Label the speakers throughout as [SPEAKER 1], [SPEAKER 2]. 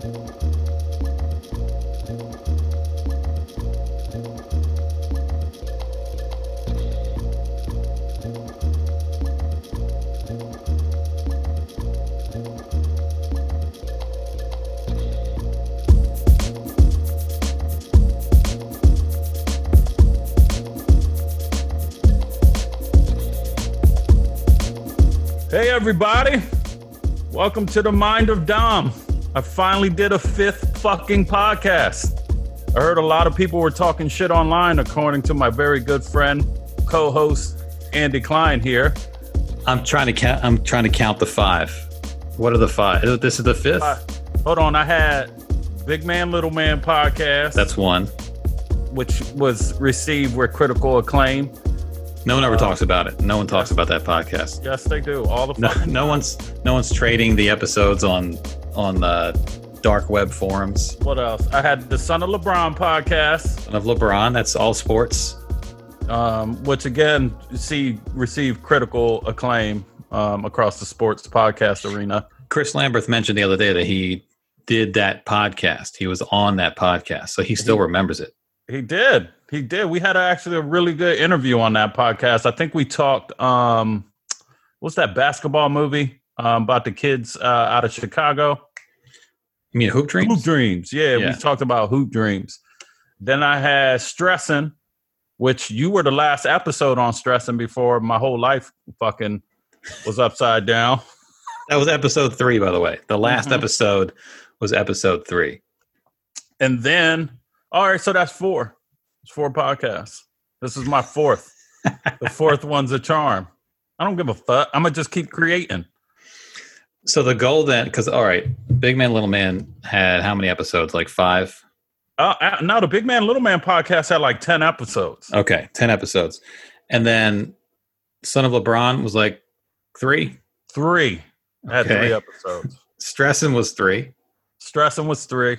[SPEAKER 1] Hey, everybody. Welcome to the Mind of Dom. I finally did a fifth fucking podcast. I heard a lot of people were talking shit online, according to my very good friend, co host Andy Klein here.
[SPEAKER 2] I'm trying to count. I'm trying to count the five. What are the five? This is the fifth.
[SPEAKER 1] Uh, hold on. I had Big Man, Little Man podcast,
[SPEAKER 2] That's one.
[SPEAKER 1] which was received with critical acclaim.
[SPEAKER 2] No one ever talks about it. No one talks about that podcast.
[SPEAKER 1] Yes, they do. All the
[SPEAKER 2] No, no one's no one's trading the episodes on on the dark web forums
[SPEAKER 1] What else? I had the Son of LeBron podcast,
[SPEAKER 2] of LeBron. That's all sports.
[SPEAKER 1] um, which again, see received critical acclaim um, across the sports podcast arena.
[SPEAKER 2] Chris Lambert mentioned the other day that he did that podcast. He was on that podcast, so he still remembers it.
[SPEAKER 1] He did. He did. We had actually a really good interview on that podcast. I think we talked. Um, what's that basketball movie um, about the kids uh, out of Chicago?
[SPEAKER 2] You mean Hoop Dreams?
[SPEAKER 1] Hoop Dreams. Yeah,
[SPEAKER 2] Yeah.
[SPEAKER 1] we talked about Hoop Dreams. Then I had Stressing, which you were the last episode on Stressing before my whole life fucking was upside down.
[SPEAKER 2] That was episode three, by the way. The last
[SPEAKER 1] Mhm.
[SPEAKER 2] episode was episode three.
[SPEAKER 1] And then, all right, so that's four. It's four podcasts. This is my fourth. the fourth one's a charm. I don't give a fuck. I'm gonna just keep creating.
[SPEAKER 2] So the goal then, because all right, Big Man Little Man had how many episodes? Like five.
[SPEAKER 1] Uh, uh, now the Big Man Little Man podcast had like ten episodes.
[SPEAKER 2] Okay, ten episodes, and then Son of LeBron was like three.
[SPEAKER 1] Three. I had
[SPEAKER 2] Okay.
[SPEAKER 1] three episodes.
[SPEAKER 2] Stressing was three.
[SPEAKER 1] Stressing was three.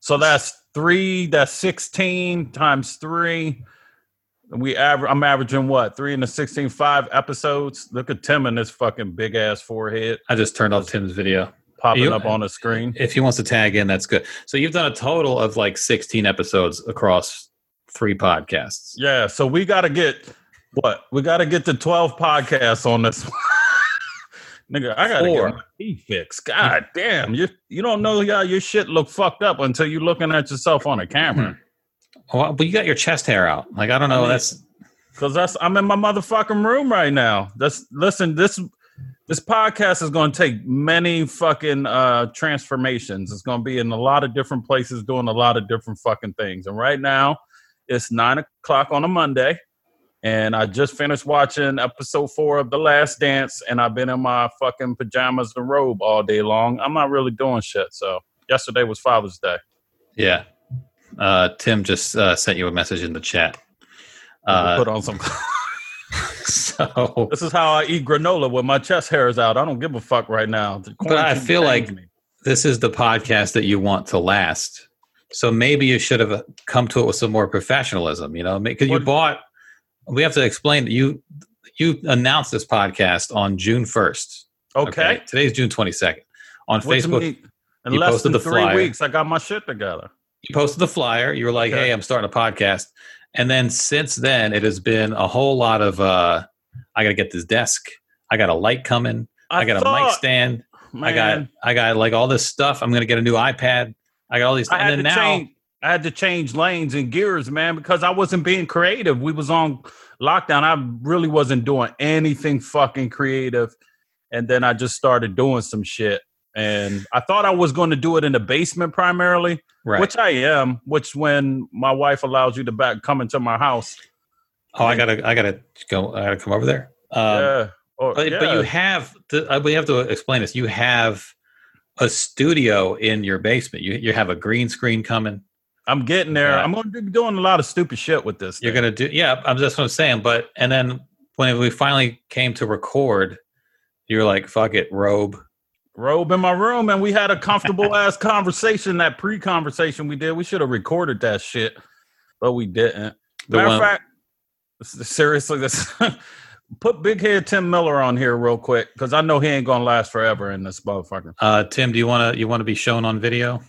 [SPEAKER 1] So that's three. That's sixteen times three. We aver- I'm averaging what three in the 16, five episodes. Look at Tim and his fucking big ass forehead
[SPEAKER 2] I just turned off Tim's video.
[SPEAKER 1] popping
[SPEAKER 2] You-
[SPEAKER 1] up on the screen.
[SPEAKER 2] If he wants to tag in, that's good. So you've done a total of like sixteen episodes across three podcasts.
[SPEAKER 1] Yeah, so we got to get what? We got to get the 12 podcasts on this. one. Nigga, I got to
[SPEAKER 2] Four.
[SPEAKER 1] get my teeth fixed. God damn, you you don't know how your shit look fucked up until you're looking at yourself on a camera. Hmm.
[SPEAKER 2] Well, but you got your chest hair out. Like I don't know.
[SPEAKER 1] mean-
[SPEAKER 2] that's
[SPEAKER 1] Cause that's I'm in my motherfucking room right now. That's listen, this this podcast is gonna take many fucking uh transformations. It's gonna be in a lot of different places doing a lot of different fucking things. And right now it's nine o'clock on a Monday. And I just finished watching episode four of The Last Dance, and I've been in my fucking pajamas and robe all day long. I'm not really doing shit. So yesterday was Father's Day.
[SPEAKER 2] yeah. Uh, Tim just uh, sent you a message in the chat. Uh,
[SPEAKER 1] put on some.
[SPEAKER 2] so
[SPEAKER 1] this is how I eat granola when my chest hair is out. I don't give a fuck right now.
[SPEAKER 2] But I feel like-
[SPEAKER 1] me.
[SPEAKER 2] this is the podcast that you want to last. So maybe you should have come to it with some more professionalism, you know, because you bought. We have to explain that you you announced this podcast on June first.
[SPEAKER 1] okay.
[SPEAKER 2] today's June twenty second. On Facebook.
[SPEAKER 1] In less
[SPEAKER 2] posted
[SPEAKER 1] than
[SPEAKER 2] the
[SPEAKER 1] three
[SPEAKER 2] flyer.
[SPEAKER 1] weeks, I got my shit together.
[SPEAKER 2] You posted the flyer. You were like,
[SPEAKER 1] Okay.
[SPEAKER 2] "Hey, I'm starting a podcast," and then since then, it has been a whole lot of. uh I got to get this desk. I got a light coming. I, got a mic
[SPEAKER 1] thought,
[SPEAKER 2] stand. I got I got like all this stuff. I'm gonna get a new iPad. I got all these.
[SPEAKER 1] I
[SPEAKER 2] and then now,
[SPEAKER 1] change. I had to change lanes and gears, man, because I wasn't being creative. We was on lockdown. I really wasn't doing anything fucking creative, and then I just started doing some shit. And I thought I was going to do it in the basement primarily,
[SPEAKER 2] right?
[SPEAKER 1] which I am. Which when my wife allows you to back come into my house,
[SPEAKER 2] oh, I gotta I gotta go. I gotta come over there. Um,
[SPEAKER 1] yeah. Or,
[SPEAKER 2] but,
[SPEAKER 1] yeah.
[SPEAKER 2] but you have to, uh, we have to explain this. You have a studio in your basement. You you have a green screen coming.
[SPEAKER 1] I'm getting there.
[SPEAKER 2] Yeah.
[SPEAKER 1] I'm going to be doing a lot of stupid shit with this.
[SPEAKER 2] You're gonna do yeah. I'm just what I'm saying. But and then when we finally came to record, you're like, fuck it, robe.
[SPEAKER 1] Robe in my room and we had a comfortable ass conversation that pre-conversation we did we should have recorded that shit but we didn't
[SPEAKER 2] The
[SPEAKER 1] matter of fact seriously this put Big Head Tim Miller on here real quick because I know he ain't gonna last forever in this motherfucker.
[SPEAKER 2] Uh, Tim, do you want to you want to be shown on video?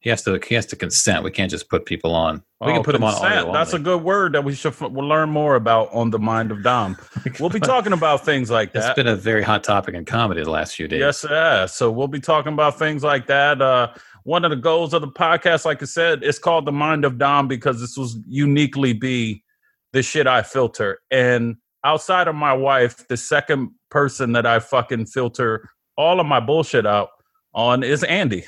[SPEAKER 2] He has to he has to consent. We can't just put people on. We can
[SPEAKER 1] Oh,
[SPEAKER 2] put them on
[SPEAKER 1] consent. That's a good word that we should f- we'll learn more about on the Mind of Dom. We'll be talking about things like
[SPEAKER 2] It's
[SPEAKER 1] that.
[SPEAKER 2] been a very hot topic in comedy the last few days.
[SPEAKER 1] Yes, has. So we'll be talking about things like that. Uh, one of the goals of the podcast, like I said, it's called the Mind of Dom because this was uniquely be the shit I filter. And outside of my wife, the second person that I fucking filter all of my bullshit out on is Andy.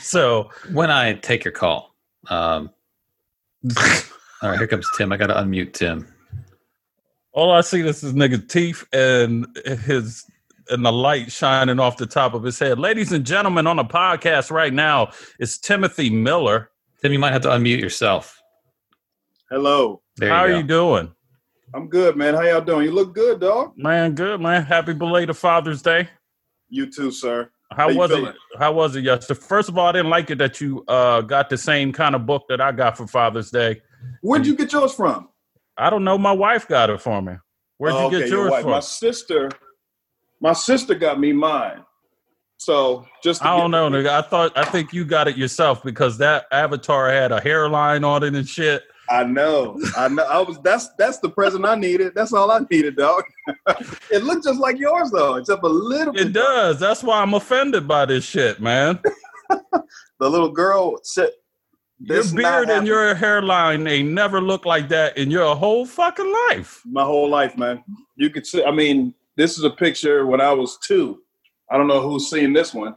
[SPEAKER 1] So
[SPEAKER 2] When I take your call, um, all right, here comes Tim. I got to unmute Tim.
[SPEAKER 1] all I see is his nigga teeth and his and the light shining off the top of his head. Ladies and gentlemen, on the podcast right now is Timothy Miller.
[SPEAKER 2] Tim, you might have to unmute yourself.
[SPEAKER 3] Hello.
[SPEAKER 2] There
[SPEAKER 1] How
[SPEAKER 2] you
[SPEAKER 1] are you doing?
[SPEAKER 3] I'm good, man. How y'all doing? You look good, dog.
[SPEAKER 1] Man, good man. Happy belated Father's Day.
[SPEAKER 3] You too, sir.
[SPEAKER 1] How,
[SPEAKER 3] How you
[SPEAKER 1] was it? How was it yesterday? First of all, I didn't like it that you uh, got the same kind of book that I got for Father's Day.
[SPEAKER 3] Where'd you get yours from?
[SPEAKER 1] I don't know. My wife got it for me. Where'd you
[SPEAKER 3] Oh,
[SPEAKER 1] get
[SPEAKER 3] okay,
[SPEAKER 1] yours
[SPEAKER 3] wife.
[SPEAKER 1] from?
[SPEAKER 3] My sister, my sister got me mine. So just
[SPEAKER 1] I don't know, nigga. I thought I think you got it yourself because that avatar had a hairline on it and shit.
[SPEAKER 3] I know. I know. I was that's that's the present I needed. That's all I needed, dog. it looked just like yours though, except a little bit.
[SPEAKER 1] It does. That's why I'm offended by this shit, man.
[SPEAKER 3] The little girl said
[SPEAKER 1] Your
[SPEAKER 3] this
[SPEAKER 1] beard and your hairline they never look like that in your whole fucking life.
[SPEAKER 3] my whole life, man. You could see I mean, this is a picture when I was two. I don't know who's seen this one,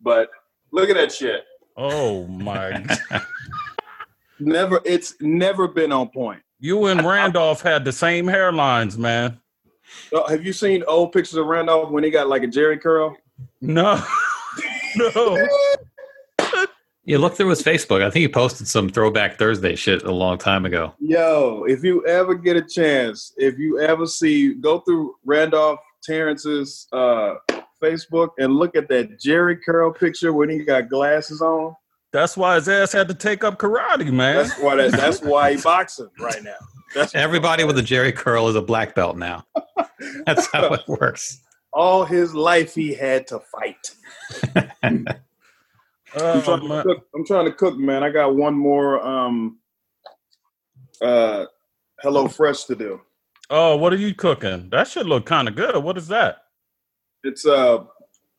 [SPEAKER 3] but look at that shit.
[SPEAKER 1] Oh my!
[SPEAKER 3] Never it's never been on point.
[SPEAKER 1] you and Randolph had the same hairlines, man.
[SPEAKER 3] Oh, have you seen old pictures of Randolph when he got like a Jerry curl?
[SPEAKER 1] No, no.
[SPEAKER 2] You look through his Facebook. I think he posted some Throwback Thursday shit a long time ago.
[SPEAKER 3] Yo, if you ever get a chance, if you ever see, go through Randolph Terrence's uh, Facebook and look at that Jerry curl picture when he got glasses on.
[SPEAKER 1] That's why his ass had to take up karate, man.
[SPEAKER 3] That's why that, that's why he boxing right now. That's
[SPEAKER 2] Everybody with a Jerry curl is a black belt now. That's how it works.
[SPEAKER 3] all his life he had to fight. I'm
[SPEAKER 1] Oh,
[SPEAKER 3] trying, to cook, I'm trying to cook, man. I got one more um uh Hello Fresh to do.
[SPEAKER 1] Oh, what are you cooking? That should look kind of good. What is that?
[SPEAKER 3] It's uh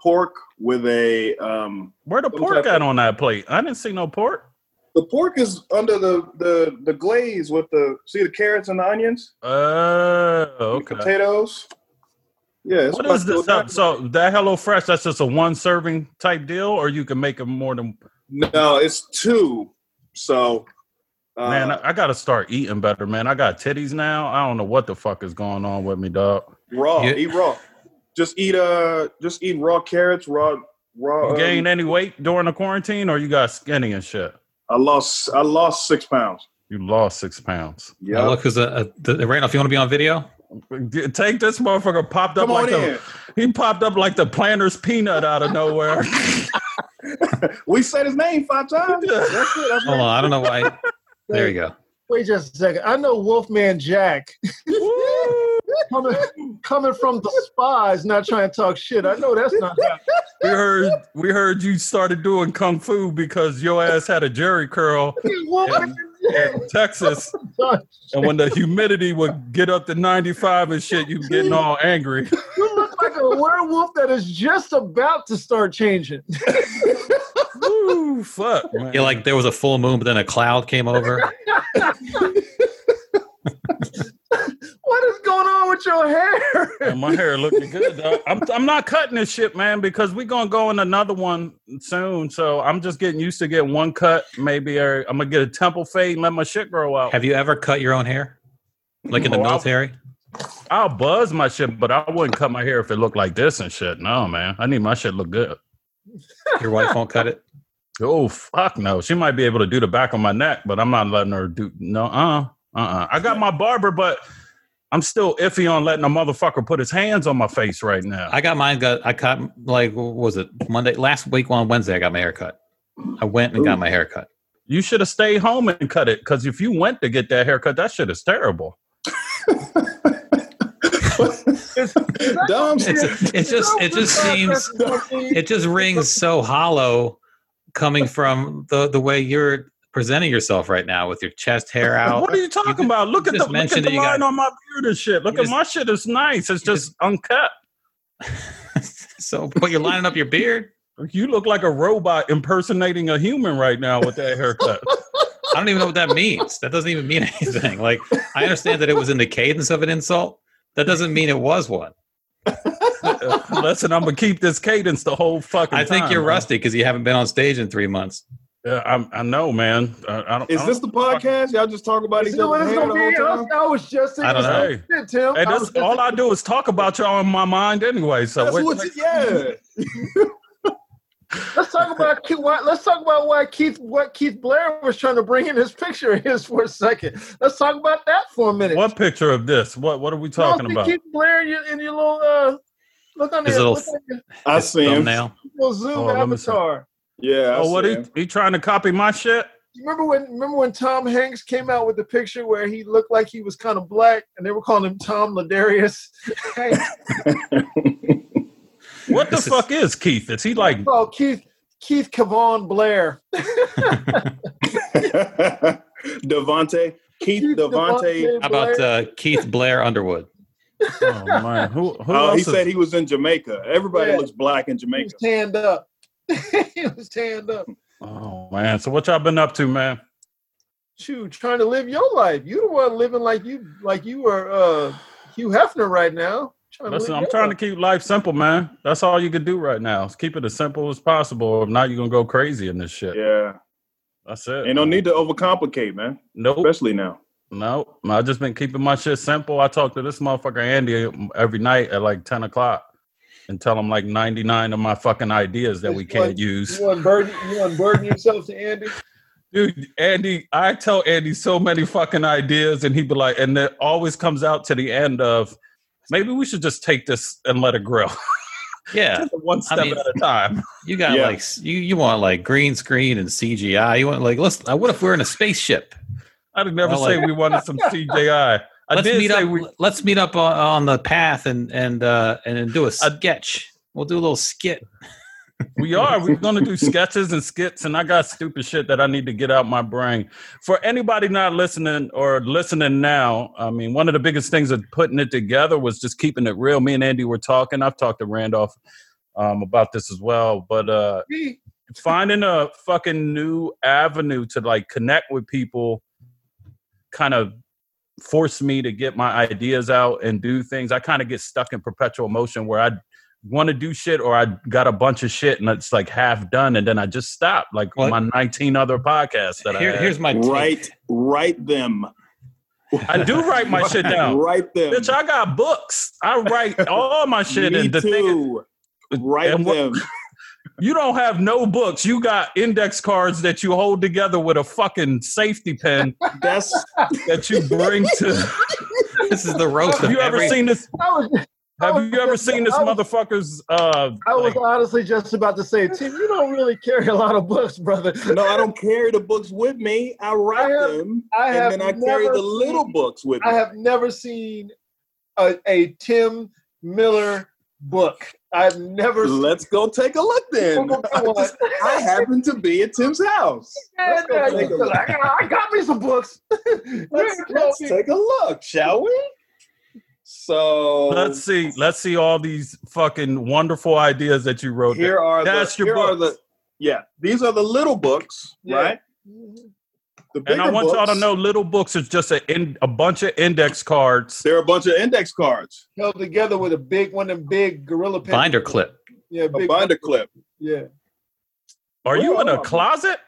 [SPEAKER 3] pork with a um
[SPEAKER 1] Where the pork
[SPEAKER 3] type
[SPEAKER 1] at on that plate? I didn't see no pork.
[SPEAKER 3] the pork is under the the the glaze with the see the carrots and the onions,
[SPEAKER 1] Oh,
[SPEAKER 3] the
[SPEAKER 1] okay.
[SPEAKER 3] potatoes. Yeah, it's
[SPEAKER 1] What
[SPEAKER 3] about
[SPEAKER 1] is
[SPEAKER 3] to
[SPEAKER 1] this?
[SPEAKER 3] go
[SPEAKER 1] So, so that Hello Fresh, that's just a one serving type deal, or you can make it more than.
[SPEAKER 3] no, it's two. So, uh,
[SPEAKER 1] Man, I, I got to start eating better, man. I got titties now. I don't know what the fuck is going on with me, dog.
[SPEAKER 3] raw,
[SPEAKER 2] Yeah.
[SPEAKER 3] eat raw. Just eat uh, just eat raw carrots, raw raw.
[SPEAKER 1] You
[SPEAKER 3] um,
[SPEAKER 1] gain any weight during the quarantine, or you got skinny and shit?
[SPEAKER 3] I lost I lost six pounds.
[SPEAKER 1] You lost six pounds.
[SPEAKER 3] Yeah,
[SPEAKER 2] look who's a, a the, Randolph. If you want to be on video,
[SPEAKER 1] Take this motherfucker popped up
[SPEAKER 3] come on
[SPEAKER 1] like
[SPEAKER 3] in.
[SPEAKER 1] the he popped up like the planter's peanut out of nowhere.
[SPEAKER 3] We said his name five times. That's it. That's
[SPEAKER 2] hold on. I don't know why. There you go.
[SPEAKER 4] Wait just a second. I know Wolfman Jack
[SPEAKER 1] Woo!
[SPEAKER 4] Coming coming from the spies, not trying to talk shit. I know that's not happening.
[SPEAKER 1] we heard we heard you started doing kung fu because your ass had a jerry curl
[SPEAKER 4] Wolfman
[SPEAKER 1] in Texas, and when the humidity would get up to ninety five and shit, you getting all angry.
[SPEAKER 4] you look like a werewolf that is just about to start changing.
[SPEAKER 1] Ooh, fuck, man.
[SPEAKER 2] Yeah, like there was a full moon, but then a cloud came over.
[SPEAKER 4] What is going on with your hair?
[SPEAKER 1] Man, my hair looking good, dog. I'm I'm not cutting this shit, man, because we're gonna go in another one soon. So I'm just getting used to getting one cut. Maybe or I'm gonna get a temple fade and let my shit grow out.
[SPEAKER 2] Have you ever cut your own hair, like in the
[SPEAKER 1] Oh, I'll-
[SPEAKER 2] military?
[SPEAKER 1] I'll buzz my shit, but I wouldn't cut my hair if it looked like this and shit. No, man. I need my shit look good.
[SPEAKER 2] Your wife won't cut it.
[SPEAKER 1] Oh fuck no. She might be able to do the back of my neck, but I'm not letting her do no uh uh uh. I got my barber, but I'm still iffy on letting a motherfucker put his hands on my face right now.
[SPEAKER 2] I got mine. Got I cut like what was it Monday last week on Wednesday? I got my hair cut. I went and got my hair cut.
[SPEAKER 1] You should have stayed home and cut it because if you went to get that haircut, that shit is terrible.
[SPEAKER 3] Dumb shit.
[SPEAKER 2] It's, it just it just seems it just rings so hollow coming from the the way you're presenting yourself right now with your chest hair out.
[SPEAKER 1] What are you talking
[SPEAKER 2] just-
[SPEAKER 1] about? Look at the
[SPEAKER 2] just
[SPEAKER 1] look at the
[SPEAKER 2] you
[SPEAKER 1] line
[SPEAKER 2] got-
[SPEAKER 1] on my beard and shit. Look at
[SPEAKER 2] just-
[SPEAKER 1] my shit. It's nice. It's
[SPEAKER 2] you
[SPEAKER 1] just uncut.
[SPEAKER 2] so, but you're lining up your beard.
[SPEAKER 1] You look like a robot impersonating a human right now with that haircut.
[SPEAKER 2] I don't even know what that means. That doesn't even mean anything. Like I understand that it was in the cadence of an insult. That doesn't mean it was one.
[SPEAKER 1] Listen, I'm gonna keep this cadence the whole fucking.
[SPEAKER 2] I think
[SPEAKER 1] time,
[SPEAKER 2] you're
[SPEAKER 1] man.
[SPEAKER 2] rusty because you haven't been on stage in three months.
[SPEAKER 1] Yeah, I'm, I know, man. I, I don't,
[SPEAKER 3] Is
[SPEAKER 1] I
[SPEAKER 3] this
[SPEAKER 1] don't-
[SPEAKER 3] the podcast? Y'all just talk about
[SPEAKER 4] You
[SPEAKER 3] each
[SPEAKER 4] know what it's
[SPEAKER 3] the
[SPEAKER 4] gonna be?
[SPEAKER 3] whole
[SPEAKER 4] I
[SPEAKER 3] time?
[SPEAKER 4] was, I was just
[SPEAKER 2] I don't
[SPEAKER 1] know.
[SPEAKER 4] shit, Tim.
[SPEAKER 1] Hey,
[SPEAKER 4] I
[SPEAKER 1] this,
[SPEAKER 4] was
[SPEAKER 1] all I do is talk about y'all in my mind anyway. So
[SPEAKER 3] That's
[SPEAKER 1] what-
[SPEAKER 3] what you, yeah.
[SPEAKER 4] Let's talk about why, let's talk about why Keith what Keith Blair was trying to bring in his picture of his for a second. Let's talk about that for a minute.
[SPEAKER 1] what picture of this? What what are we talking about?
[SPEAKER 4] Keith Blair in your, in your little uh, look on
[SPEAKER 2] His
[SPEAKER 4] there,
[SPEAKER 2] little
[SPEAKER 4] look on your
[SPEAKER 3] I
[SPEAKER 2] His
[SPEAKER 3] see him.
[SPEAKER 2] thumbnail.
[SPEAKER 4] little Zoom
[SPEAKER 1] Oh, let me see.
[SPEAKER 4] avatar.
[SPEAKER 3] Yeah. I
[SPEAKER 1] Oh, what he he trying to copy my shit?
[SPEAKER 4] You remember when remember when Tom Hanks came out with the picture where he looked like he was kind of black and they were calling him Tom Ladarius?
[SPEAKER 1] What the fuck is Keith? Is he like
[SPEAKER 4] oh, Keith Keith Kavon Blair.
[SPEAKER 3] Devontae. Keith
[SPEAKER 4] Keith
[SPEAKER 3] Devontae.
[SPEAKER 2] How about uh, Keith Blair Underwood?
[SPEAKER 1] oh man, who who
[SPEAKER 3] Oh,
[SPEAKER 1] else
[SPEAKER 3] he
[SPEAKER 1] is-
[SPEAKER 3] said he was in Jamaica. Everybody
[SPEAKER 4] Yeah.
[SPEAKER 3] looks black in Jamaica.
[SPEAKER 4] was tanned up. he was tanned up.
[SPEAKER 1] Oh man, so what y'all been up to, man?
[SPEAKER 4] Shoot, trying to live your life. You the one living like you like you were uh Hugh Hefner right now. Trying
[SPEAKER 1] Listen,
[SPEAKER 4] live
[SPEAKER 1] I'm
[SPEAKER 4] your
[SPEAKER 1] trying to keep life simple, man. That's all you can do right now. Is keep it as simple as possible. If not, you're gonna go crazy in this shit.
[SPEAKER 3] Yeah.
[SPEAKER 1] That's it.
[SPEAKER 3] Ain't no need to overcomplicate, man.
[SPEAKER 1] Nope.
[SPEAKER 3] Especially now.
[SPEAKER 1] Nope. I just been keeping my shit simple. I talk to this motherfucker Andy every night at like 10 o'clock and tell him like 99 of my fucking ideas that we can't use.
[SPEAKER 4] You want burden you want burden yourself to Andy?
[SPEAKER 1] Dude, Andy, I tell Andy so many fucking ideas and he'd be like, and it always comes out to the end of maybe we should just take this and let it grow.
[SPEAKER 2] Yeah,
[SPEAKER 1] one step
[SPEAKER 2] mean-
[SPEAKER 1] at a time.
[SPEAKER 2] you got
[SPEAKER 3] Yeah.
[SPEAKER 2] like you you want like green screen and CGI. You want like let's. Uh, what if we're in a spaceship?
[SPEAKER 1] I did never
[SPEAKER 2] Well,
[SPEAKER 1] say
[SPEAKER 2] like-
[SPEAKER 1] we wanted some CGI. I
[SPEAKER 2] let's meet up.
[SPEAKER 1] we
[SPEAKER 2] Let's meet up on, on the path and and uh and then do a sketch. We'll do a little skit.
[SPEAKER 1] We are. We're going to do sketches and skits, and I got stupid shit that I need to get out my brain. For anybody not listening or listening now, I mean, one of the biggest things of putting it together was just keeping it real. Me and Andy were talking. I've talked to Randolph um, about this as well, but uh, finding a fucking new avenue to like connect with people kind of forced me to get my ideas out and do things. I kind of get stuck in perpetual motion where I want to do shit or I got a bunch of shit and it's like half done and then I just stop like
[SPEAKER 2] Well-
[SPEAKER 1] my 19 other podcasts that
[SPEAKER 2] Here,
[SPEAKER 1] I had.
[SPEAKER 2] here's my take.
[SPEAKER 3] Write write them.
[SPEAKER 1] I do write my shit down.
[SPEAKER 3] Write them.
[SPEAKER 1] Bitch, I got books. I write all my shit
[SPEAKER 3] Me
[SPEAKER 1] and the thing is.
[SPEAKER 3] Write
[SPEAKER 1] and what-
[SPEAKER 3] them.
[SPEAKER 1] you don't have no books. You got index cards that you hold together with a fucking safety pin
[SPEAKER 3] That's
[SPEAKER 1] that you bring to
[SPEAKER 2] This is the roast
[SPEAKER 1] Have
[SPEAKER 2] of
[SPEAKER 1] you ever
[SPEAKER 2] every.
[SPEAKER 1] seen this?
[SPEAKER 4] I was
[SPEAKER 1] Have you ever
[SPEAKER 4] just-
[SPEAKER 1] seen this
[SPEAKER 4] was-
[SPEAKER 1] motherfucker's? Uh,
[SPEAKER 4] I was
[SPEAKER 1] like-
[SPEAKER 4] honestly just about to say, Tim, you don't really carry a lot of books, brother.
[SPEAKER 3] no, I don't carry the books with me. I write
[SPEAKER 4] I have-
[SPEAKER 3] them,
[SPEAKER 4] I have
[SPEAKER 3] and then I carry
[SPEAKER 4] never
[SPEAKER 3] the little
[SPEAKER 4] seen-
[SPEAKER 3] books with me.
[SPEAKER 4] I have never seen a, a Tim Miller book. I've never
[SPEAKER 3] Let's go take a look then.
[SPEAKER 4] Come on.
[SPEAKER 3] I happen to be at Tim's house.
[SPEAKER 4] Yeah,
[SPEAKER 3] go
[SPEAKER 4] yeah,
[SPEAKER 3] take a
[SPEAKER 4] you
[SPEAKER 3] look.
[SPEAKER 4] like, I got me some books.
[SPEAKER 3] Let's, let's take a look, shall we? So
[SPEAKER 1] let's see. Let's see all these fucking wonderful ideas that you wrote.
[SPEAKER 3] here are
[SPEAKER 1] That's
[SPEAKER 3] the
[SPEAKER 1] your
[SPEAKER 3] here are
[SPEAKER 1] books.
[SPEAKER 3] the yeah. These are the little books,
[SPEAKER 4] Yeah.
[SPEAKER 3] right? Mm-hmm. The
[SPEAKER 1] and I
[SPEAKER 3] bigger
[SPEAKER 1] want y'all to know, little books is just a in, a bunch of index cards.
[SPEAKER 3] They're a bunch of index cards,
[SPEAKER 4] held together with a big one of them big gorilla pen.
[SPEAKER 2] Binder clip.
[SPEAKER 4] Yeah,
[SPEAKER 3] a
[SPEAKER 4] big
[SPEAKER 3] binder clip.
[SPEAKER 4] Yeah.
[SPEAKER 1] Are you in a
[SPEAKER 4] Well,
[SPEAKER 1] closet?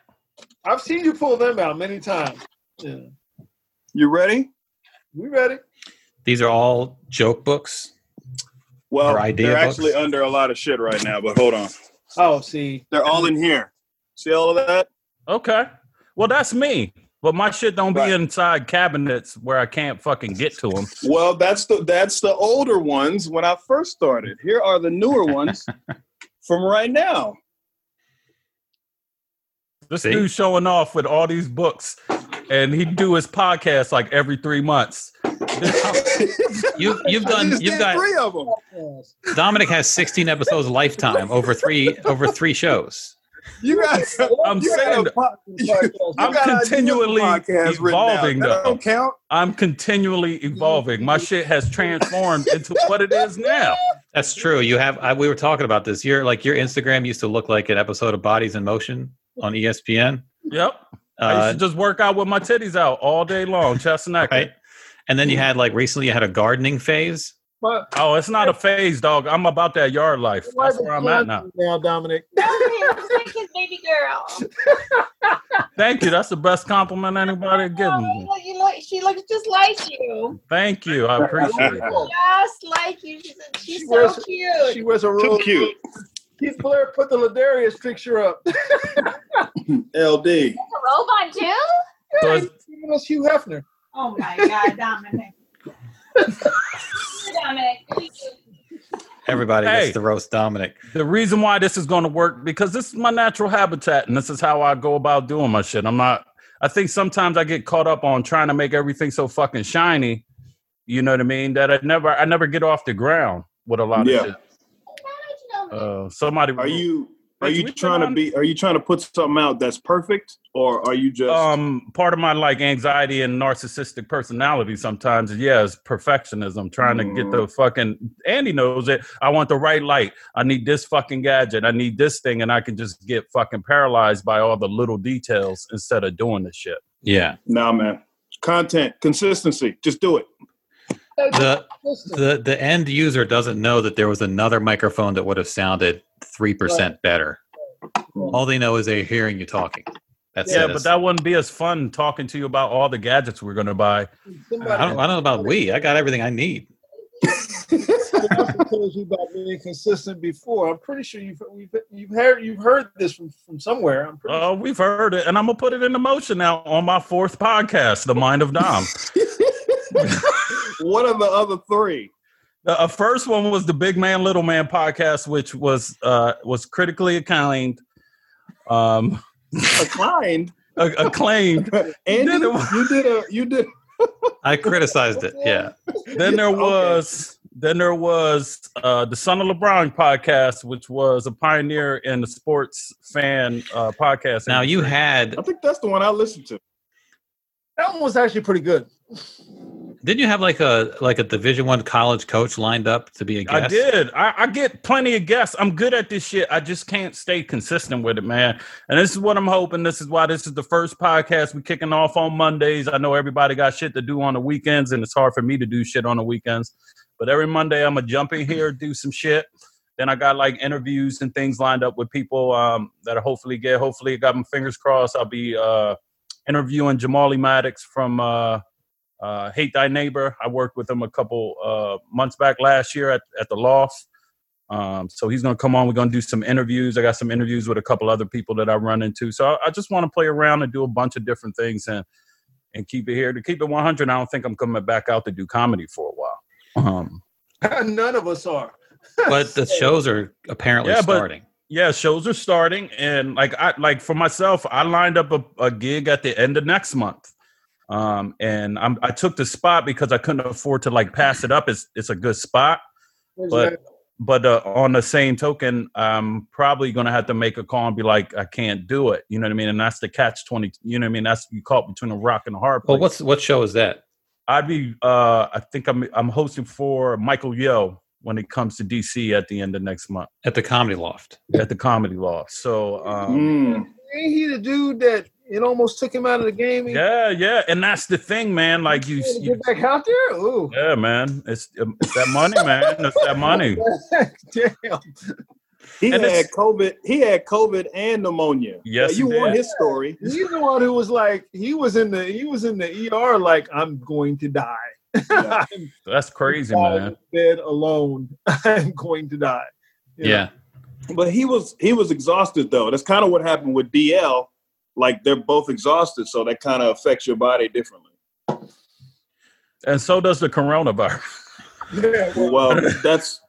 [SPEAKER 4] I've seen you pull them out many times. Yeah.
[SPEAKER 3] You ready?
[SPEAKER 4] We ready?
[SPEAKER 2] These are all joke books.
[SPEAKER 3] Well,
[SPEAKER 2] Or idea
[SPEAKER 3] they're
[SPEAKER 2] books?
[SPEAKER 3] actually under a lot of shit right now, but hold on.
[SPEAKER 4] Oh, see.
[SPEAKER 3] They're all in here. See all of that?
[SPEAKER 1] Okay. Well, that's me. But my shit don't
[SPEAKER 3] Right.
[SPEAKER 1] be inside cabinets where I can't fucking get to them.
[SPEAKER 3] Well, that's the that's the older ones when I first started. Here are the newer ones from right now.
[SPEAKER 1] This
[SPEAKER 2] See?
[SPEAKER 1] dude showing off with all these books, and he do his podcast like every three months.
[SPEAKER 2] You you've done you've
[SPEAKER 3] did
[SPEAKER 2] got
[SPEAKER 3] three of them.
[SPEAKER 2] Dominic has 16 episodes lifetime over three over three shows.
[SPEAKER 3] You guys,
[SPEAKER 1] I'm
[SPEAKER 3] you
[SPEAKER 1] saying
[SPEAKER 3] got a po- you
[SPEAKER 1] I'm
[SPEAKER 3] got ideas for
[SPEAKER 1] continually evolving.
[SPEAKER 3] That
[SPEAKER 1] though.
[SPEAKER 3] don't count.
[SPEAKER 1] I'm continually evolving. My shit has transformed into what it is now.
[SPEAKER 2] That's true. You have I, we were talking about this. Your like your Instagram used to look like an episode of Bodies in Motion on ESPN.
[SPEAKER 1] Yep. I
[SPEAKER 2] Uh,
[SPEAKER 1] used to just work out with my titties out all day long, chest and neck.
[SPEAKER 2] right. And then you had like recently you had a gardening phase.
[SPEAKER 4] But
[SPEAKER 1] Oh, it's not a phase, dog. I'm about that yard life. That's where I'm at now.
[SPEAKER 4] Now, Dominic.
[SPEAKER 5] It's like his baby girl.
[SPEAKER 1] Thank you. That's the best compliment anybody given
[SPEAKER 5] you
[SPEAKER 1] me.
[SPEAKER 5] you look, she looks just like you.
[SPEAKER 1] Thank you. I appreciate it.
[SPEAKER 5] Just like you. She's, she's
[SPEAKER 4] She
[SPEAKER 5] so
[SPEAKER 4] wears-
[SPEAKER 5] cute.
[SPEAKER 4] She wears a
[SPEAKER 3] Too cute.
[SPEAKER 4] Keith Blair put the Ladarius picture up.
[SPEAKER 3] LD.
[SPEAKER 5] a robot too?
[SPEAKER 1] So
[SPEAKER 4] He's
[SPEAKER 1] it's-
[SPEAKER 4] giving us Hugh Hefner.
[SPEAKER 5] Oh my God, Dominic. Dominic.
[SPEAKER 2] Everybody
[SPEAKER 1] Hey.
[SPEAKER 2] gets to roast Dominic.
[SPEAKER 1] the reason why this is going to work because this is my natural habitat and this is how I go about doing my shit. I'm not. I think sometimes I get caught up on trying to make everything so fucking shiny. You know what I mean? That I never, I never get off the ground with a lot
[SPEAKER 3] Yeah.
[SPEAKER 1] of shit. Uh, somebody,
[SPEAKER 3] Are you are you trying
[SPEAKER 1] been
[SPEAKER 3] to be are you trying to put something out that's perfect or are you just
[SPEAKER 1] um part of my like anxiety and narcissistic personality sometimes is yeah is perfectionism trying to get the fucking andy knows it i want the right light i need this fucking gadget i need this thing and i can just get fucking paralyzed by all the little details instead of doing the shit
[SPEAKER 2] Yeah.
[SPEAKER 3] nah man. Content, consistency. Just do it.
[SPEAKER 2] The the the end user doesn't know that there was another microphone that would have sounded three percent better. All they know is they're hearing you talking. That's
[SPEAKER 1] yeah
[SPEAKER 2] it.
[SPEAKER 1] but that wouldn't be as fun talking to you about all the gadgets we're gonna buy
[SPEAKER 2] I don't, I don't know about we. I got everything I need.
[SPEAKER 4] Somebody told you about being consistent before. I'm pretty sure you've you've, you've heard you've heard this from, from somewhere. I'm pretty
[SPEAKER 1] oh we've heard it and i'm gonna put it into motion now on my fourth podcast the mind of dom
[SPEAKER 3] what are the other three?
[SPEAKER 1] The uh, first one was the Big Man Little Man podcast, which was uh, was critically acclaimed, um,
[SPEAKER 3] Acclaimed.
[SPEAKER 1] a- acclaimed.
[SPEAKER 3] Andy,
[SPEAKER 1] did it.
[SPEAKER 3] you did a you did
[SPEAKER 2] I criticized it. Yeah.
[SPEAKER 1] Then there
[SPEAKER 3] Okay.
[SPEAKER 1] was then there was uh, the Son of LeBron podcast, which was a pioneer in the sports fan uh, podcast.
[SPEAKER 2] Now you had
[SPEAKER 3] I think that's the one I listened to.
[SPEAKER 4] that one was actually pretty good.
[SPEAKER 2] Didn't you have like a like a Division One college coach lined up to be a guest?
[SPEAKER 1] I did. I, I get plenty of guests. I'm good at this shit. I just can't stay consistent with it, man. And this is what I'm hoping. This is why this is the first podcast we're kicking off on Mondays. I know everybody got shit to do on the weekends, and it's hard for me to do shit on the weekends. But every Monday, I'm gonna jump in here, do some shit. Then I got like interviews and things lined up with people um, that I hopefully get. Hopefully, I got my fingers crossed. I'll be uh, interviewing Jamali Maddix from. Uh, uh, Hate Thy Neighbor. I worked with him a couple uh, months back last year at, at the Loft. Um, so he's going to come on. We're going to do some interviews. I got some interviews with a couple other people that I run into. So I, I just want to play around and do a bunch of different things and and keep it here. To keep it 100, I don't think I'm coming back out to do comedy for a while. Um,
[SPEAKER 4] None of us are.
[SPEAKER 2] But the shows are apparently
[SPEAKER 1] Yeah, but-
[SPEAKER 2] starting.
[SPEAKER 1] yeah, shows are starting, and like I like for myself, I lined up a, a gig at the end of next month. Um, and I'm, I took the spot because I couldn't afford to like pass it up. It's it's a good spot.
[SPEAKER 4] Where's
[SPEAKER 1] But-
[SPEAKER 4] that?
[SPEAKER 1] but uh, on the same token, I'm probably gonna have to make a call and be like, I can't do it. You know what I mean? And that's the catch twenty. You know what I mean? That's you caught between a rock and a hard place.
[SPEAKER 2] Well, what's what show is that?
[SPEAKER 1] I'd be. Uh, I think I'm. I'm hosting for Michael Yo when it comes to DC at the end of next month
[SPEAKER 2] At the Comedy Loft.
[SPEAKER 1] at the Comedy Law. So um,
[SPEAKER 3] Mm.
[SPEAKER 4] Ain't he the dude that it almost took him out of the game?
[SPEAKER 1] Yeah, yeah, and that's the thing, man. Like you, you
[SPEAKER 4] get back out there. Ooh,
[SPEAKER 1] yeah, man. It's um, it's that money, man. It's that money.
[SPEAKER 4] damn.
[SPEAKER 3] He
[SPEAKER 1] And
[SPEAKER 3] had COVID. He had COVID and pneumonia.
[SPEAKER 1] Yes,
[SPEAKER 3] you
[SPEAKER 1] he
[SPEAKER 3] want his story.
[SPEAKER 4] He's the one who was like, he was in the he was in the ER like, I'm going to die.
[SPEAKER 3] Yeah.
[SPEAKER 1] That's crazy, man.
[SPEAKER 4] in bed alone. I'm going to die. You know?
[SPEAKER 2] Yeah.
[SPEAKER 3] But he was he was exhausted though. That's kind of what happened with DL. Like they're both exhausted, so that kind of affects your body differently.
[SPEAKER 1] And so does the coronavirus.
[SPEAKER 4] Yeah, well,
[SPEAKER 3] Well, that's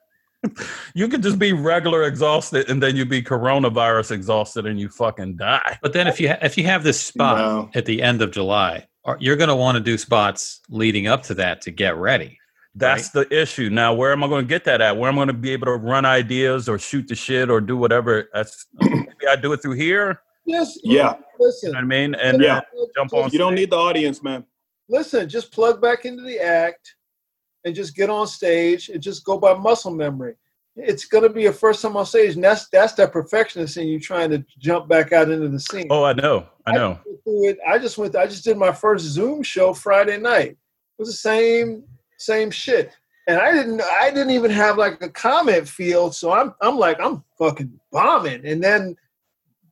[SPEAKER 1] You could just be regular exhausted, and then you'd be coronavirus exhausted, and you fucking die.
[SPEAKER 2] But then if you ha- if you have this spot
[SPEAKER 3] No.
[SPEAKER 2] at the end of July you're going to want to do spots leading up to that to get ready.
[SPEAKER 1] That's the issue. Now, where am I going to get that at? Where am I going to be able to run ideas or shoot the shit or do whatever? That's maybe I do it through here.
[SPEAKER 4] Yes.
[SPEAKER 3] Yeah.
[SPEAKER 1] You know
[SPEAKER 4] Listen.
[SPEAKER 1] what I mean? And
[SPEAKER 3] Yeah.
[SPEAKER 1] uh, jump on.
[SPEAKER 3] You don't need the audience, man.
[SPEAKER 4] listen, just plug back into the act and just get on stage and just go by muscle memory. It's gonna be your first time on stage, and that's that's that perfectionist in you trying to jump back out into the scene.
[SPEAKER 1] Oh, I know. I know.
[SPEAKER 4] went through it. I just went. I just did my first Zoom show Friday night. It was the same same shit, and I didn't. I didn't even have like a comment field. So I'm I'm like I'm fucking bombing, and then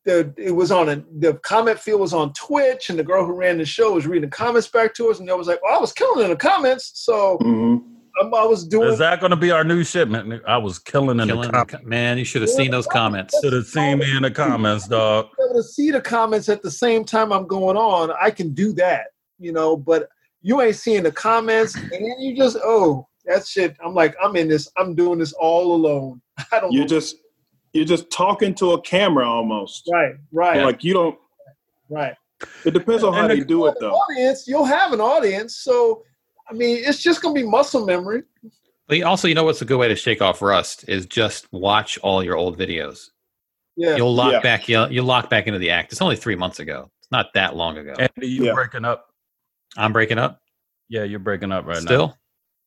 [SPEAKER 4] the it was on a the comment field was on Twitch, and the girl who ran the show was reading the comments back to us, and I was like, oh, I was killing in the comments. So
[SPEAKER 3] hmm
[SPEAKER 4] I'm, I was doing.
[SPEAKER 1] Is that going to be our new shipment? I was killing in
[SPEAKER 2] Killing
[SPEAKER 1] the
[SPEAKER 2] the
[SPEAKER 1] comments.
[SPEAKER 2] man, you should have seen those comments.
[SPEAKER 1] Should have seen me in the comments, dog.
[SPEAKER 4] able to see the comments at the same time I'm going on, I can do that, you know, but you ain't seeing the comments and then you just oh that shit. I'm like, I'm in this, I'm doing this all alone. I don't
[SPEAKER 3] You're
[SPEAKER 4] know.
[SPEAKER 3] just you're just talking to a camera almost.
[SPEAKER 4] right, right,
[SPEAKER 3] Like you don't.
[SPEAKER 4] right.
[SPEAKER 3] It depends on how
[SPEAKER 1] And
[SPEAKER 3] you do it though.
[SPEAKER 4] audience, you'll have an audience. So I mean it's just gonna be muscle memory.
[SPEAKER 2] But also, you know what's a good way to shake off rust is just watch all your old videos.
[SPEAKER 4] Yeah.
[SPEAKER 2] You'll lock
[SPEAKER 3] Yeah.
[SPEAKER 2] back. You'll, you'll lock back into the act. It's only three months ago. It's not that long ago.
[SPEAKER 1] Andy, you
[SPEAKER 3] Yeah.
[SPEAKER 1] breaking up?
[SPEAKER 2] I'm breaking up
[SPEAKER 1] Yeah, you're breaking up right now.
[SPEAKER 2] still.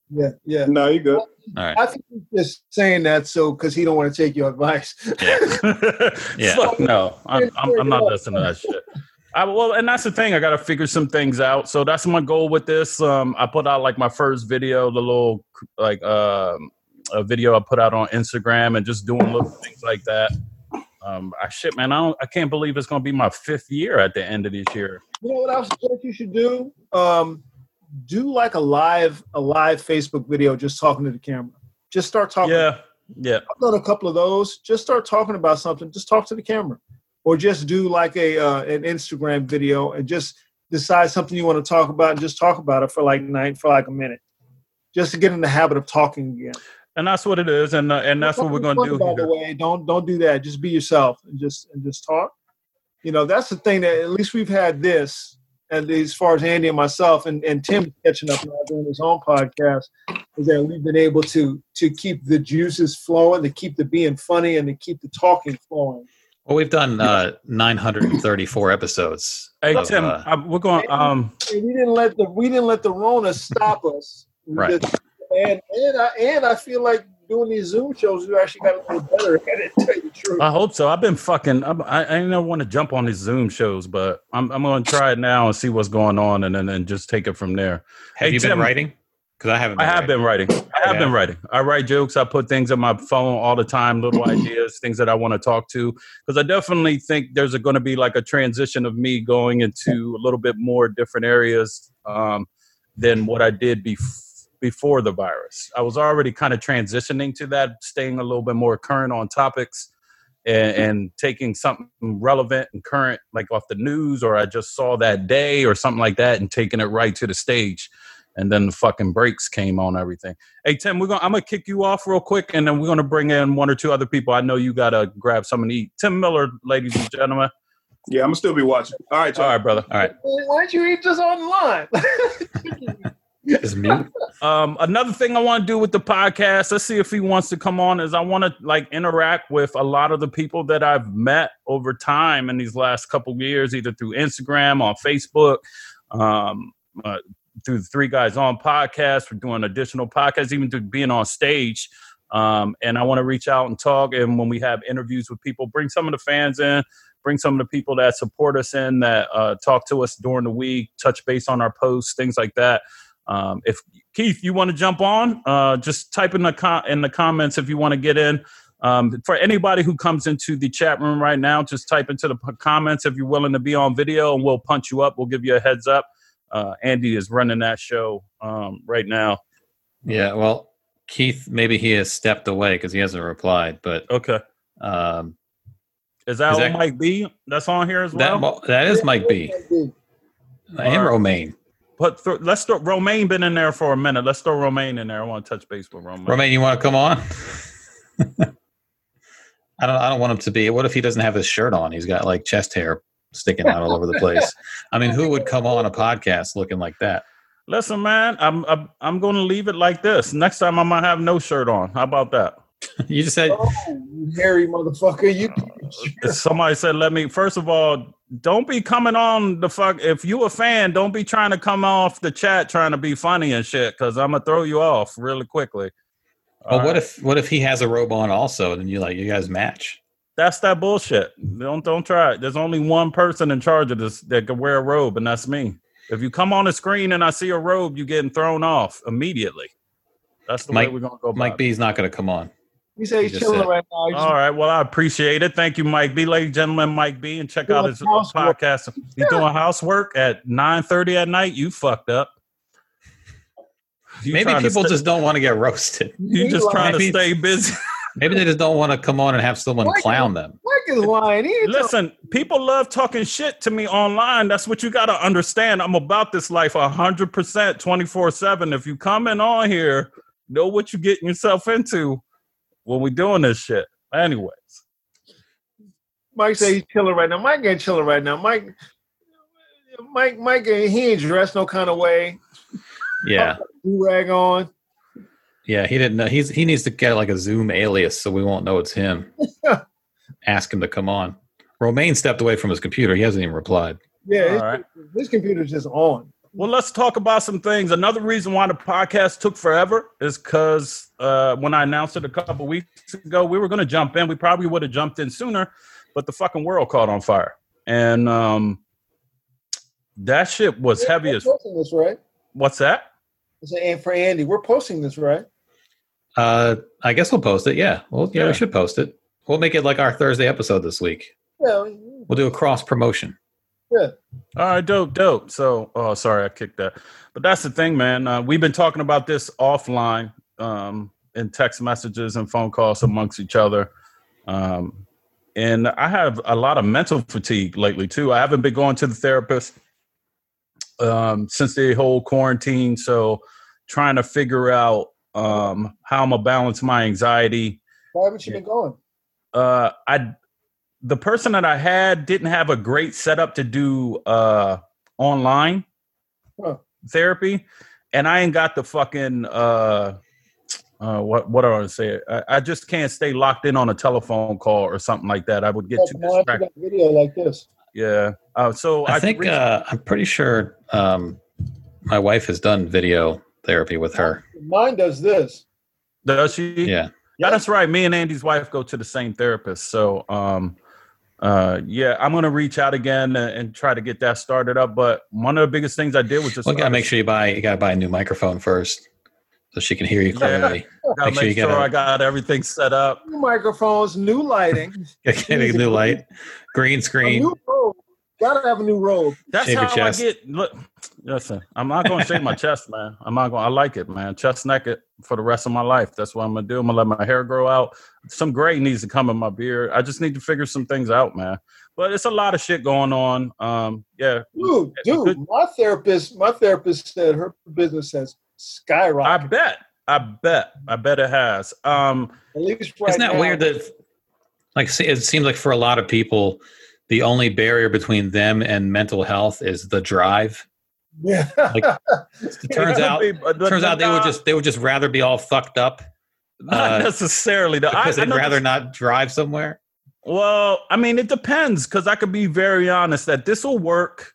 [SPEAKER 4] Yeah, yeah.
[SPEAKER 3] No, you good.
[SPEAKER 2] All right.
[SPEAKER 4] I think he's just saying that so because he don't want to take your advice.
[SPEAKER 2] Yeah. Yeah.
[SPEAKER 1] Fuck no, I'm, I'm, I'm not listening to that shit. I, well, and that's the thing. I got to figure some things out. So that's my goal with this. Um, I put out like my first video, the little like um, a video I put out on Instagram, and just doing little things like that. Um, I shit, man. I don't. I can't believe it's gonna be my fifth year at the end of this year.
[SPEAKER 4] You know what else that you should do? Um, do like a live a live Facebook video, just talking to the camera. Just start talking.
[SPEAKER 1] Yeah, yeah.
[SPEAKER 4] I've done a couple of those. Just start talking about something. Just talk to the camera, or just do like a uh, an Instagram video and just decide something you want to talk about and just talk about it for like night for like a minute, just to get in the habit of talking again.
[SPEAKER 1] And that's what it is, and uh, and that's what we're gonna do.
[SPEAKER 4] By the way, don't don't do that. Just be yourself and just and just talk. You know, that's the thing that at least we've had this, and as far as Andy and myself and, and Tim catching up now doing his own podcast, is that we've been able to to keep the juices flowing, to keep the being funny, and to keep the talking flowing.
[SPEAKER 2] Well, we've done uh, 934 episodes.
[SPEAKER 1] Hey
[SPEAKER 2] of,
[SPEAKER 1] Tim,
[SPEAKER 2] uh,
[SPEAKER 1] I, we're going. Um,
[SPEAKER 4] And we didn't let the we didn't let the Rona stop us. We
[SPEAKER 2] Right.
[SPEAKER 4] just- and and I and I feel like doing these Zoom shows, you actually got a little better at it. To tell you the truth.
[SPEAKER 1] I hope so. I've been fucking. I'm, I I never want to jump on these Zoom shows, but I'm I'm gonna try it now and see what's going on, and then and just take it from there.
[SPEAKER 2] have
[SPEAKER 1] hey,
[SPEAKER 2] you been writing? Because I haven't.
[SPEAKER 1] I
[SPEAKER 2] Been
[SPEAKER 1] have
[SPEAKER 2] writing.
[SPEAKER 1] been writing. I have
[SPEAKER 2] Yeah.
[SPEAKER 1] been writing. I write jokes. I put things on my phone all the time, little ideas, things that I want to talk to. Because I definitely think there's going to be like a transition of me going into a little bit more different areas um, than what I did bef- before the virus. I was already kind of transitioning to that, staying a little bit more current on topics. And, mm-hmm. and taking something relevant and current, like off the news, or I just saw that day, or something like that, and taking it right to the stage and then the fucking breaks came on everything. Hey Tim, we're gonna I'm gonna kick you off real quick, and then we're gonna bring in one or two other people. I know you gotta grab something to eat. Tim Miller, ladies and gentlemen.
[SPEAKER 3] Yeah, I'm gonna still be watching. All right,
[SPEAKER 1] All
[SPEAKER 3] y'all.
[SPEAKER 1] right, brother.
[SPEAKER 2] All right.
[SPEAKER 4] Why don't you eat this online?
[SPEAKER 2] Just mute.
[SPEAKER 1] Um, another thing I want to do with the podcast, let's see if he wants to come on, is I want to like interact with a lot of the people that I've met over time in these last couple years, either through Instagram, on Facebook, um, uh, through the Three Guys On podcast. We're doing additional podcasts, even through being on stage. Um, and I want to reach out and talk. And when we have interviews with people, bring some of the fans in, bring some of the people that support us in, that uh, talk to us during the week, touch base on our posts, things like that. Um, if Keith, you want to jump on, uh, just type in the com- in the comments if you want to get in. Um, for anybody who comes into the chat room right now, just type into the p- comments if you're willing to be on video, and we'll punch you up. We'll give you a heads up. Uh, Andy is running that show um, right now.
[SPEAKER 2] Yeah. Well, Keith, maybe he has stepped away because he hasn't replied. But
[SPEAKER 1] Okay,
[SPEAKER 2] um,
[SPEAKER 1] is that,
[SPEAKER 2] Is
[SPEAKER 1] on
[SPEAKER 2] that-
[SPEAKER 1] Mike B? That's on here as well.
[SPEAKER 2] well, that is Mike B and Romaine.
[SPEAKER 1] But th- let's throw Romaine been in there for a minute. Let's throw Romaine in there. I want to touch base with Romaine.
[SPEAKER 2] Romaine, you want to come on? I don't. I don't want him to be. What if he doesn't have his shirt on? He's got like chest hair sticking out all over the place. I mean, who would come on a podcast looking like that?
[SPEAKER 1] Listen, man, I'm I'm, I'm going to leave it like this. Next time I might have no shirt on. How about that?
[SPEAKER 2] You just said
[SPEAKER 4] Oh, you hairy motherfucker! You
[SPEAKER 1] Somebody said, "Let me." First of all, don't be coming on the fuck. If you a fan, don't be trying to come off the chat trying to be funny and shit. Because I'm gonna throw you off really quickly.
[SPEAKER 2] Well,
[SPEAKER 1] All
[SPEAKER 2] what
[SPEAKER 1] right?
[SPEAKER 2] if what if he has a robe on also, and then you like you guys match?
[SPEAKER 1] that's that bullshit? Don't don't try it. There's only one person in charge of this that can wear a robe, and that's me. If you come on the screen and I see a robe, you getting thrown off immediately. That's the
[SPEAKER 2] Mike-
[SPEAKER 1] way we're gonna go.
[SPEAKER 2] Mike
[SPEAKER 1] about it.
[SPEAKER 2] B's not going to come on.
[SPEAKER 4] You say
[SPEAKER 2] You
[SPEAKER 4] he's
[SPEAKER 2] just
[SPEAKER 4] chilling
[SPEAKER 2] said-
[SPEAKER 4] right now. He's
[SPEAKER 1] All right. Well, I appreciate it. Thank you, Mike B. Ladies and gentlemen, Mike B. And check out his
[SPEAKER 4] housework.
[SPEAKER 1] podcast. He's doing housework at 9.30 at night. You fucked up. You
[SPEAKER 2] Maybe people
[SPEAKER 1] stay-
[SPEAKER 2] just don't want to get roasted.
[SPEAKER 1] you just trying to stay busy.
[SPEAKER 2] Maybe they just don't want to come on and have someone
[SPEAKER 4] Mike-
[SPEAKER 2] clown them.
[SPEAKER 4] Mike is lying. He ain't
[SPEAKER 1] Listen, people love talking shit to me online. That's what you got to understand. I'm about this life 100% 24 7. If you coming on here, know what you're getting yourself into when we doing this shit. Anyways.
[SPEAKER 4] Mike say he's chilling right now. Mike ain't chilling right now. Mike, Mike, Mike, ain't- he ain't dressed no kind of way.
[SPEAKER 2] Yeah,
[SPEAKER 4] Do rag on.
[SPEAKER 2] yeah. He didn't know. He's he needs to get like a Zoom alias so we won't know it's him. Ask him to come on. Romaine stepped away from his computer. He hasn't even replied.
[SPEAKER 4] Yeah, his,
[SPEAKER 1] All right.
[SPEAKER 4] his computer's just on.
[SPEAKER 1] Well, let's talk about some things. Another reason why the podcast took forever is because uh, when I announced it a couple weeks ago, we were going to jump in. We probably would have jumped in sooner, but the fucking world caught on fire, and um, that shit was heavy
[SPEAKER 4] We're
[SPEAKER 1] as.
[SPEAKER 4] posting this, right?
[SPEAKER 1] What's that?
[SPEAKER 4] I say, and for Andy, we're posting this, right?
[SPEAKER 2] Uh, I guess we'll post it. Yeah. Well, yeah,
[SPEAKER 1] Yeah.
[SPEAKER 2] we should post it. We'll make it like our Thursday episode this week.
[SPEAKER 4] Yeah.
[SPEAKER 2] We'll do a cross promotion.
[SPEAKER 1] All right, dope, dope. So, oh, sorry, I kicked that. But that's the thing, man. Uh, we've been talking about this offline um, in text messages and phone calls amongst each other. Um, and I have a lot of mental fatigue lately, too. I haven't been going to the therapist um, since the whole quarantine. So, trying to figure out um, how I'm going to balance my anxiety
[SPEAKER 4] Why haven't you been going?
[SPEAKER 1] uh i the person that i had didn't have a great setup to do uh online
[SPEAKER 4] Huh.
[SPEAKER 1] therapy and i ain't got the fucking uh uh what what do i want to say I, I just can't stay locked in on a telephone call or something like that i would get
[SPEAKER 4] Yeah,
[SPEAKER 1] too
[SPEAKER 4] why don't you
[SPEAKER 1] distracted
[SPEAKER 4] got video like this?
[SPEAKER 1] yeah uh so
[SPEAKER 2] I think
[SPEAKER 1] reached-
[SPEAKER 2] uh, I'm pretty sure um, my wife has done video therapy with her.
[SPEAKER 4] Mine does this.
[SPEAKER 1] does she
[SPEAKER 2] Yeah.
[SPEAKER 1] Yeah, that's right. Me and Andy's wife go to the same therapist. So, um, uh, yeah, I'm gonna reach out again and, and try to get that started up. But one of the biggest things I did was just
[SPEAKER 2] Well, you gotta make sure you buy you gotta buy a new microphone first, so she can hear you
[SPEAKER 1] Yeah.
[SPEAKER 2] clearly.
[SPEAKER 1] gotta
[SPEAKER 2] make sure you
[SPEAKER 1] sure
[SPEAKER 2] get a-
[SPEAKER 1] I got everything set up.
[SPEAKER 4] New microphones, new lighting,
[SPEAKER 2] Get a new light, green
[SPEAKER 4] a
[SPEAKER 2] screen.
[SPEAKER 4] New robe. Gotta have a new robe.
[SPEAKER 1] That's
[SPEAKER 2] Shave your
[SPEAKER 1] how I get. Look, listen, I'm not gonna shave my chest, man. I'm not gonna. I like it, man. Chest naked for the rest of my life. That's what I'm gonna do. I'm gonna let my hair grow out. Some gray needs to come in my beard. I just need to figure some things out, man. But it's a lot of shit going on. Um, yeah,
[SPEAKER 4] Dude, dude, my therapist, my therapist said her business has skyrocketed.
[SPEAKER 1] I bet. I bet. I bet it has. Um,
[SPEAKER 4] At least right
[SPEAKER 2] Isn't that
[SPEAKER 4] now.
[SPEAKER 2] weird that like it seems like for a lot of people the only barrier between them and mental health is the drive.
[SPEAKER 4] Yeah.
[SPEAKER 2] Like, turns out turns out they would just they would just rather be all fucked up
[SPEAKER 1] not
[SPEAKER 2] uh,
[SPEAKER 1] necessarily. though.
[SPEAKER 2] Because
[SPEAKER 1] I
[SPEAKER 2] they'd
[SPEAKER 1] know
[SPEAKER 2] rather
[SPEAKER 1] this-
[SPEAKER 2] not drive somewhere.
[SPEAKER 1] Well, I mean, it depends because I could be very honest that this will work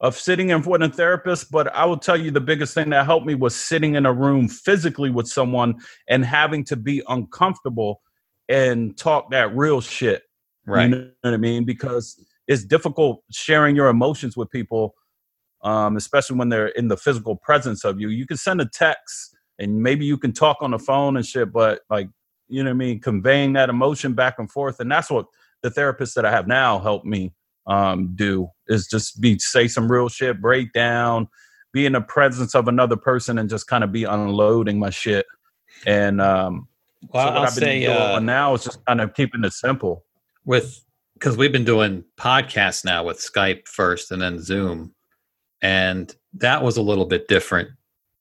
[SPEAKER 1] of sitting in front of a therapist, but I will tell you the biggest thing that helped me was sitting in a room physically with someone and having to be uncomfortable and talk that real shit.
[SPEAKER 2] Right.
[SPEAKER 1] You know what I mean? Because it's difficult sharing your emotions with people, um, especially when they're in the physical presence of you. You can send a text and maybe you can talk on the phone and shit, but like, you know what I mean? Conveying that emotion back and forth. And that's what the therapist that I have now helped me um, do is just be say some real shit, break down, be in the presence of another person and just kind of be unloading my shit. And um,
[SPEAKER 2] Well,
[SPEAKER 1] so what
[SPEAKER 2] I'll
[SPEAKER 1] I've been
[SPEAKER 2] say
[SPEAKER 1] doing
[SPEAKER 2] uh,
[SPEAKER 1] now is just kind of keeping it simple.
[SPEAKER 2] With because we've been doing podcasts now with Skype first and then Zoom, and that was a little bit different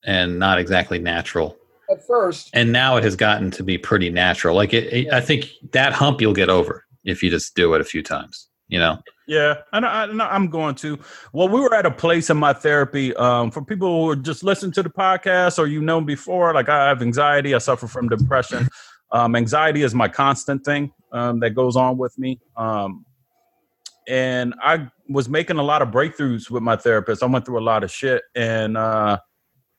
[SPEAKER 2] and not exactly natural.
[SPEAKER 4] At first,
[SPEAKER 2] And now it has gotten to be pretty natural. Like it, it I think that hump you'll get over if you just do it a few times. You know,
[SPEAKER 1] Yeah, and I, and I'm going to. Well, we were at a place in my therapy. Um, for people who are just listening to the podcast or you know before, like I have anxiety, I suffer from depression. Um, anxiety is my constant thing um, that goes on with me. Um, and I was making a lot of breakthroughs with my therapist. I went through a lot of shit, and uh,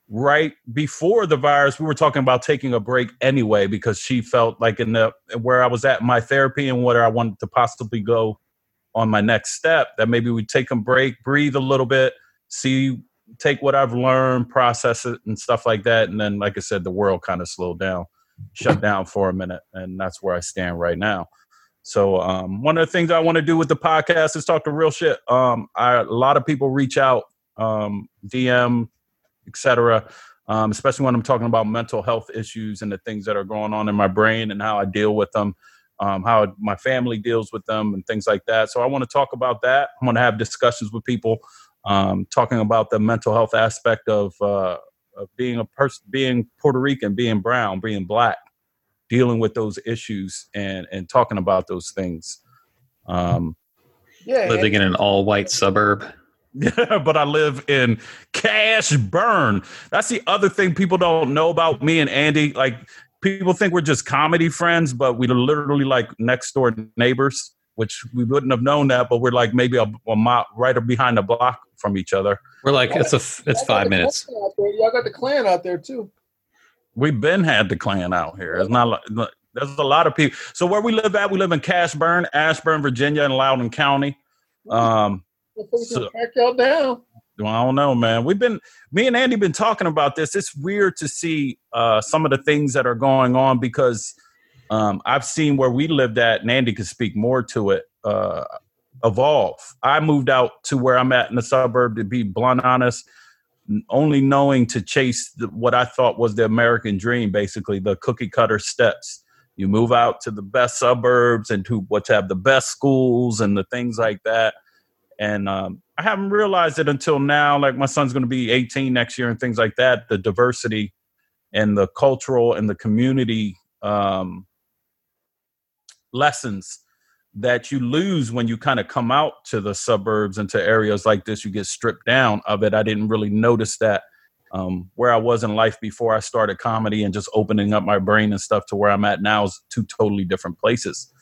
[SPEAKER 1] right before the virus, we were talking about taking a break anyway because she felt like in the where I was at my therapy and where I wanted to possibly go on my next step that maybe we take a break, breathe a little bit, see, take what I've learned, process it, and stuff like that. And then, like I said, the world kind of slowed down, shut down for a minute, and that's where I stand right now. So, um, one of the things I want to do with the podcast is talk to real shit. Um, I, a lot of people reach out, um, DM, etc. Um, especially when I'm talking about mental health issues and the things that are going on in my brain and how I deal with them um, how my family deals with them and things like that. So I want to talk about that. I want to have discussions with people, um, talking about the mental health aspect of, uh, of being a person, being Puerto Rican, being brown, being black, dealing with those issues and and talking about those things. Um,
[SPEAKER 4] Yeah,
[SPEAKER 2] Living in an all white suburb.
[SPEAKER 1] but I live in cash burn. That's the other thing people don't know about me and Andy. Like people think we're just comedy friends, but we're literally like next door neighbors, which we wouldn't have known that. But we're like maybe a, a mile right behind the block from each other.
[SPEAKER 2] We're like it's a it's
[SPEAKER 4] Y'all got
[SPEAKER 2] five minutes.
[SPEAKER 4] clan. Y'all got the clan out there too.
[SPEAKER 1] We've been had the clan out here. It's not like there's a lot of people. So where we live at, we live in Cashburn, Ashburn, Virginia, in Loudoun County. Um,
[SPEAKER 4] Motherfuckers
[SPEAKER 1] So-
[SPEAKER 4] gonna track y'all down.
[SPEAKER 1] Well, I don't know, man. We've been me and Andy been talking about this. It's weird to see uh, some of the things that are going on because um, I've seen where we lived at, and Andy could speak more to it. Uh, evolve. I moved out to where I'm at in the suburb. To be blunt, honest, only knowing to chase the, what I thought was the American dream, basically the cookie cutter steps. You move out to the best suburbs and to what have the best schools and the things like that and um, I haven't realized it until now. Like my son's going to be 18 next year and things like that. The diversity and the cultural and the community um, lessons that you lose when you kind of come out to the suburbs and to areas like this. You get stripped down of it. I didn't really notice that um, where I was in life before I started comedy and just opening up my brain and stuff to where I'm at now is two totally different places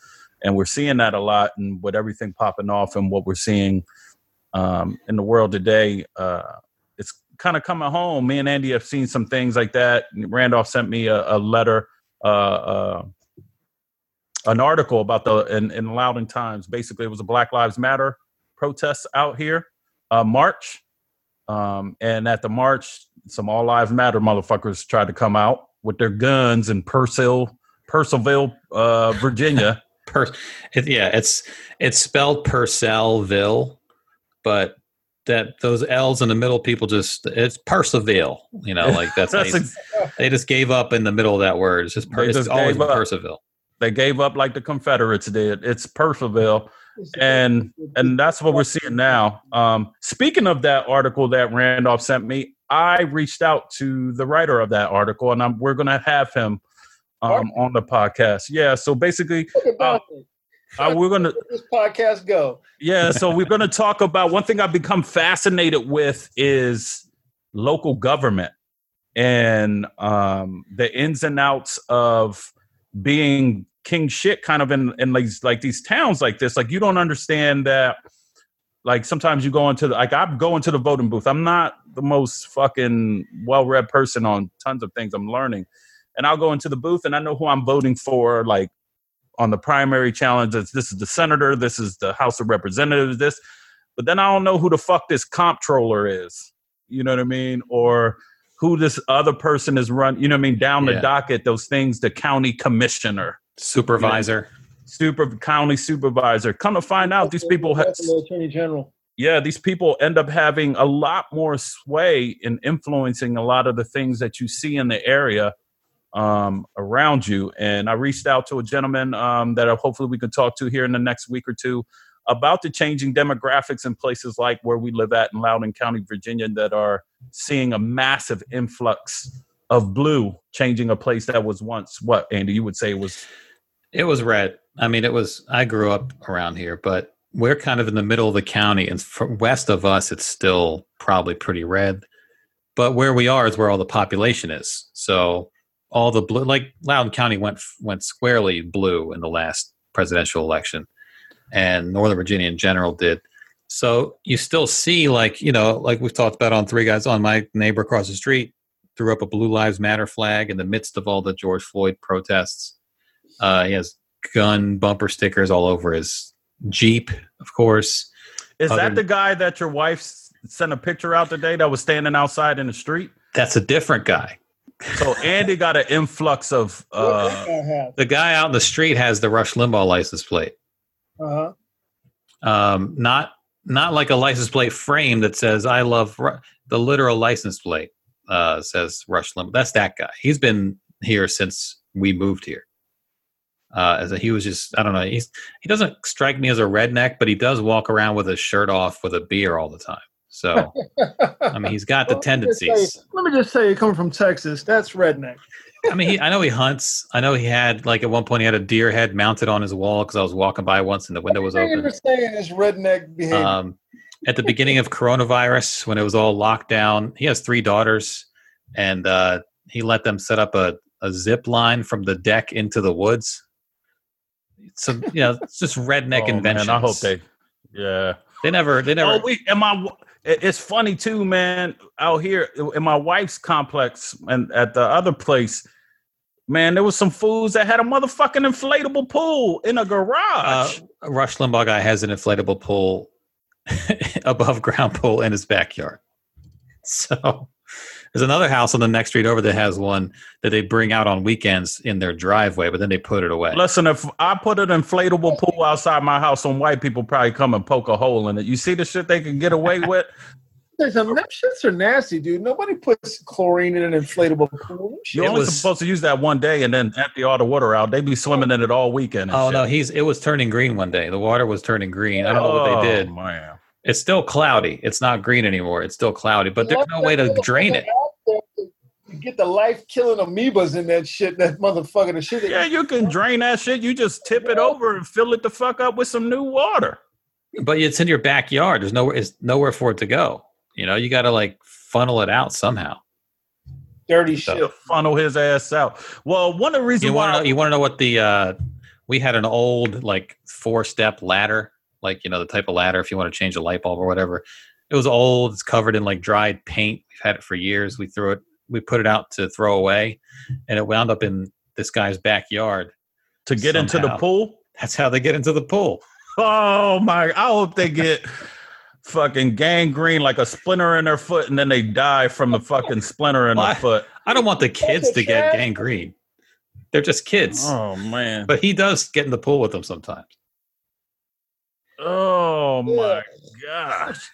[SPEAKER 1] and we're seeing that a lot and with everything popping off and what we're seeing um, in the world today uh, it's kind of coming home me and andy have seen some things like that randolph sent me a, a letter uh, uh, an article about the in, in Loudoun Times. Basically, it was a Black Lives Matter protests out here, uh, march, um, and at the march, some All Lives Matter motherfuckers tried to come out with their guns in Purcell, Purcellville, uh, Virginia.
[SPEAKER 2] Per- it, yeah, it's it's spelled Purcellville, but that those L's in the middle, people just it's Percival. You know, like that's,
[SPEAKER 1] That's
[SPEAKER 2] you-
[SPEAKER 1] ex-
[SPEAKER 2] they just gave up in the middle of that word. It's just per,
[SPEAKER 1] They
[SPEAKER 2] it's always
[SPEAKER 1] up.
[SPEAKER 2] Percival.
[SPEAKER 1] They gave up like the Confederates did. It's Purcellville. and and that's what we're seeing now. Um, speaking of that article that Randolph sent me, I reached out to the writer of that article, and I'm, we're going to have him um, on the podcast. Yeah, so basically, uh, uh, we're going to
[SPEAKER 4] this podcast go.
[SPEAKER 1] yeah, so we're going to talk about one thing I've become fascinated with is local government and um, the ins and outs of being king shit kind of in in these like these towns like this. Like you don't understand that. Like sometimes you go into the, like I'm going to the voting booth. I'm not the most fucking well read person on tons of things. I'm learning, and I'll go into the booth and I know who I'm voting for. Like on the primary challenge. This is the senator. This is the House of Representatives. This, but then I don't know who the fuck this comptroller is. You know what I mean? Or who this other person is run. You know what I mean? Down the
[SPEAKER 2] Yeah.
[SPEAKER 1] docket, those things. The county commissioner,
[SPEAKER 2] Supervisor.
[SPEAKER 1] super county supervisor. Come to find out, these people. Ha-
[SPEAKER 4] Attorney General.
[SPEAKER 1] yeah, these people end up having a lot more sway in influencing a lot of the things that you see in the area um, around you. And I reached out to a gentleman um, that hopefully we can talk to here in the next week or two about the changing demographics in places like where we live at in Loudoun County, Virginia, that are seeing a massive influx of blue changing a place that was once what, Andy, you would say it was
[SPEAKER 2] It was red. I mean, it was. I grew up around here, but we're kind of in the middle of the county, and west of us, it's still probably pretty red. But where we are is where all the population is. So all the blue, like Loudoun County went went squarely blue in the last presidential election, and Northern Virginia in general did. So you still see, like you know, like we've talked about on Three Guys on, my neighbor across the street threw up a Blue Lives Matter flag in the midst of all the George Floyd protests. Uh, he has gun bumper stickers all over his Jeep, of course.
[SPEAKER 1] Is
[SPEAKER 2] Other-
[SPEAKER 1] that the guy that your wife sent a picture out today that was standing outside in the street?
[SPEAKER 2] That's a different guy.
[SPEAKER 1] So Andy got an influx of uh
[SPEAKER 4] uh
[SPEAKER 2] The guy out in the street has the Rush Limbaugh license plate.
[SPEAKER 4] Huh.
[SPEAKER 2] Um, not not like a license plate frame that says "I love Ru-" the literal license plate uh, says Rush Limbaugh. That's that guy. He's been here since we moved here. Uh, as a, he was just I don't know. He's he doesn't strike me as a redneck, but he does walk around with his shirt off with a beer all the time. So I mean, he's got the
[SPEAKER 4] Well, let me just say-
[SPEAKER 2] tendencies.
[SPEAKER 4] Let me just say, coming from Texas, that's redneck.
[SPEAKER 2] I mean, he, I know he hunts. I know he had like at one point he had a deer head mounted on his wall because I was walking by once and the window was open.
[SPEAKER 4] you're saying is redneck behavior.
[SPEAKER 2] Um, at the beginning of coronavirus, when it was all locked down, he has three daughters, and uh, he let them set up a, a zip line from the deck into the woods. So you know, it's just redneck
[SPEAKER 1] oh, man. I hope they yeah.
[SPEAKER 2] they never they never
[SPEAKER 1] Oh, we and my it's funny too, man. Out here in my wife's complex and at the other place, man, there was some fools that had a motherfucking inflatable pool in a
[SPEAKER 2] uh,
[SPEAKER 1] garage.
[SPEAKER 2] Rush Limbaugh guy has an inflatable pool, above ground pool in his backyard. So there's another house on the next street over that has one that they bring out on weekends in their driveway, but then they put it away.
[SPEAKER 1] Listen, if I put an inflatable pool outside my house, some white people probably come and poke a hole in it. You see the shit they can get away with?
[SPEAKER 4] Say something. Them shits are nasty, dude. Nobody puts chlorine in an inflatable pool.
[SPEAKER 1] You're
[SPEAKER 2] It
[SPEAKER 1] only
[SPEAKER 2] was-
[SPEAKER 1] supposed to use that one day and then empty all the water out. They be swimming in it all weekend.
[SPEAKER 2] Oh
[SPEAKER 1] shit.
[SPEAKER 2] no, he's it was turning green one day. The water was turning green. I don't know what they oh, did.
[SPEAKER 1] Oh, man.
[SPEAKER 2] It's still cloudy. It's not green anymore. It's still cloudy, but there's no way to drain it.
[SPEAKER 4] You get the life killing amoebas in that shit. That motherfucker. The shit. that-
[SPEAKER 1] Yeah, you can drain that shit. You just tip it over and fill it the fuck up with some new water.
[SPEAKER 2] But it's in your backyard. There's nowhere. It's nowhere for it to go. You know, you got to like funnel it out somehow.
[SPEAKER 4] dirty
[SPEAKER 2] So-
[SPEAKER 4] shit.
[SPEAKER 1] Funnel his ass out. Well, one of the reasons
[SPEAKER 2] You wanna know? You want to know what the? uh We had an old like four step ladder, like you know the type of ladder if you want to change a light bulb or whatever. It was old. It's covered in like dried paint. We've had it for years. We threw it. We put it out to throw away, and it wound up in this guy's backyard.
[SPEAKER 1] to get into the pool.
[SPEAKER 2] That's how they get into the pool.
[SPEAKER 1] Oh my! I hope they get fucking gangrene like a splinter in their foot, and then they die from the fucking splinter in
[SPEAKER 2] Why?
[SPEAKER 1] their foot.
[SPEAKER 2] I don't want the kids to get gangrene. They're just kids.
[SPEAKER 1] Oh man!
[SPEAKER 2] But he does get in the pool with them sometimes.
[SPEAKER 1] Oh my gosh!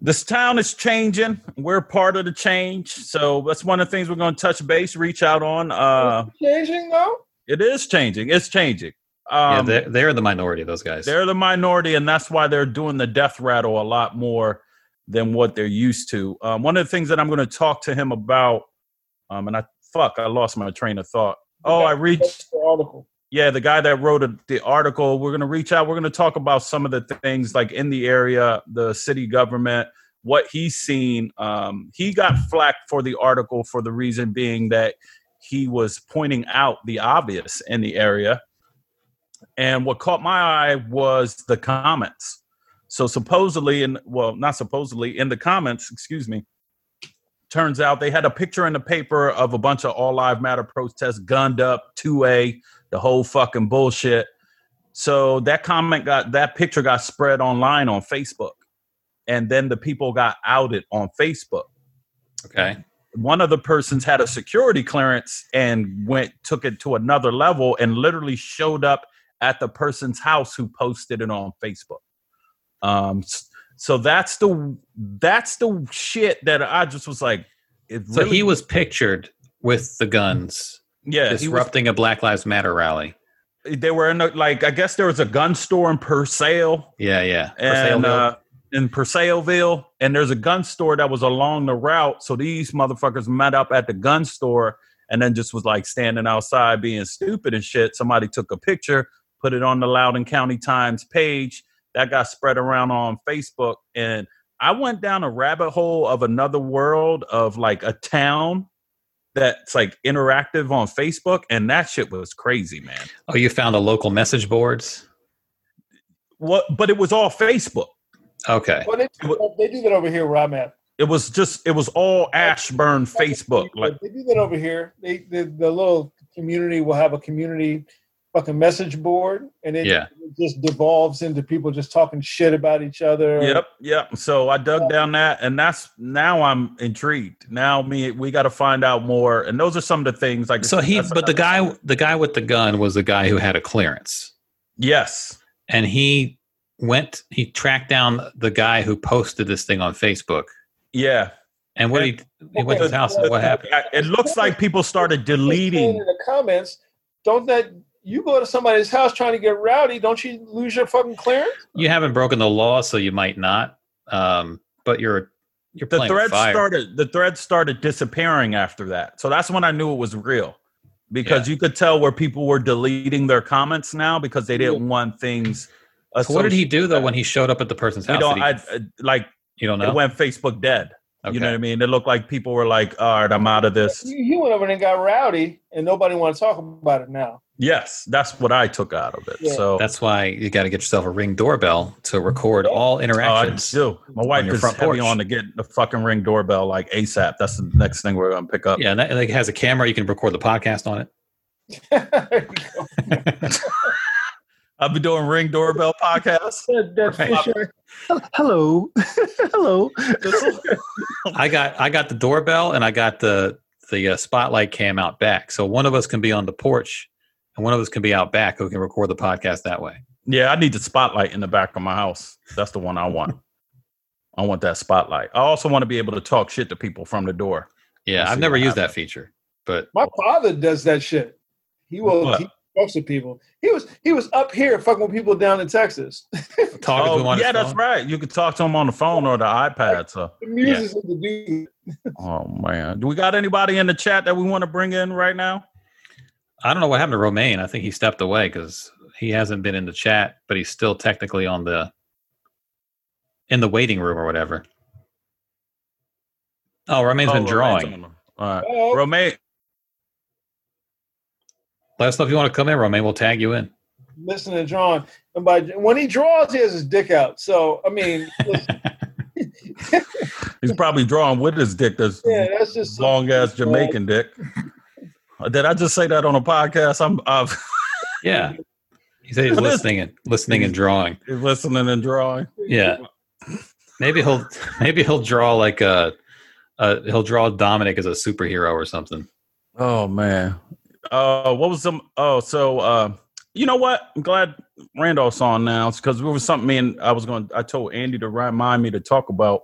[SPEAKER 1] This town is changing. We're part of the change, so that's one of the things we're going to touch base, reach out on. Uh,
[SPEAKER 4] Changing though.
[SPEAKER 1] it is changing. It's changing.
[SPEAKER 2] Yeah,
[SPEAKER 1] Um,
[SPEAKER 2] they're, they're the minority, those guys.
[SPEAKER 1] They're the minority, and that's why they're doing the death rattle a lot more than what they're used to. Um, one of the things that I'm going to talk to him about, um, and I fuck, I lost my train of thought. Oh, I reached.
[SPEAKER 4] The article.
[SPEAKER 1] Yeah, the guy that wrote a, the article. We're going to reach out. We're going to talk about some of the things like in the area, the city government, what he's seen. Um, he got flack for the article for the reason being that he was pointing out the obvious in the area. And what caught my eye was the comments. So supposedly, and well, not supposedly, in the comments, excuse me, turns out they had a picture in the paper of a bunch of All Live Matter protests, gunned up, 2A, the whole fucking bullshit. So that comment got that picture got spread online on Facebook. And then the people got outed on Facebook
[SPEAKER 2] okay.
[SPEAKER 1] one of the persons had a security clearance and went took it to another level and literally showed up at the person's house who posted it on Facebook. Um, so that's the that's the shit that I just was like. It
[SPEAKER 2] So he was pictured with the guns
[SPEAKER 1] yeah he was,
[SPEAKER 2] disrupting a Black Lives Matter rally.
[SPEAKER 1] they were in a, like I guess there was a gun store in Purcell
[SPEAKER 2] Yeah, yeah.
[SPEAKER 1] And uh, in Purcellville, and there's a gun store that was along the route. So these motherfuckers met up at the gun store and then just was like standing outside being stupid and shit. Somebody took a picture, put it on the Loudoun County Times page. That got spread around on Facebook. And I went down a rabbit hole of another world of like a town that's like interactive on Facebook. And that shit was crazy, man.
[SPEAKER 2] Oh, you found the local message boards?
[SPEAKER 1] What but it was all Facebook.
[SPEAKER 2] Okay.
[SPEAKER 4] Well, they, they do that over here where I'm at.
[SPEAKER 1] It was just it was all Ashburn Facebook. Like
[SPEAKER 4] they do that over here. They the, the little community will have a community fucking message board, and it,
[SPEAKER 2] Yeah.
[SPEAKER 4] it just devolves into people just talking shit about each other.
[SPEAKER 1] Yep, yep. So I dug down that, and that's now I'm intrigued. Now me, we got to find out more, and those are some of the things. Like
[SPEAKER 2] So he, but the
[SPEAKER 1] another-
[SPEAKER 2] guy, the guy with the gun was the guy who had a clearance,
[SPEAKER 1] yes,
[SPEAKER 2] and he went, he tracked down the guy who posted this thing on Facebook.
[SPEAKER 1] yeah.
[SPEAKER 2] And what he, he went to his house, and what happened?
[SPEAKER 1] It looks like people started deleting.
[SPEAKER 4] the comments. Don't that you go to somebody's house trying to get rowdy? Don't you lose your fucking clearance?
[SPEAKER 2] You haven't broken the law, so you might not. Um, but you're you're
[SPEAKER 1] The
[SPEAKER 2] playing
[SPEAKER 1] thread
[SPEAKER 2] fire.
[SPEAKER 1] started. The thread started disappearing after that. So that's when I knew it was real, because you could tell where people were deleting their comments now because they didn't want things.
[SPEAKER 2] So what did he do though when he showed up at the person's
[SPEAKER 1] We
[SPEAKER 2] house?
[SPEAKER 1] don't.
[SPEAKER 2] He-
[SPEAKER 1] I, I like.
[SPEAKER 2] you don't know.
[SPEAKER 1] It
[SPEAKER 2] know.
[SPEAKER 1] went Facebook dead.
[SPEAKER 2] Okay.
[SPEAKER 1] You know what I mean? It looked like people were like, "All right, I'm out of this."
[SPEAKER 4] You, you went over there and got rowdy, and nobody want to talk about it now.
[SPEAKER 1] Yes, that's what I took out of it.
[SPEAKER 4] Yeah.
[SPEAKER 1] So
[SPEAKER 2] That's why you got to get yourself a ring doorbell to record all
[SPEAKER 1] oh, I
[SPEAKER 2] interactions.
[SPEAKER 1] do. My wife
[SPEAKER 2] your
[SPEAKER 1] is
[SPEAKER 2] front
[SPEAKER 1] heavy
[SPEAKER 2] porch.
[SPEAKER 1] on to get the fucking ring doorbell like ASAP. That's the next thing we're gonna pick up.
[SPEAKER 2] yeah, and that, like, it has a camera. You can record the podcast on it.
[SPEAKER 4] There you go.
[SPEAKER 1] I'll be doing ring doorbell podcasts.
[SPEAKER 4] That- that
[SPEAKER 2] Right.
[SPEAKER 4] Fisher- Hello, hello.
[SPEAKER 2] I got I got the doorbell and I got the the uh, spotlight cam out back. So one of us can be on the porch and one of us can be out back who can record the podcast that way.
[SPEAKER 1] Yeah, I need the spotlight in the back of my house. That's the one I want. I want that spotlight. I also want to be able to talk shit to people from the door.
[SPEAKER 2] Yeah, I've never
[SPEAKER 1] what
[SPEAKER 2] used that feature, but
[SPEAKER 4] My father does that shit. He will.
[SPEAKER 1] What?
[SPEAKER 4] He talks to people. He was he was up here fucking with people down in Texas.
[SPEAKER 2] talking to oh, him
[SPEAKER 1] Oh,
[SPEAKER 2] on his
[SPEAKER 1] yeah, that's
[SPEAKER 2] phone.
[SPEAKER 1] right. You could talk to them on the phone or the iPad. So,
[SPEAKER 4] The music is the dude.
[SPEAKER 1] oh man, do we got anybody in the chat that we want to bring in right now?
[SPEAKER 2] I don't know what happened to Romaine. I think he stepped away because he hasn't been in the chat, but he's still technically on the in the waiting room or whatever. Oh, Romaine's been
[SPEAKER 1] Oh,
[SPEAKER 2] drawing.
[SPEAKER 1] Romaine's on. All right,
[SPEAKER 4] Oh,
[SPEAKER 1] Romaine.
[SPEAKER 2] Let us know if you want to come in, Romaine. We'll tag you in.
[SPEAKER 4] listen to John. And by when he draws, he has his dick out. So I mean,
[SPEAKER 1] He's probably drawing with his dick. This
[SPEAKER 4] yeah, that's just
[SPEAKER 1] long ass Jamaican dick. Did I just say that on a podcast? I'm, I'm
[SPEAKER 2] Yeah. He said he's listening and listening and drawing.
[SPEAKER 1] listening and drawing.
[SPEAKER 2] Yeah. Maybe he'll maybe he'll draw like a, a he'll draw Dominic as a superhero or something.
[SPEAKER 1] Oh man. Uh, what was some? Oh, so uh, you know what? I'm glad Randolph's on now because it was something me and I was going. I told Andy to remind me to talk about.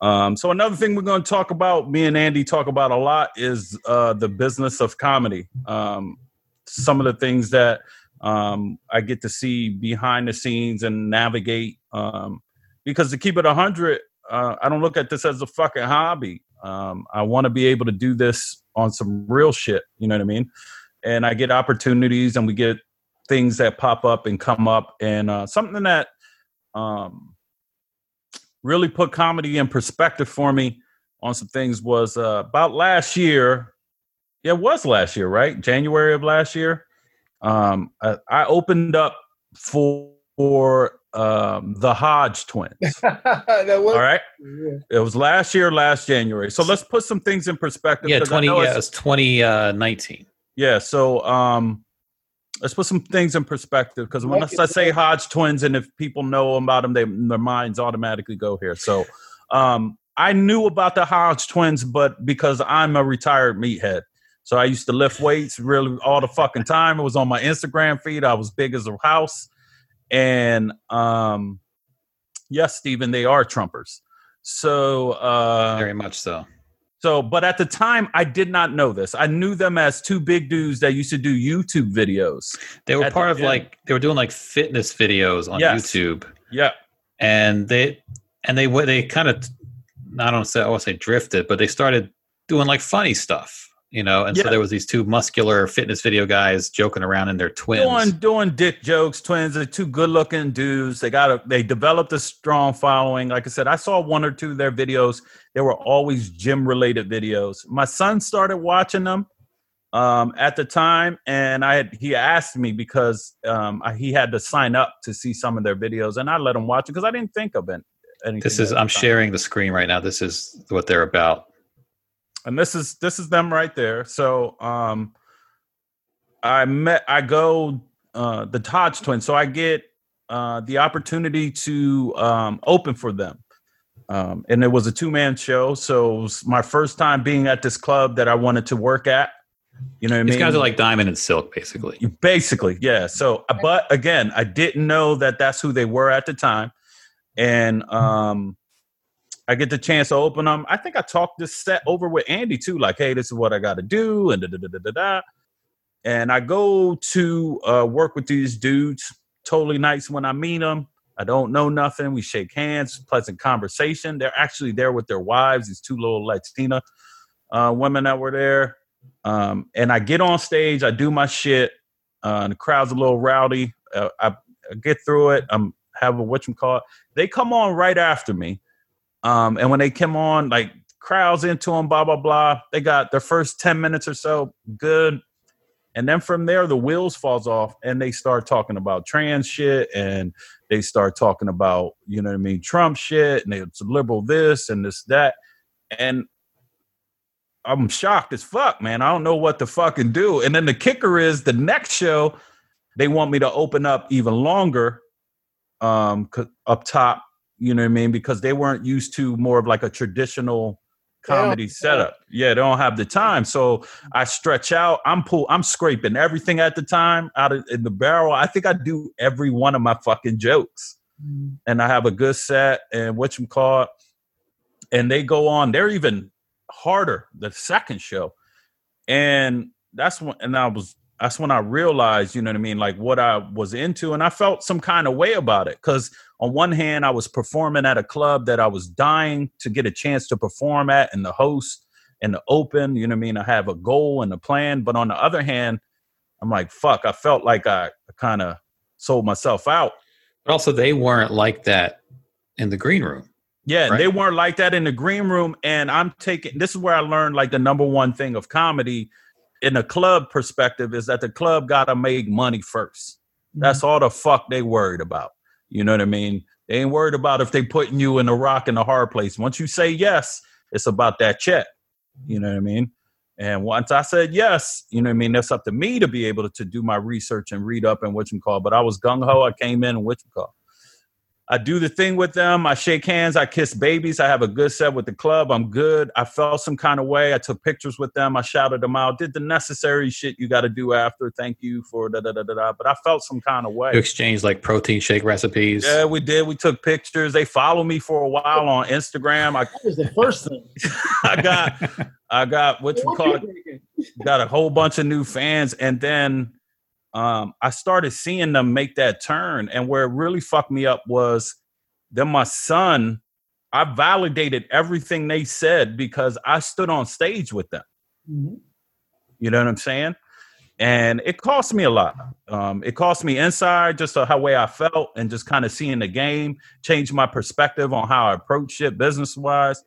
[SPEAKER 1] Um, so another thing we're going to talk about, me and Andy talk about a lot, is uh, the business of comedy. Um, some of the things that um, I get to see behind the scenes and navigate. Um, because to keep it hundred, uh, I don't look at this as a fucking hobby. Um, I want to be able to do this on some real shit. You know what I mean? And I get opportunities, and we get things that pop up and come up, and uh, something that um, really put comedy in perspective for me on some things was uh, about last year. Yeah, it was last year, right? January of last year. Um, I, I opened up for, for um, the Hodge twins.
[SPEAKER 4] that was
[SPEAKER 1] All right.
[SPEAKER 4] yeah.
[SPEAKER 1] It was last year, last January. So let's put some things in perspective.
[SPEAKER 2] Yeah,
[SPEAKER 1] 'cause I
[SPEAKER 2] twenty.
[SPEAKER 1] know
[SPEAKER 2] Yeah,
[SPEAKER 1] it's-
[SPEAKER 2] it's twenty uh,
[SPEAKER 1] yeah. So um, let's put some things in perspective because when
[SPEAKER 4] Like
[SPEAKER 1] I say Hodge twins, and if people know about them, they their minds automatically go here. So um, I knew about the Hodge twins, but because I'm a retired meathead. So I used to lift weights really all the fucking time. It was on my Instagram feed. I was big as a house. And um, yes, Stephen, they are Trumpers. So uh,
[SPEAKER 2] Very much so.
[SPEAKER 1] So, but at the time, I did not know this. I knew them as two big dudes that used to do YouTube videos.
[SPEAKER 2] They were part
[SPEAKER 1] the
[SPEAKER 2] of like they were doing like fitness videos on
[SPEAKER 1] Yes.
[SPEAKER 2] YouTube,
[SPEAKER 1] Yeah,
[SPEAKER 2] and they and they they kind of I don't say I won't say drifted, but they started doing like funny stuff. You know. And
[SPEAKER 1] Yeah.
[SPEAKER 2] so there was these two muscular fitness video guys joking around, and they're twins.
[SPEAKER 1] doing doing dick jokes. Twins are two good looking dudes. They got a they developed a strong following. Like I said, I saw one or two of their videos. They were always gym related videos. My son started watching them um, at the time, and I had he asked me because um, I, he had to sign up to see some of their videos, and I let him watch it because I didn't think of it. anything
[SPEAKER 2] This is I'm
[SPEAKER 1] time.
[SPEAKER 2] sharing the screen right now. This is what they're about.
[SPEAKER 1] And this is this is them right there. So um I met I go uh the Hodge twins, so I get uh the opportunity to um open for them. Um and it was a two-man show, so it was my first time being at this club that I wanted to work at. You know what I
[SPEAKER 2] These
[SPEAKER 1] mean?
[SPEAKER 2] guys are like Diamond and Silk, basically.
[SPEAKER 1] You- Basically, yeah. So, uh, but again, I didn't know that that's who they were at the time, and um, I get the chance to open them. I think I talked this set over with Andy too, like, "Hey, this is what I got to do," and da da da da da. And I go to uh, work with these dudes. Totally nice when I meet them. I don't know nothing. We shake hands, pleasant conversation. They're actually there with their wives. These two little Latina uh, women that were there. Um, and I get on stage, I do my shit. Uh, the crowd's a little rowdy. Uh, I, I get through it. I'm have a whatchamacallit. They come on right after me. Um, and when they come on, like crowds into them, blah, blah, blah. They got their first 10 minutes or so, good. And then from there, the wheels falls off and they start talking about trans shit and they start talking about, you know what I mean, Trump shit and it's liberal this and this, that. And I'm shocked as fuck, man. I don't know what to fucking do. And then the kicker is the next show, they want me to open up even longer, um, up top. You know what I mean? Because they weren't used to more of like a traditional comedy setup. Yeah, they don't have the time. So I stretch out. I'm pull. I'm scraping everything at the time out of in the barrel. I think I do every one of my fucking jokes and I have a good set and what you call it. And they go on, they're even harder the second show. And that's when and I was that's when I realized, you know what I mean, like what I was into. And I felt some kind of way about it. Cause on one hand, I was performing at a club that I was dying to get a chance to perform at and the host and the open, you know what I mean? I have a goal and a plan. But on the other hand, I'm like, fuck, I felt like I kind of sold myself out.
[SPEAKER 2] But also, they weren't like that in the green room.
[SPEAKER 1] Yeah,
[SPEAKER 2] Right.
[SPEAKER 1] they weren't like that in the green room. And I'm taking this is where I learned like the number one thing of comedy in a club perspective is that the club gotta make money first. Mm-hmm. That's all the fuck they worried about. You know what I mean? They ain't worried about if they putting you in a rock in a hard place. Once you say yes, it's about that check. You know what I mean? And once I said yes, you know what I mean? That's up to me to be able to, to do my research and read up and what you call. But I was gung ho. I came in and what you call. I do the thing with them. I shake hands. I kiss babies. I have a good set with the club. I'm good. I felt some kind of way. I took pictures with them. I shouted them out. Did the necessary shit you got to do after. Thank you for da da da da da. But I felt some kind of way.
[SPEAKER 2] You exchange like protein shake recipes.
[SPEAKER 1] Yeah, we did. We took pictures. They follow me for a while on Instagram. I,
[SPEAKER 4] That was the first thing.
[SPEAKER 1] I got, I got what you
[SPEAKER 4] What
[SPEAKER 1] call
[SPEAKER 4] you
[SPEAKER 1] it, got a whole bunch of new fans, and then um, I started seeing them make that turn. And where it really fucked me up was then my son. I validated everything they said because I stood on stage with them.
[SPEAKER 4] Mhm.
[SPEAKER 1] You know what I'm saying? And it cost me a lot. Um, it cost me inside just how way I felt and just kind of seeing the game, change my perspective on how I approach it business wise.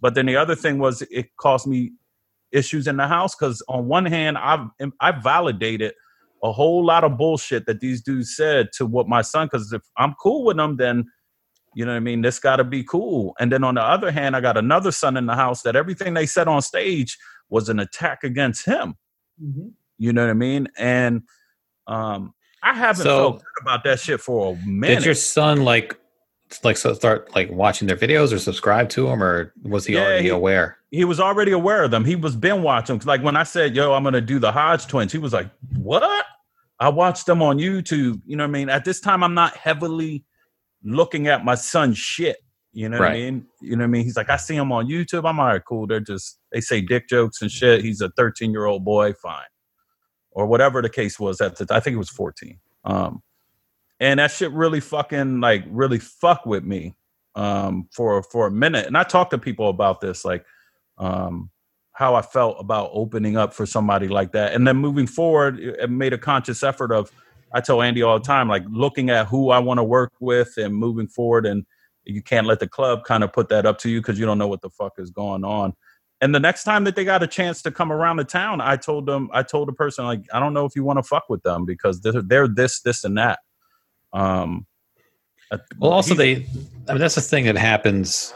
[SPEAKER 1] But then the other thing was it cost me issues in the house because on one hand, I've I validated a whole lot of bullshit that these dudes said to what my son. Because if I'm cool with them, then you know what I mean. This got to be cool. And then on the other hand, I got another son in the house that everything they said on stage was an attack against him.
[SPEAKER 4] Mhm.
[SPEAKER 1] You know what I mean? And um, I haven't
[SPEAKER 2] So-
[SPEAKER 1] felt good about that shit for a minute.
[SPEAKER 2] Did your son like like so start like watching their videos or subscribe to them, or was he
[SPEAKER 1] Yeah,
[SPEAKER 2] already
[SPEAKER 1] he-
[SPEAKER 2] aware?
[SPEAKER 1] He was already aware of them. He was been watching. Like when I said, "Yo, I'm gonna do the Hodge twins," he was like, "What?" I watched them on YouTube. You know what I mean? At this time, I'm not heavily looking at my son's shit. You know what I mean? You know what I mean? He's like, I see him on YouTube. I'm all right, cool. They're just they say dick jokes and shit. He's a 13 year old boy, fine, or whatever the case was at the. I think it was 14. Um, and that shit really fucking like really fuck with me um for for a minute and i talked to people about this like um how I felt about opening up for somebody like that. And then moving forward, it made a conscious effort of I tell Andy all the time, like looking at who I want to work with and moving forward. And you can't let the club kind of put that up to you because you don't know what the fuck is going on. And the next time that they got a chance to come around the town, I told them, I told the person, like, I don't know if you want to fuck with them because they're, they're this, this, and that. Um,
[SPEAKER 2] Well, also they, I mean, that's the thing that happens.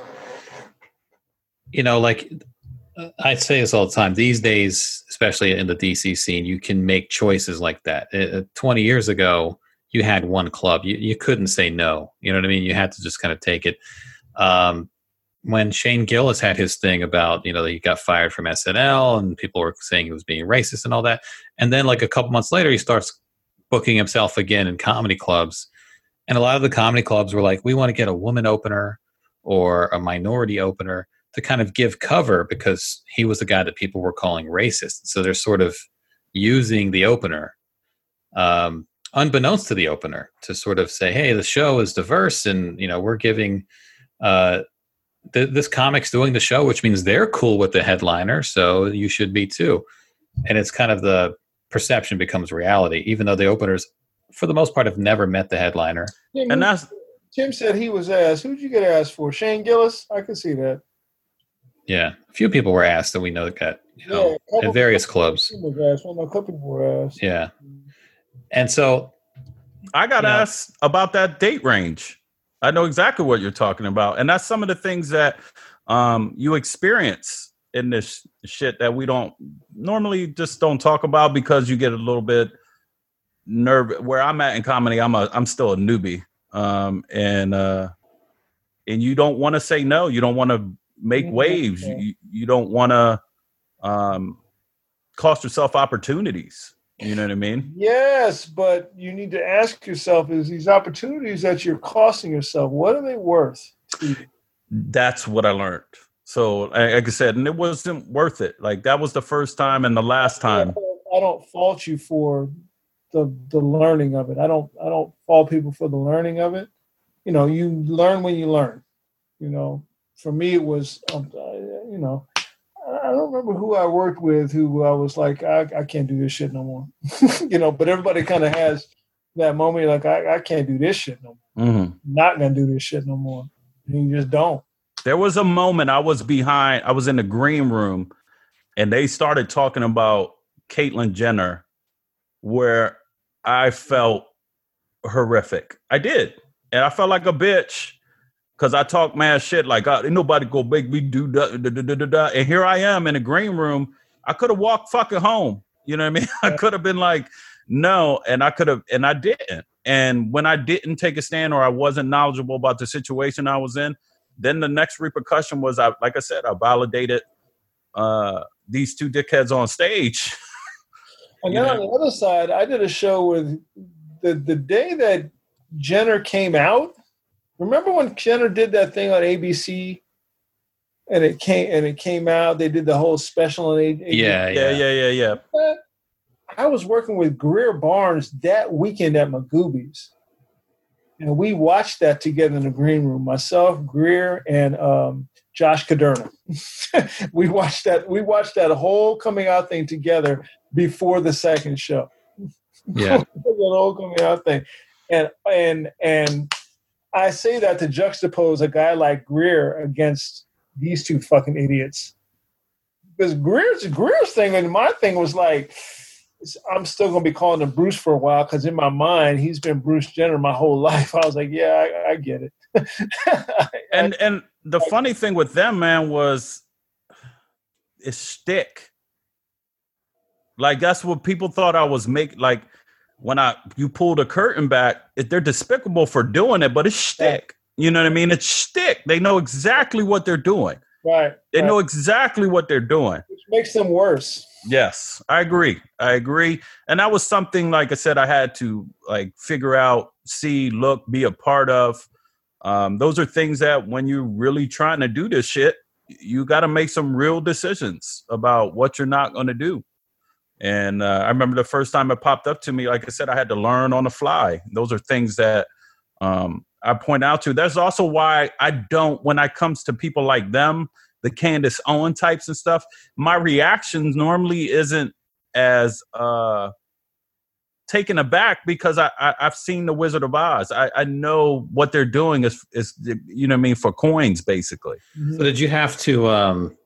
[SPEAKER 2] You know, like uh, I say this all the time. These days, especially in the DC scene, you can make choices like that. Uh, Twenty years ago, you had one club. You you couldn't say no. You know what I mean? You had to just kind of take it. Um, when Shane Gillis had his thing about you know he got fired from SNL and people were saying he was being racist and all that, and then like a couple months later, he starts booking himself again in comedy clubs. And a lot of the comedy clubs were like, we want to get a woman opener or a minority opener to kind of give cover because he was the guy that people were calling racist. So they're sort of using the opener, um, unbeknownst to the opener, to sort of say, hey, the show is diverse and, you know, we're giving uh, th- this comic's doing the show, which means they're cool with the headliner. So you should be too. And it's kind of the perception becomes reality, even though the openers, for the most part, have never met the headliner.
[SPEAKER 4] Tim,
[SPEAKER 1] and that's
[SPEAKER 4] Tim said he was asked. Who'd you get asked for? Shane Gillis? I can see that.
[SPEAKER 2] Yeah, a few people were asked that we know that got you know
[SPEAKER 4] Yeah,
[SPEAKER 2] at various clubs.
[SPEAKER 4] Was asked. Well, no, couple people were asked.
[SPEAKER 2] Yeah, and so
[SPEAKER 1] I got
[SPEAKER 2] Yeah.
[SPEAKER 1] asked about that date range. I know exactly what you're talking about, and that's some of the things that um, you experience in this shit that we don't normally just don't talk about because you get a little bit nervous. Where I'm at in comedy, I'm a I'm still a newbie, um, and uh, and you don't want to say no. You don't want to make waves. You, you don't want to um, cost yourself opportunities. You know what I mean?
[SPEAKER 4] Yes, but you need to ask yourself: Is these opportunities that you're costing yourself, what are they worth?
[SPEAKER 1] that's what I learned. So, like like I said, and it wasn't worth it. Like that was the first time and the last time.
[SPEAKER 4] I don't fault you for the the learning of it. I don't I don't fault people for the learning of it. You know, you learn when you learn. You know, for me it was um, I, you know I don't remember who I worked with who I was like I, I can't do this shit no more. you know, but everybody kind of has that moment like I, I can't do this shit no more.
[SPEAKER 1] Mhm.
[SPEAKER 4] Not gonna do this shit no more. And you just don't.
[SPEAKER 1] There was a moment I was behind. I was in the green room, and they started talking about Caitlyn Jenner, where I felt horrific. I did, and I felt like a bitch because I talk mad shit. Like, uh, ain't nobody go make me do da, da, da, da, da, da. And here I am in the green room. I could have walked fucking home. You know what I mean? I could have been like, no, and I could have, and I didn't. And when I didn't take a stand or I wasn't knowledgeable about the situation I was in, then the next repercussion was I, like I said, I validated uh, these two dickheads on stage.
[SPEAKER 4] And then on the other side, I did a show with the the day that Jenner came out. Remember when Jenner did that thing on ABC, and it came and it came out. They did the whole special on ABC.
[SPEAKER 2] yeah,
[SPEAKER 1] yeah, yeah, yeah, yeah.
[SPEAKER 4] I was working with Greer Barnes that weekend at Magooby's, and we watched that together in the green room. Myself, Greer, and um, Josh Caderna. we watched that. We watched that whole coming out thing together before the second show.
[SPEAKER 2] yeah.
[SPEAKER 4] that whole coming out thing, and and and I say that to juxtapose a guy like Greer against these two fucking idiots. Because Greer's Greer's thing and my thing was like, I'm still gonna be calling him Bruce for a while because in my mind he's been Bruce Jenner my whole life. I was like, yeah, I, I get it.
[SPEAKER 1] And and the funny thing with them, man, was it's stick. Like that's what people thought I was make. Like when I you pull the curtain back, they're despicable for doing it, but it's shtick. You know what I mean? It's shtick. They know exactly what they're doing.
[SPEAKER 4] right,
[SPEAKER 1] They
[SPEAKER 4] right.
[SPEAKER 1] know exactly what they're doing.
[SPEAKER 4] which makes them worse.
[SPEAKER 1] Yes, I agree. I agree. And that was something, like I said, I had to like figure out, see, look, be a part of. Um, those are things that when you're really trying to do this shit, you got to make some real decisions about what you're not going to do. And uh, I remember the first time it popped up to me, like I said, I had to learn on the fly. Those are things that um, I point out to. That's also why I don't, when I comes to people like them, the Candace Owen types and stuff, my reactions normally isn't as uh taken aback because I, I I've seen the Wizard of Oz. I, I know what they're doing is is you know I mean for coins basically.
[SPEAKER 2] So did you have to um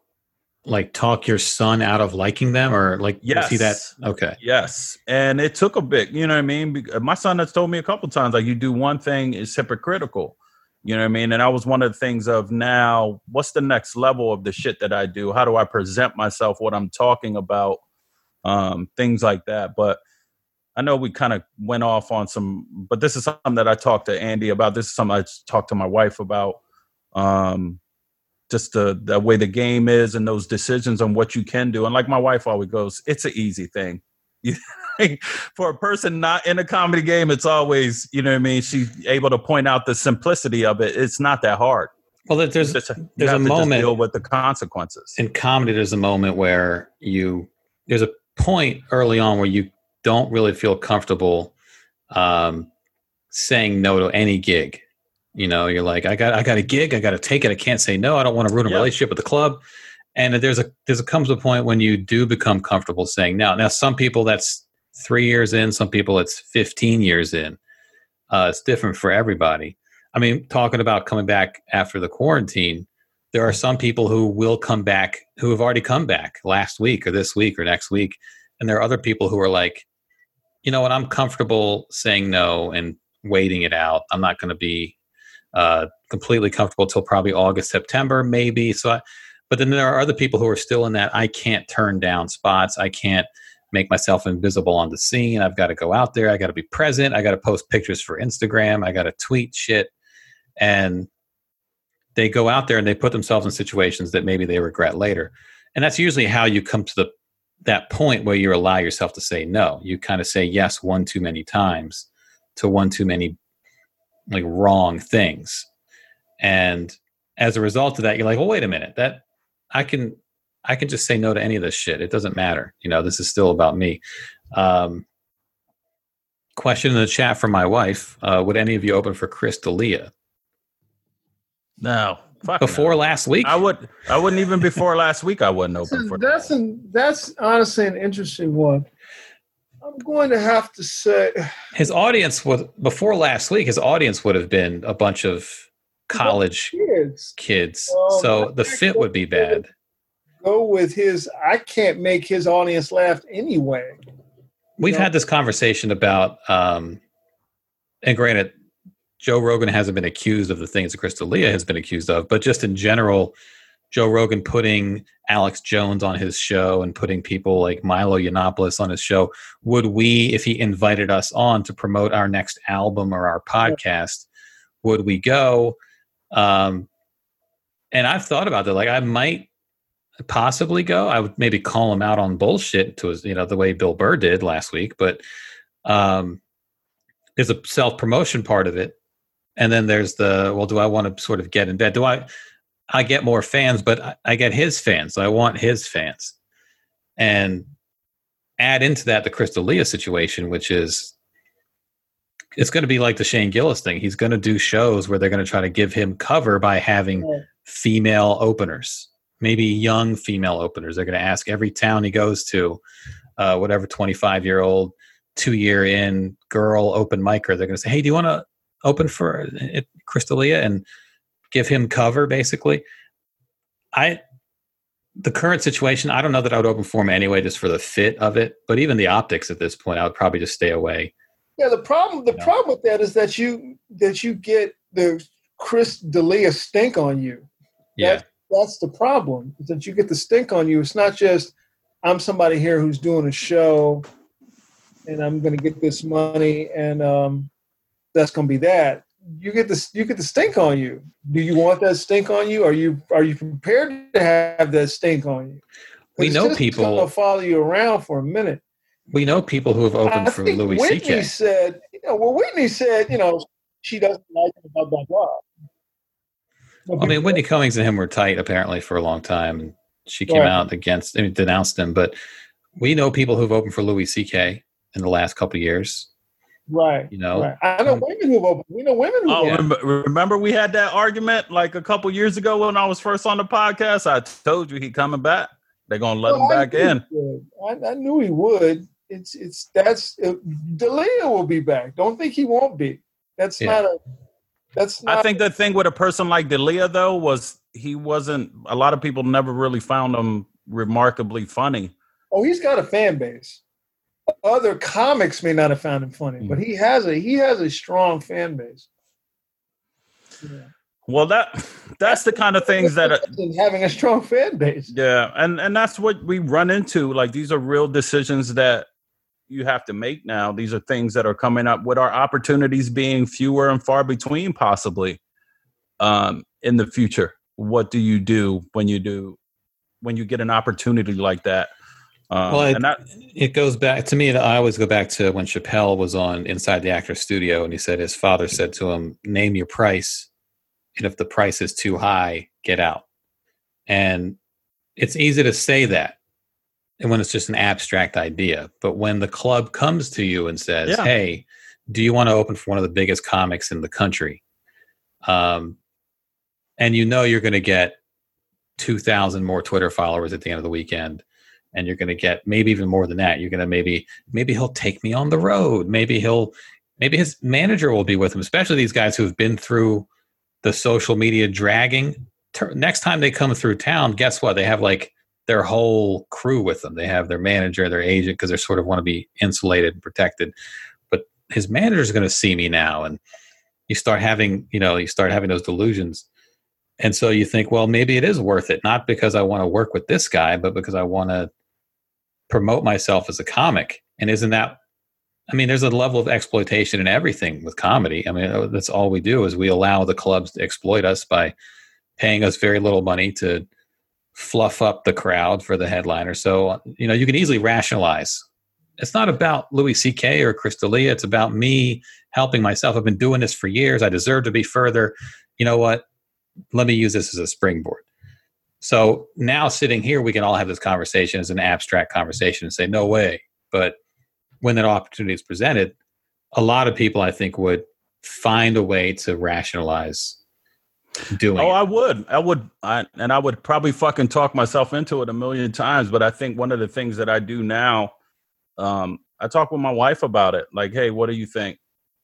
[SPEAKER 2] like talk your son out of liking them or like
[SPEAKER 1] Yes.
[SPEAKER 2] see that okay.
[SPEAKER 1] Yes, and it took a bit. You know what I mean? My son has told me a couple times like you do one thing is hypocritical. You know what I mean? And i was one of the things of now, what's the next level of the shit that I do? How do I present myself? What I'm talking about? Um, things like that. But I know we kind of went off on some, but this is something that I talked to Andy about. This is something I talked to my wife about. Um, just the the way the game is and those decisions on what you can do. And like my wife always goes, it's an easy thing. For a person not in a comedy game, it's always, you know what I mean? She's able to point out the simplicity of it. It's not that hard.
[SPEAKER 2] Well there's
[SPEAKER 1] just-
[SPEAKER 2] there's a
[SPEAKER 1] have to just
[SPEAKER 2] moment-
[SPEAKER 1] deal with the consequences.
[SPEAKER 2] in comedy there's a moment where you there's a point early on where you don't really feel comfortable um saying no to any gig you know you're like i got i got a gig i got to take it i can't say no i don't want to ruin a
[SPEAKER 1] Yeah.
[SPEAKER 2] relationship with the club. And there's a there's a comes a point when you do become comfortable saying no. Now some people that's three years in some people it's 15 years in. Uh it's different for everybody. I mean talking about coming back after the quarantine there are some people who will come back who have already come back last week or this week or next week. And there are other people who are like you know what? I'm comfortable saying no and waiting it out. I'm not going to be uh, completely comfortable till probably august september maybe. So I, but then there are other people who are still in that i can't turn down spots. I can't make myself invisible on the scene. I've got to go out there. I got to be present. I got to post pictures for instagram. I got to tweet shit. And they go out there and they put themselves in situations that maybe they regret later. And that's usually how you come to the that point where you allow yourself to say no. You kind of say yes one too many times to one too many like wrong things and as a result of that you're like well wait a minute that i can i can just say no to any of this shit it doesn't matter you know this is still about me um question in the chat from my wife uh, would any of you open for chris D'Elia?
[SPEAKER 1] No. Fuck
[SPEAKER 2] before
[SPEAKER 1] no.
[SPEAKER 2] last week
[SPEAKER 1] I would I wouldn't even before last week I wouldn't
[SPEAKER 4] That's,
[SPEAKER 1] open for
[SPEAKER 4] that's,
[SPEAKER 1] that.
[SPEAKER 4] an, that's honestly an interesting one. I'm going to have to say,
[SPEAKER 2] his audience was before last week his audience would have been a bunch of college
[SPEAKER 4] kids
[SPEAKER 2] kids
[SPEAKER 4] Well,
[SPEAKER 2] so the fit would be bad
[SPEAKER 4] go with his. I can't make his audience laugh anyway.
[SPEAKER 2] we've
[SPEAKER 4] No.
[SPEAKER 2] had this conversation about um and granted joe rogan hasn't been accused of the things that chris D'Elia has been accused of but just in general joe rogan putting alex jones on his show and putting people like milo yiannopoulos on his show would we if he invited us on to promote our next album or our podcast would we go? Um and i've thought about that like i might possibly go. I would maybe call him out on bullshit to his you know the way bill burr did last week but um there's a self promotion part of it. And then there's the well do i want to sort of get in bed? Do i i get more fans but I, I get his fans. So i want his fans. And add into that the Chris D'Elia situation which is it's going to be like the Shane Gillis thing. He's going to do shows where they're going to try to give him cover by having female openers maybe young female openers. They're going to ask every town he goes to uh, whatever 25 year old two year in girl open micer they're going to say hey do you want to open for uh, Chris D'Elia and give him cover basically i the current situation i don't know that i would open for him anyway just for the fit of it but even the optics at this point i would probably just stay away
[SPEAKER 4] Yeah, the problem the
[SPEAKER 2] Yeah.
[SPEAKER 4] problem with that is that you that you get the Chris D'Elia stink on you.
[SPEAKER 2] yeah
[SPEAKER 4] That's the problem. Is that you get the stink on you. It's not just I'm somebody here who's doing a show, and I'm going to get this money, and um, that's going to be that. You get this. You get the stink on you. Do you want that stink on you? Are you are you prepared to have that stink on you?
[SPEAKER 2] We know people-
[SPEAKER 4] gonna follow you around for a minute.
[SPEAKER 2] we know people who have opened
[SPEAKER 4] I
[SPEAKER 2] for louis
[SPEAKER 4] Whitney
[SPEAKER 2] ck
[SPEAKER 4] said, you know, well, Whitney said, you know, she doesn't like him, blah blah blah.
[SPEAKER 2] I mean, Whitney Cummings and him were tight apparently for a long time, and she came
[SPEAKER 4] Right.
[SPEAKER 2] out against, I mean, denounced him. But we know people who've opened for Louis C.K. in the last couple of years,
[SPEAKER 4] Right.
[SPEAKER 2] You know?
[SPEAKER 4] Right. I know women who vote. We know women who
[SPEAKER 1] Oh,
[SPEAKER 4] vote.
[SPEAKER 1] remember, remember we had that argument like a couple years ago when I was first on the podcast. I told you he coming back. They're gonna let
[SPEAKER 4] Well,
[SPEAKER 1] him
[SPEAKER 4] I
[SPEAKER 1] back in.
[SPEAKER 4] I, I knew he would. It's it's that's uh, D'Elia will be back. Don't think he won't be. That's
[SPEAKER 2] Yeah.
[SPEAKER 4] not a. That's not.
[SPEAKER 1] I think the thing with a person like D'Elia though was he wasn't. A lot of people never really found him remarkably funny.
[SPEAKER 4] Oh, he's got a fan base. Other comics may not have found him funny, but he has a he has a strong fan base. Yeah.
[SPEAKER 1] Well, that that's the kind of things that. uh,
[SPEAKER 4] having a strong fan base.
[SPEAKER 1] Yeah, and and that's what we run into. Like these are real decisions that you have to make now. These are things that are coming up with our opportunities being fewer and far between, possibly um, in the future. What do you do when you do when you get an opportunity like that? Um,
[SPEAKER 2] Well, it-
[SPEAKER 1] and that
[SPEAKER 2] It goes back to me. I always go back to when Chappelle was on Inside the Actor Studio, and he said his father said to him, "Name your price, and if the price is too high, get out." And it's easy to say that, and when it's just an abstract idea. But when the club comes to you and says,
[SPEAKER 1] Yeah.
[SPEAKER 2] "Hey, do you want to open for one of the biggest comics in the country?" Um, and you know you're going to get two thousand more Twitter followers at the end of the weekend and you're going to get maybe even more than that. You're going to maybe maybe he'll take me on the road. Maybe he'll maybe his manager will be with him especially these guys who have been through the social media dragging. Next time they come through town guess what? They have like their whole crew with them. They have their manager their agent because they sort of want to be insulated and protected. But his manager is going to see me now and you start having you know you start having those delusions. And so you think well maybe it is worth it not because i want to work with this guy but because i want to promote myself as a comic. And isn't that i mean there's a level of exploitation in everything with comedy. I mean uh, that's all we do is we allow the clubs to exploit us by paying us very little money to fluff up the crowd for the headliner so you know you can easily rationalize. It's not about louis ck or chris D'Elia. it's about me helping myself. I've been doing this for years. I deserve to be further. You know what? Let me use this as a springboard so now sitting here, we can all have this conversation as an abstract conversation and say, no way. But when that opportunity is presented, a lot of people, I think, would find a way to rationalize doing
[SPEAKER 1] Oh,
[SPEAKER 2] it.
[SPEAKER 1] I would. I would. I, and I would probably fucking talk myself into it a million times. But I think one of the things that I do now, um, I talk with my wife about it. Like, hey, what do you think?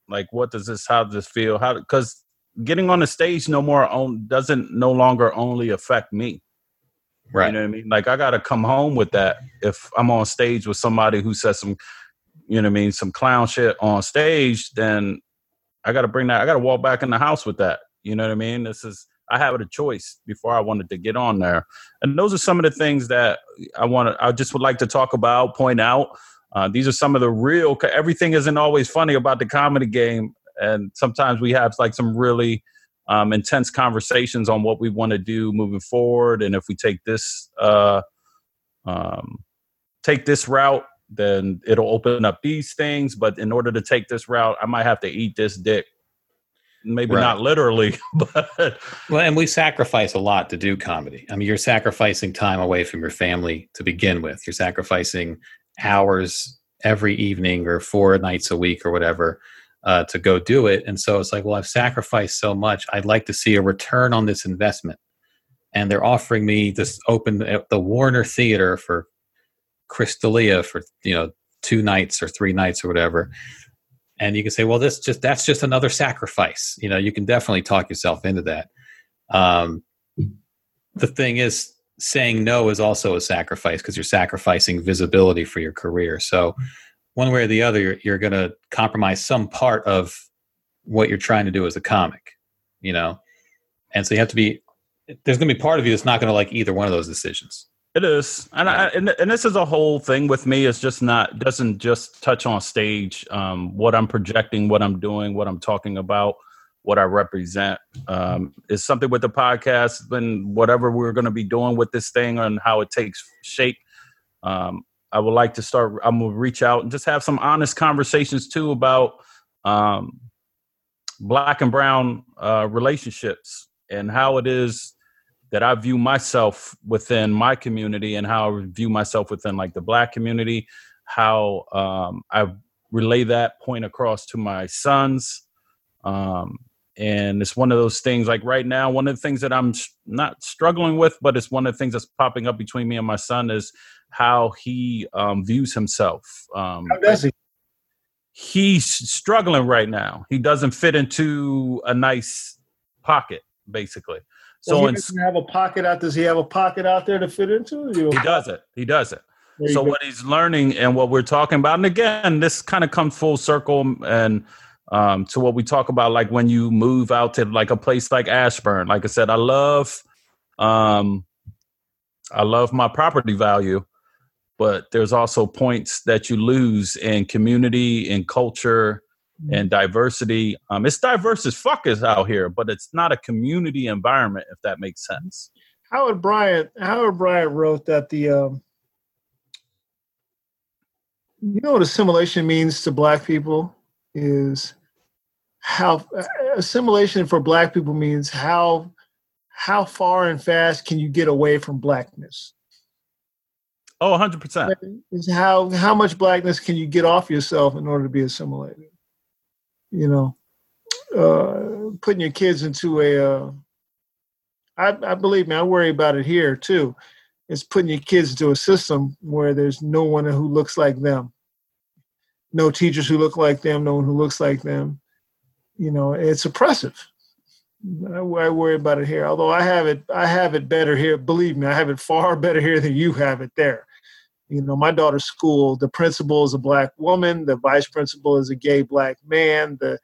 [SPEAKER 1] Like, what does this? How does this feel? How? Because getting on the stage no more on doesn't no longer only affect me.
[SPEAKER 2] Right.
[SPEAKER 1] You know what I mean? Like, I got to come home with that if I'm on stage with somebody who says some, you know what I mean, some clown shit on stage. Then I got to bring that. I got to walk back in the house with that. You know what I mean? This is I had a choice before I wanted to get on there, and those are some of the things that I want to. I just would like to talk about, point out. Uh, these are some of the real. Everything isn't always funny about the comedy game, and sometimes we have like some really um, intense conversations on what we want to do moving forward, and if we take this uh, um, take this route, then it'll open up these things. But in order to take this route, I might have to eat this dick. Maybe
[SPEAKER 2] Right.
[SPEAKER 1] not literally, but
[SPEAKER 2] Well, and we sacrifice a lot to do comedy. I mean, you're sacrificing time away from your family to begin with. You're sacrificing hours every evening or four nights a week or whatever uh, to go do it. And so it's like, well, I've sacrificed so much. I'd like to see a return on this investment. And they're offering me this open at the Warner Theater for Chris D'Elia for you know two nights or three nights or whatever and you can say well this just that's just another sacrifice you know you can definitely talk yourself into that um, the thing is saying no is also a sacrifice because you're sacrificing visibility for your career so one way or the other you're, you're going to compromise some part of what you're trying to do as a comic you know and so you have to be there's going to be part of you that's not going to like either one of those decisions
[SPEAKER 1] It is, and I, and and this is a whole thing with me. It's just not doesn't just touch on stage. Um, what I'm projecting, what I'm doing, what I'm talking about, what I represent um, is something with the podcast and whatever we're going to be doing with this thing and how it takes shape. Um, I would like to start. I'm gonna reach out and just have some honest conversations too about um, black and brown uh, relationships and how it is that I view myself within my community and how I view myself within like the black community, how um, I relay that point across to my sons. Um, and it's one of those things like right now, one of the things that I'm not struggling with, but it's one of the things that's popping up between me and my son is how he um, views himself. Um,
[SPEAKER 4] How does he?
[SPEAKER 1] he's struggling right now. He doesn't fit into a nice pocket, basically.
[SPEAKER 4] So
[SPEAKER 1] So
[SPEAKER 4] he doesn't have a pocket out. Does he have a pocket out there to fit into? You-
[SPEAKER 1] he does it. He does it. So
[SPEAKER 4] go.
[SPEAKER 1] what he's learning and what we're talking about, and again, this kind of comes full circle and um, to what we talk about, like when you move out to like a place like Ashburn. Like I said, I love, um, I love my property value, but there's also points that you lose in community, in culture, and diversity. Um, it's diverse as fuck is out here, but it's not a community environment, if that makes sense.
[SPEAKER 4] Howard Bryant. Howard Bryant wrote that the. Um, you know what assimilation means to black people is how assimilation for black people means how how far and fast can you get away from blackness?
[SPEAKER 1] Oh, 100%.
[SPEAKER 4] is how how much blackness can you get off yourself in order to be assimilated? You know uh putting your kids into a uh i i believe me i worry about it here too. It's putting your kids into a system where there's no one who looks like them no teachers who look like them no one who looks like them. You know it's oppressive. I, I worry about it here. Although i have it i have it better here. Believe me i have it far better here than you have it there. You know my daughter's school the principal is a black woman. The vice principal is a gay black man. The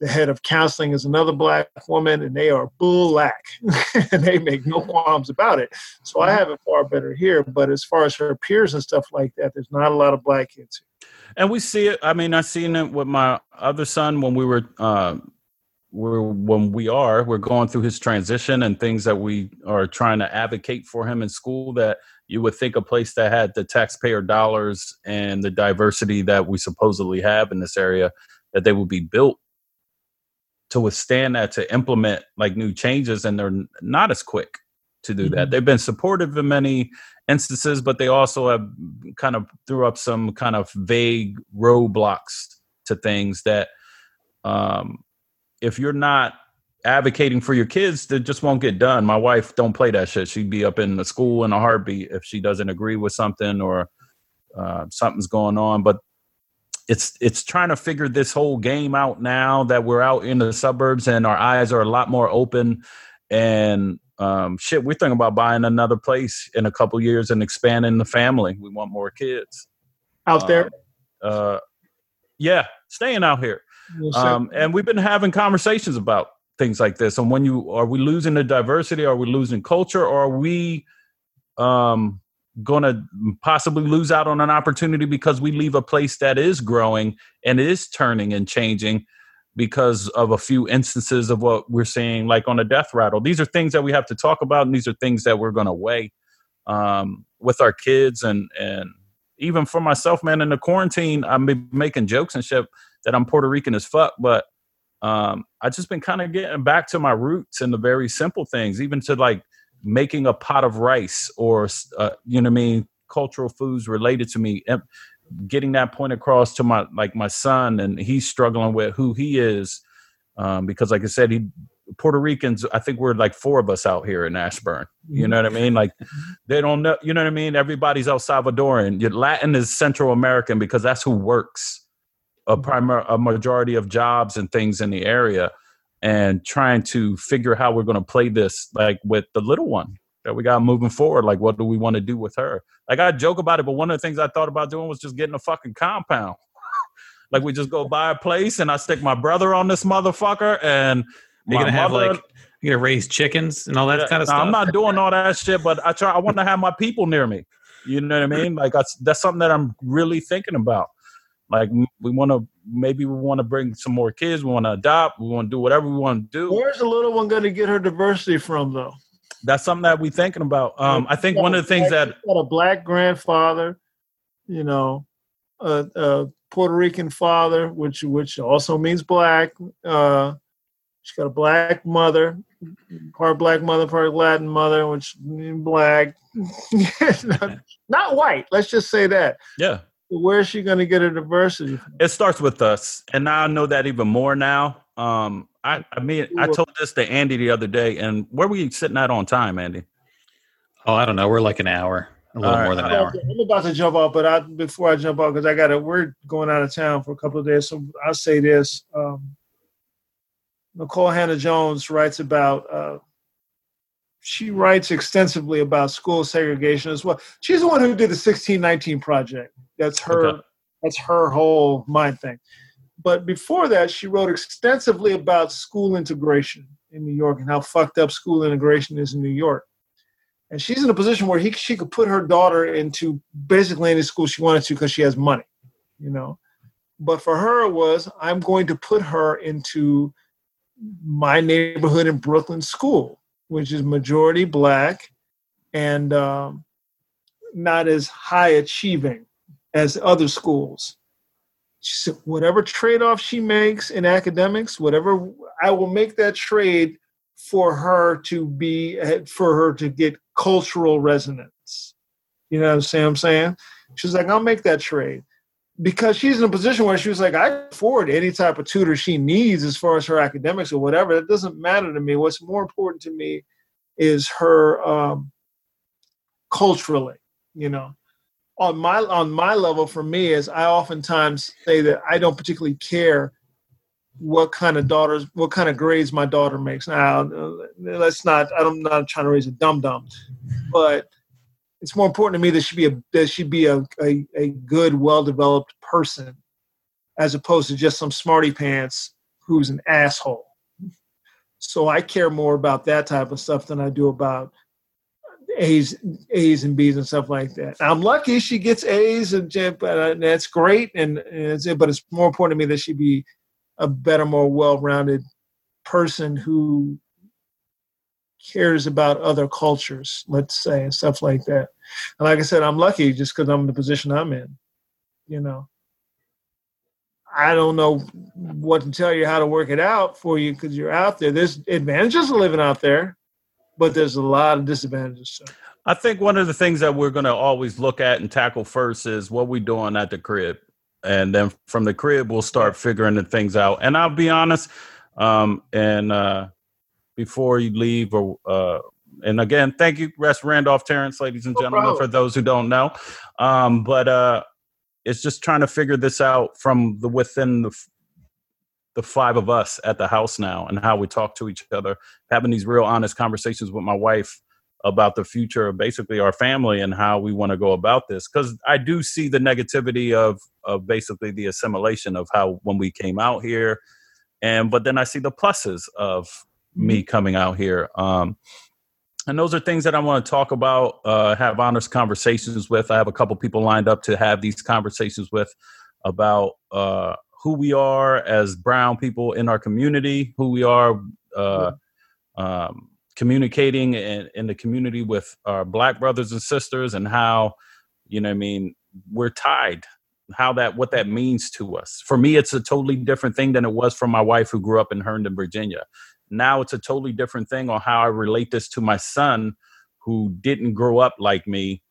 [SPEAKER 4] the head of counseling is another black woman and they are black. And they make no qualms about it. So i have it far better here. But as far as her peers and stuff like that there's not a lot of black kids
[SPEAKER 1] and we see it. I mean, I seen it with my other son when we were, uh, we're when we are, we're going through his transition and things that we are trying to advocate for him in school. That you would think a place that had the taxpayer dollars and the diversity that we supposedly have in this area, that they would be built to withstand that, to implement like new changes, and they're not as quick to do that.
[SPEAKER 4] Mhm.
[SPEAKER 1] They've been supportive in many instances, but they also have kind of threw up some kind of vague roadblocks to things that um, if you're not advocating for your kids, that just won't get done. My wife don't play that shit. She'd be up in the school in a heartbeat if she doesn't agree with something or uh, something's going on. But it's it's trying to figure this whole game out now that we're out in the suburbs and our eyes are a lot more open and um, shit, we're thinking about buying another place in a couple years and expanding the family. We want more kids
[SPEAKER 4] out there
[SPEAKER 1] Um, uh, yeah, staying out here. Um, and we've been having conversations about things like this. And when you are we losing the diversity? Are we losing culture? Or are we um, going to possibly lose out on an opportunity because we leave a place that is growing and is turning and changing because of a few instances of what we're seeing, like on a death rattle? These are things that we have to talk about, and these are things that we're going to weigh um, with our kids and and even for myself, man. In the quarantine, I'm making jokes and shit that I'm Puerto Rican as fuck, but um, I just been kind of getting back to my roots and the very simple things, even to like making a pot of rice or uh, you know what I mean, cultural foods related to me, getting that point across to my like my son, and he's struggling with who he is um, because, like I said, he Puerto Ricans. I think we're like four of us out here in Ashburn. You know what I mean? Like they don't know. You know what I mean? Everybody's El Salvadoran. Your Latin is Central American because that's who works a primary a majority of jobs and things in the area and trying to figure how we're going to play this like with the little one that we got moving forward like what do we want to do with her like i joke about it but one of the things i thought about doing was just getting a fucking compound like we just go buy a place and i stick my brother on this motherfucker and
[SPEAKER 2] You're gonna have like you're gonna raise chickens and all that
[SPEAKER 1] yeah,
[SPEAKER 2] kind of stuff.
[SPEAKER 1] I'm not doing all that shit, but I try. I want to have my people near me. You know what I mean? Like that's that's something that I'm really thinking about. Like we want to maybe we want to bring some more kids. We want to adopt. We want to do whatever we want to do.
[SPEAKER 4] where's the little one going to get her diversity from though
[SPEAKER 1] That's something that we're thinking about. Um, I think one of the things that
[SPEAKER 4] got a black grandfather, you know, a, a Puerto Rican father, which which also means black. Uh, she's got a black mother, part black mother, part Latin mother, which means black. not white. Let's just say that.
[SPEAKER 1] yeah,
[SPEAKER 4] Where's she going to get her diversity?
[SPEAKER 1] It starts with us, and now I know that even more now. Um, I, I mean, I told this to Andy the other day, and where were you sitting at on time, Andy?
[SPEAKER 2] Oh, I don't know. We're like an hour, a little
[SPEAKER 1] All right.
[SPEAKER 2] more than an
[SPEAKER 4] I'm
[SPEAKER 2] hour.
[SPEAKER 4] about to- I'm about to jump off, but I before I jump off because I got to we're going out of town for a couple of days. So I'll say this: um, Nikole Hannah Jones writes about. Uh, she writes extensively about school segregation as well. She's the one who did the 1619 project. That's her.
[SPEAKER 1] Okay.
[SPEAKER 4] That's her whole mind thing. But before that, she wrote extensively about school integration in New York and how fucked up school integration is in New York and she's in a position where he she could put her daughter into basically any school she wanted to because she has money, you know. But for her, it was I'm going to put her into my neighborhood in Brooklyn school, which is majority black and um, not as high achieving as other schools. She said, whatever trade off she makes in academics, whatever I will make that trade for her to be for her to get cultural resonance. You know what I'm saying? She's like, I'll make that trade because she's in a position where she was like, I afford any type of tutor she needs as far as her academics or whatever. That doesn't matter to me. What's more important to me is her um, culturally. You know, on my on my level for me is I oftentimes say that I don't particularly care what kind of daughters, what kind of grades my daughter makes. Now, let's not. I'm not trying to raise a dum dum, but it's more important to me that she be a that she be a a, a good, well developed person, as opposed to just some smarty pants who's an asshole. So I care more about that type of stuff than I do about A's, A's and B's and stuff like that. I'm lucky she gets A's and, but uh, that's great, and, and it's, but it's more important to me that she be a better, more well-rounded person who cares about other cultures, let's say, and stuff like that. And like I said, I'm lucky just because I'm in the position I'm in. You know, I don't know what to tell you how to work it out for you because you're out there. There's advantages of living out there, but there's a lot of disadvantages. So.
[SPEAKER 1] I think one of the things that we're going to always look at and tackle first is what we doing at the crib. And then from the crib, we'll start figuring the things out. And I'll be honest, um, and uh, before you leave, or uh, and again, thank you, Rest Randolph Terrence, ladies and
[SPEAKER 4] No
[SPEAKER 1] gentlemen,
[SPEAKER 4] problem.
[SPEAKER 1] for those who don't know. Um, but uh, it's just trying to figure this out from the within the the five of us at the house now and how we talk to each other, having these real honest conversations with my wife about the future of basically our family and how we want to go about this. Because i do see the negativity of of basically the assimilation of how when we came out here and but then i see the pluses of me coming out here um and those are things that i want to talk about uh have honest conversations with. I have a couple people lined up to have these conversations with about uh who we are as brown people in our community who we are uh um communicating in, in the community with our black brothers and sisters and how you know what i mean we're tied how that what that means to us. For me it's a totally different thing than it was for my wife who grew up in herndon virginia. Now it's a totally different thing on how i relate this to my son who didn't grow up like me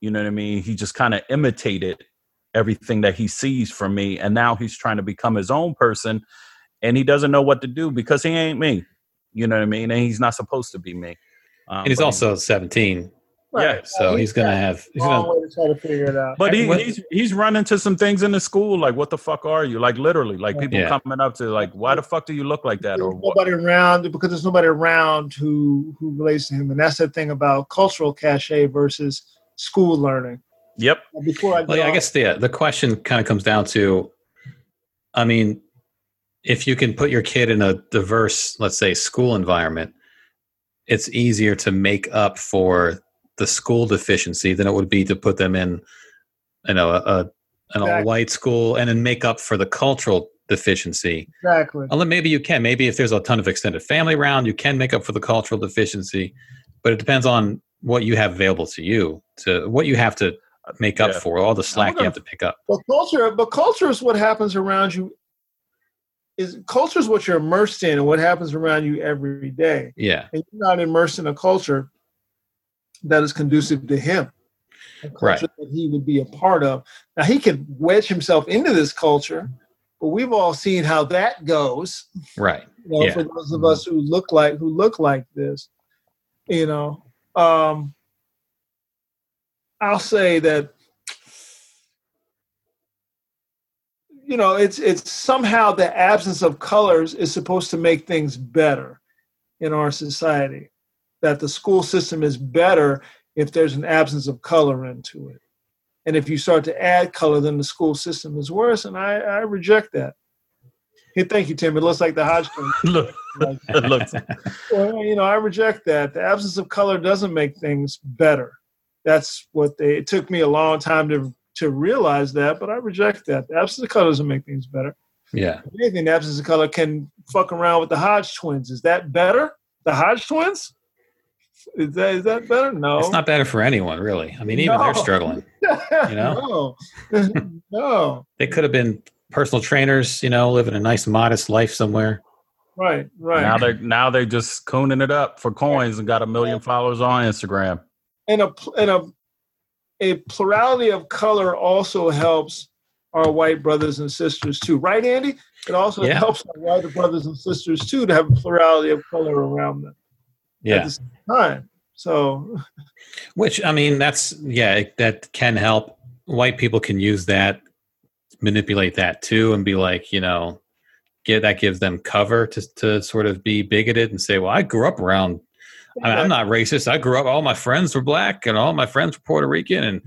[SPEAKER 1] you know what i mean? He just kind of imitated everything that he sees from me and now he's trying to become his own person and he doesn't know what to do because he ain't me you know what I mean? And he's not supposed to be me. Um,
[SPEAKER 2] And he's
[SPEAKER 1] but
[SPEAKER 2] also 17,
[SPEAKER 1] Yeah,
[SPEAKER 2] so he's gonna have. He's gonna,
[SPEAKER 4] way to try to figure it out.
[SPEAKER 1] But he, he's he's running into some things in the school like what the fuck are you like literally like people
[SPEAKER 2] Yeah.
[SPEAKER 1] coming up to like why the fuck do you look like that or
[SPEAKER 4] there's
[SPEAKER 1] what
[SPEAKER 4] nobody around because there's nobody around who who relates to him, and that's the thing about cultural cachet versus school learning.
[SPEAKER 1] Yep
[SPEAKER 4] Before I,
[SPEAKER 2] well, yeah, I guess the the question kind of comes down to, I mean, if you can put your kid in a diverse, let's say, school environment, it's easier to make up for the school deficiency than it would be to put them in, you know, a, a an
[SPEAKER 4] Exactly.
[SPEAKER 2] all white school and then make up for the cultural deficiency.
[SPEAKER 4] exactly.
[SPEAKER 2] Although maybe you can, maybe if there's a ton of extended family around, you can make up for the cultural deficiency, but it depends on what you have available to you, to what you have to make up
[SPEAKER 1] Yeah.
[SPEAKER 2] for, all the slack you
[SPEAKER 1] gonna-
[SPEAKER 2] have to pick up.
[SPEAKER 4] But culture, but culture is what happens around you. Is culture is what you're immersed in and what happens around you every day.
[SPEAKER 2] Yeah.
[SPEAKER 4] And you're not immersed in a culture that is conducive to him. a culture that he would be a part of. Now he could wedge himself into this culture, but we've all seen how that goes.
[SPEAKER 2] Right.
[SPEAKER 4] You know,
[SPEAKER 2] Yeah.
[SPEAKER 4] for those of us who look like who look like this, you know, um, I'll say that you know it's it's somehow the absence of colors is supposed to make things better in our society. That the school system is better if there's an absence of color into it, and if you start to add color, then the school system is worse. And I, I reject that. Hey, thank you, Tim. It looks like the Hodgkin.
[SPEAKER 1] Look, it looks.
[SPEAKER 4] Well, you know, I reject that. The absence of color doesn't make things better. That's what they. It took me a long time to to realize that, but I reject that. The absence of color doesn't make things better.
[SPEAKER 2] Yeah.
[SPEAKER 4] If anything, the absence of color can fuck around with the Hodge twins. Is that better? The Hodge twins? Is that is that better? No.
[SPEAKER 2] It's not better for anyone, really. I mean, even they're struggling. you
[SPEAKER 4] know? no. no.
[SPEAKER 2] They could have been personal trainers, you know, living a nice, modest life somewhere.
[SPEAKER 4] Right. Right.
[SPEAKER 1] Now they're now they're just cooning it up for coins and got a million followers on Instagram.
[SPEAKER 4] And a and a a plurality of color also helps our white brothers and sisters too, right, Andy? It also
[SPEAKER 2] Yeah.
[SPEAKER 4] helps our white brothers and sisters too to have a plurality of color around them
[SPEAKER 2] Yeah.
[SPEAKER 4] at the same time. So
[SPEAKER 2] Which, I mean, that's, yeah, that can help. White people can use that, manipulate that too, and be like, you know, get that gives them cover to, to sort of be bigoted and say, well, I grew up around I mean, I'm not racist. I grew up. All my friends were black, and all my friends were Puerto Rican, and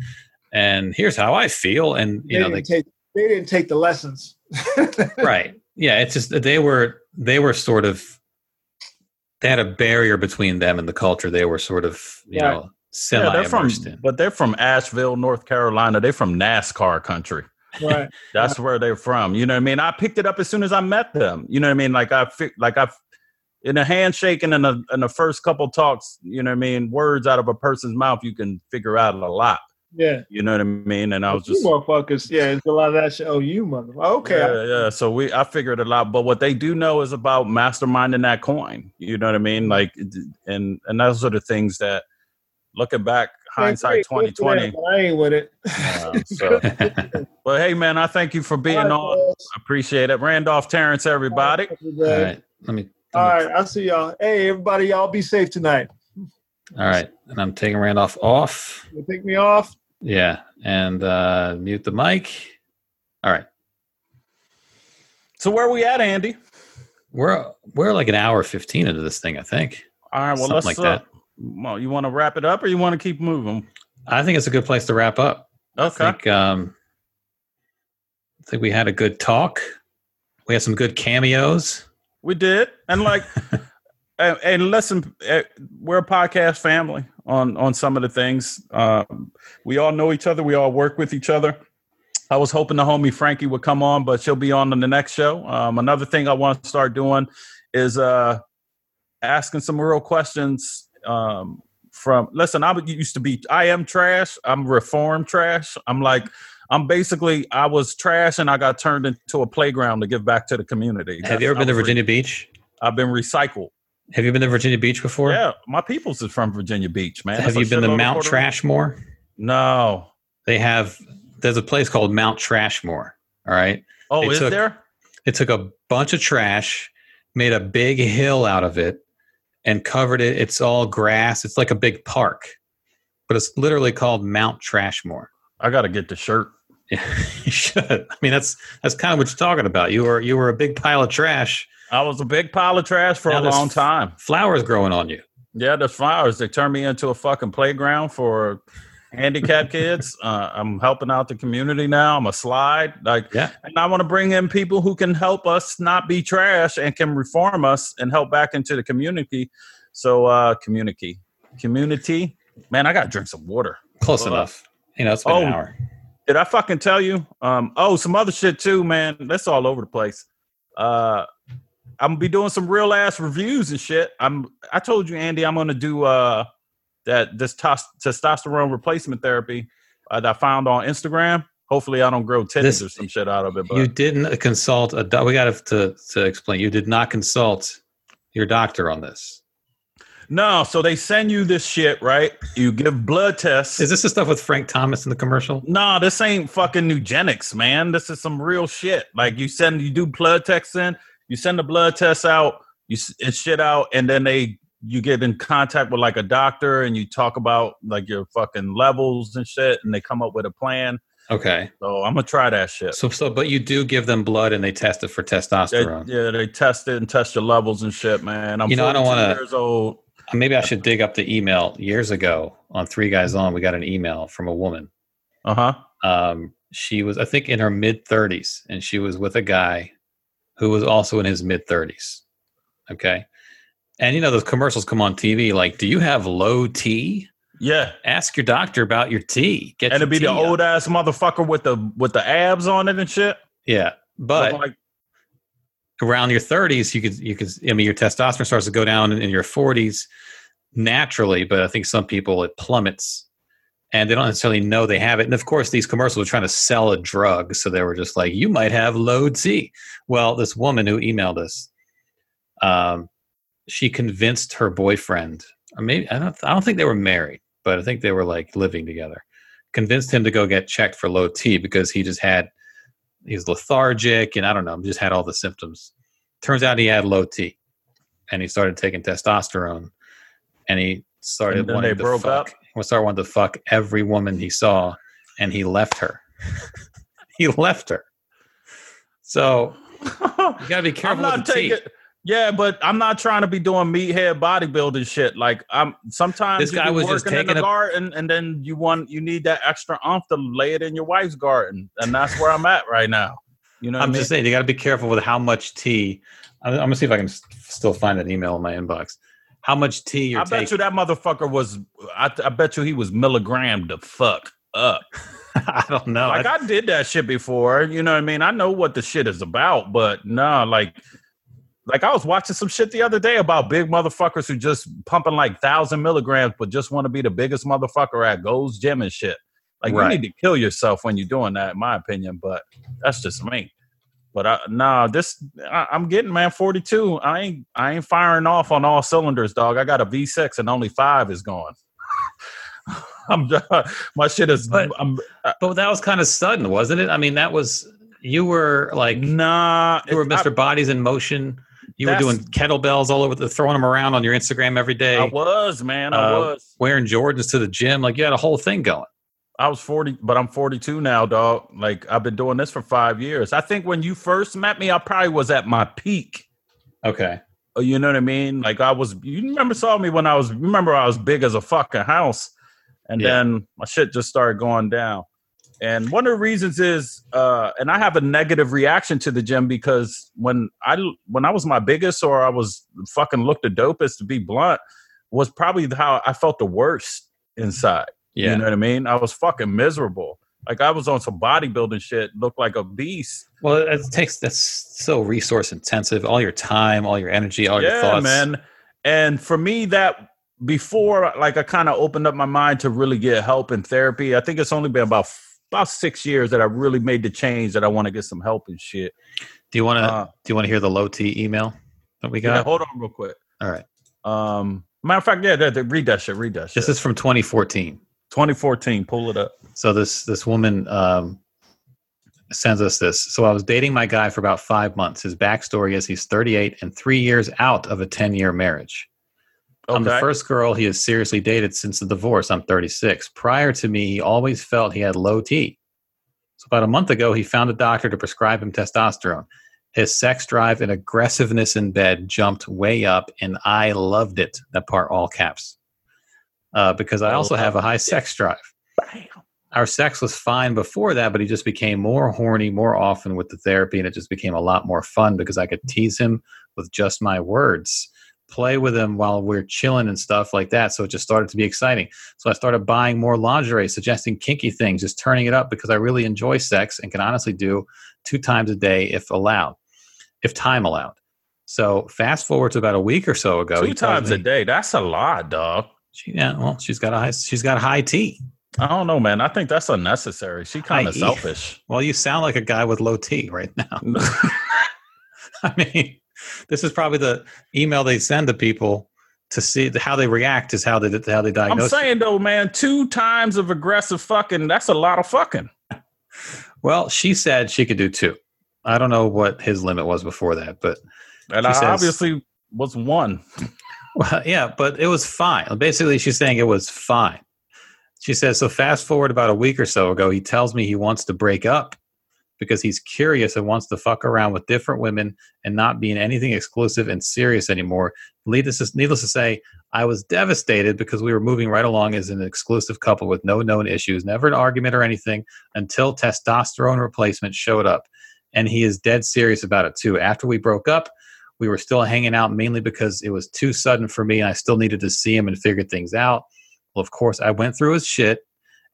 [SPEAKER 2] and here's how I feel. And
[SPEAKER 4] they
[SPEAKER 2] you know, they,
[SPEAKER 4] take they didn't take the lessons.
[SPEAKER 2] right? Yeah, it's just they were they were sort of they had a barrier between them and the culture. They were sort of you
[SPEAKER 4] Right.
[SPEAKER 2] know semi
[SPEAKER 1] Yeah, they're from,
[SPEAKER 2] in.
[SPEAKER 1] but they're from Asheville, North Carolina. They're from NASCAR country.
[SPEAKER 4] right.
[SPEAKER 1] That's where they're from. You know what I mean? I picked it up as soon as I met them. You know what I mean? Like I fi- like I've in a handshake and in, a, in the first couple talks, you know what I mean? Words out of a person's mouth, you can figure out a lot.
[SPEAKER 4] Yeah.
[SPEAKER 1] You know what I mean? And I was
[SPEAKER 4] you
[SPEAKER 1] just
[SPEAKER 4] motherfuckers. Yeah, it's a lot of that shit. Oh, you mother. Okay.
[SPEAKER 1] Yeah, yeah. So we I figured it out. But what they do know is about masterminding that coin. You know what I mean? Like and and those are the things that looking back, hindsight twenty twenty.
[SPEAKER 4] I ain't with it.
[SPEAKER 1] So, but hey, man, I thank you for being
[SPEAKER 4] All right,
[SPEAKER 1] on.
[SPEAKER 4] fellas.
[SPEAKER 1] Appreciate it, Randolph Terrence, everybody.
[SPEAKER 2] all right, let me.
[SPEAKER 4] All right, I'll see y'all. Hey, everybody, y'all be safe tonight.
[SPEAKER 2] All right, and I'm taking Randolph off.
[SPEAKER 4] You take me off.
[SPEAKER 2] Yeah, and uh, mute the mic. All right,
[SPEAKER 1] So where are we at, Andy?
[SPEAKER 2] we're we're like an hour fifteen into this thing. I think.
[SPEAKER 1] All right, well
[SPEAKER 2] Something
[SPEAKER 1] let's
[SPEAKER 2] like
[SPEAKER 1] uh,
[SPEAKER 2] that.
[SPEAKER 1] Well, you want to wrap it up, or you want to keep moving?
[SPEAKER 2] I think it's a good place to wrap up. I
[SPEAKER 1] Okay.
[SPEAKER 2] think, um, I think we had a good talk. We had some good cameos.
[SPEAKER 1] We did, and like, and, and listen, we're a podcast family on on some of the things. Um, we all know each other. We all work with each other. I was hoping the homie Frankie would come on, but she'll be on in the next show. Um, another thing I want to start doing is uh, asking some real questions. Um, from listen, I used to be. I am trash. I'm reform trash. I'm like. I'm basically I was trash and I got turned into a playground to give back to the community.
[SPEAKER 2] Have you ever been to
[SPEAKER 1] was re-
[SPEAKER 2] Virginia Beach?
[SPEAKER 1] I've been recycled.
[SPEAKER 2] Have you been to Virginia Beach before?
[SPEAKER 1] Yeah, my people's is from Virginia Beach, man.
[SPEAKER 2] Have
[SPEAKER 1] That's
[SPEAKER 2] you been to Mount Trashmore?
[SPEAKER 1] No.
[SPEAKER 2] They have. There's a place called Mount Trashmore. All right.
[SPEAKER 1] Oh,
[SPEAKER 2] They
[SPEAKER 1] is
[SPEAKER 2] took-
[SPEAKER 1] there?
[SPEAKER 2] It took a bunch of trash, made a big hill out of it, and covered it. It's all grass. It's like a big park, but it's literally called Mount Trashmore.
[SPEAKER 1] I got to get the shirt.
[SPEAKER 2] Yeah, you should. I mean, that's that's kind of what you're talking about. You were you were a big pile of trash.
[SPEAKER 1] I was a big pile of trash for
[SPEAKER 2] Now
[SPEAKER 1] a long time.
[SPEAKER 2] Flowers growing on you.
[SPEAKER 1] Yeah, the flowers they turned me into a fucking playground for handicapped kids. Uh, I'm helping out the community now. I'm a slide, like,
[SPEAKER 2] Yeah.
[SPEAKER 1] and I want to bring in people who can help us not be trash and can reform us and help back into the community. So, uh, community, community, man, I got to drink some water.
[SPEAKER 2] Close enough. You know, it's been an
[SPEAKER 1] oh,
[SPEAKER 2] hour.
[SPEAKER 1] Did I fucking tell you? Um, oh, some other shit too, man. That's all over the place. Uh, I'm gonna be doing some real ass reviews and shit. I'm. I told you, Andy, I'm gonna do uh that this tos- testosterone replacement therapy uh, that I found on Instagram. Hopefully, I don't grow titties
[SPEAKER 2] This-
[SPEAKER 1] or some shit out of it. But
[SPEAKER 2] You didn't consult a. doc- We got to to explain. You did not consult your doctor on this.
[SPEAKER 1] No, so they send you this shit, right? You give blood tests.
[SPEAKER 2] Is this the stuff with Frank Thomas in the commercial?
[SPEAKER 1] No, this ain't fucking Nugenix, man. This is some real shit. Like you send, you do blood tests in, you send the blood tests out, you it's shit out, and then they you get in contact with like a doctor and you talk about like your fucking levels and shit, and they come up with a plan.
[SPEAKER 2] Okay.
[SPEAKER 1] So I'm gonna try that shit.
[SPEAKER 2] So, so, but you do give them blood and they test it for
[SPEAKER 1] They-
[SPEAKER 2] testosterone.
[SPEAKER 1] yeah, they test it and test your levels and shit, man. I'm
[SPEAKER 2] You know, I don't wanna-
[SPEAKER 1] years old.
[SPEAKER 2] Maybe I should dig up the email. Years ago on Three Guys On, we got an email from a woman.
[SPEAKER 1] Uh huh.
[SPEAKER 2] Um, she was, I think, in her mid 30s, and she was with a guy who was also in his mid 30s. Okay. And you know, those commercials come on TV like, do you have low T?
[SPEAKER 1] Yeah,
[SPEAKER 2] Ask your doctor about your T. Get
[SPEAKER 1] and it'd be the
[SPEAKER 2] up."
[SPEAKER 1] old ass motherfucker with the with the abs on it and shit.
[SPEAKER 2] Yeah. But
[SPEAKER 1] like
[SPEAKER 2] around your 30s you could you could i mean your testosterone starts to go down in, in your 40s naturally but i think some people it plummets and they don't necessarily know they have it. And of course these commercials are trying to sell a drug so they were just like you might have low t well this woman who emailed us um, she convinced her boyfriend or maybe I don't, I don't think they were married but i think they were like living together convinced him to go get checked for low t because he just had he's lethargic and I don't know, just had all the symptoms. Turns out he had low T, and he started taking testosterone, and he started
[SPEAKER 1] And
[SPEAKER 2] wanting to fuck.
[SPEAKER 1] up?
[SPEAKER 2] He started wanting to fuck every woman he saw, and he left her. he left her. So you gotta be careful
[SPEAKER 1] I'm not
[SPEAKER 2] with the
[SPEAKER 1] taking.
[SPEAKER 2] T.
[SPEAKER 1] Yeah, but I'm not trying to be doing meathead bodybuilding shit. Like I'm sometimes
[SPEAKER 2] This
[SPEAKER 1] you
[SPEAKER 2] guy was just
[SPEAKER 1] working in
[SPEAKER 2] taking
[SPEAKER 1] the
[SPEAKER 2] a-
[SPEAKER 1] garden, and then you want you need that extra umph to lay it in your wife's garden, and that's where I'm at right now. You know, what
[SPEAKER 2] I'm
[SPEAKER 1] I mean?
[SPEAKER 2] just saying you got to be careful with how much tea. I'm, I'm gonna see if I can still find an email in my inbox. How much tea you're
[SPEAKER 1] I bet
[SPEAKER 2] taking?
[SPEAKER 1] you that motherfucker was. I, I bet you he was milligram the fuck up.
[SPEAKER 2] I don't know.
[SPEAKER 1] like
[SPEAKER 2] I-
[SPEAKER 1] I did that shit before. You know what I mean? I know what the shit is about, but no, like, like I was watching some shit the other day about big motherfuckers who just pumping like thousand milligrams, but just want to be the biggest motherfucker at Gold's Gym and shit. Like
[SPEAKER 2] Right.
[SPEAKER 1] you need to kill yourself when you're doing that, in my opinion. But that's just me. But I, nah, this I, I'm getting man 42. I ain't I ain't firing off on all cylinders, dog. I got a V6 and only five is gone. I'm. My shit is.
[SPEAKER 2] But-
[SPEAKER 1] I'm, uh,
[SPEAKER 2] But that was kind of sudden, wasn't it? I mean, that was you were like
[SPEAKER 1] Nah,
[SPEAKER 2] you were Mr. Bodies in Motion. You were doing kettlebells all over the throwing them around on your Instagram every day.
[SPEAKER 1] I, was, man. I
[SPEAKER 2] Uh,
[SPEAKER 1] was.
[SPEAKER 2] wearing Jordans to the gym. Like you had a whole thing going.
[SPEAKER 1] I was 40, but I'm 42 now, dog. Like I've been doing this for five years. I think when you first met me, I probably was at my peak.
[SPEAKER 2] Okay.
[SPEAKER 1] Uh, You know what I mean? Like I was. You remember saw me when I was. Remember I was big as a fucking house, and
[SPEAKER 2] Yeah.
[SPEAKER 1] then my shit just started going down. And one of the reasons is, uh, and I have a negative reaction to the gym because when I when I was my biggest or I was fucking looked the dopest to be blunt, was probably how I felt the worst inside.
[SPEAKER 2] Yeah.
[SPEAKER 1] You know what I mean? I was fucking miserable. Like I was on some bodybuilding shit, looked like a beast.
[SPEAKER 2] Well, it takes that's so resource intensive. All your time, all your energy, all your thoughts.
[SPEAKER 1] man. And for me, that before, like, I kind of opened up my mind to really get help in therapy. I think it's only been about about six years that I really made the change that I want to get some help and shit.
[SPEAKER 2] Do you want to
[SPEAKER 1] Uh,
[SPEAKER 2] do you want to hear the low T email that we
[SPEAKER 1] yeah,
[SPEAKER 2] got?
[SPEAKER 1] hold on real quick.
[SPEAKER 2] All right.
[SPEAKER 1] Um, matter of fact, yeah, that- that- read that shit. Read that shit.
[SPEAKER 2] This is from 2014.
[SPEAKER 1] 2014. Pull it up.
[SPEAKER 2] So this this woman um, sends us this. So I was dating my guy for about five months. His backstory is he's 38 and three years out of a 10 year marriage. I'm the first girl he has seriously dated since the divorce. I'm 36. Prior to me, he always felt he had low T. So about a month ago, he found a doctor to prescribe him testosterone. His sex drive and aggressiveness in bed jumped way up, and I loved it. That part, all caps, uh, because I also have a high sex drive. Our sex was fine before that, but he just became more horny more often with the therapy, and it just became a lot more fun because I could tease him with just my words play with him while we're chilling and stuff like that. So it just started to be exciting. So I started buying more lingerie, suggesting kinky things, just turning it up because I really enjoy sex and can honestly do two times a day if allowed, if time allowed. So fast forward to about a week or so ago.
[SPEAKER 1] Two times a day. That's a lot, dog.
[SPEAKER 2] She, yeah, well, she's got a high, she's got a high T.
[SPEAKER 1] I don't know, man. I think that's unnecessary. She kind of selfish.
[SPEAKER 2] Well, you sound like a guy with low T right now. I mean, this is probably the email they send to people to see how they react is how they how they diagnose. I'm it.
[SPEAKER 1] saying though, man, two times of aggressive fucking, that's a lot of fucking.
[SPEAKER 2] Well, she said she could do two. I don't know what his limit was before that, but
[SPEAKER 1] And I
[SPEAKER 2] says-
[SPEAKER 1] obviously was one.
[SPEAKER 2] Well, yeah, but it was fine. Basically, she's saying it was fine. She says, so fast forward about a week or so ago, he tells me he wants to break up because he's curious and wants to fuck around with different women and not be in anything exclusive and serious anymore. Needless to, needless to say, I was devastated because we were moving right along as an exclusive couple with no known issues, never an argument or anything until testosterone replacement showed up. And he is dead serious about it too. After we broke up, we were still hanging out mainly because it was too sudden for me and I still needed to see him and figure things out. Well, of course, I went through his shit.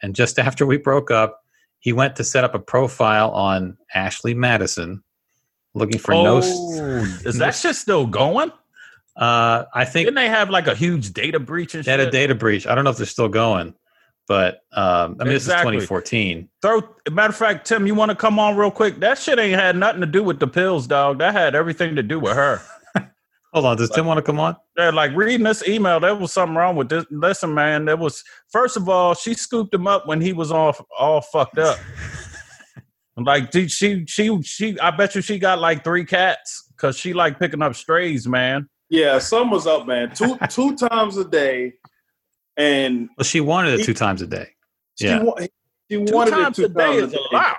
[SPEAKER 2] And just after we broke up, he went to set up a profile on Ashley Madison looking for no.
[SPEAKER 1] oh, is that shit still going?
[SPEAKER 2] Uh, I think
[SPEAKER 1] Didn't they have like a huge data breach and
[SPEAKER 2] they had a data breach. I don't know if they're still going, but um, I mean,
[SPEAKER 1] Exactly.
[SPEAKER 2] this is 2014.
[SPEAKER 1] Throw, matter of fact, Tim, you want to come on real quick? That shit ain't had nothing to do with the pills, dog. That had everything to do with her.
[SPEAKER 2] Hold on, does Tim want to come on?
[SPEAKER 1] Yeah, like reading this email, there was something wrong with this. Listen, man, there was first of all, she scooped him up when he was all all fucked up. like dude, she she she, I bet you she got like three cats because she like picking up strays, man.
[SPEAKER 3] Yeah, some was up, man. Two two times a day, and
[SPEAKER 2] Well, she wanted it
[SPEAKER 3] He-
[SPEAKER 2] two times a day.
[SPEAKER 3] she
[SPEAKER 2] Yeah.
[SPEAKER 3] wa- she
[SPEAKER 1] Two
[SPEAKER 3] wanted it two
[SPEAKER 1] times
[SPEAKER 3] two
[SPEAKER 1] a day is a lot.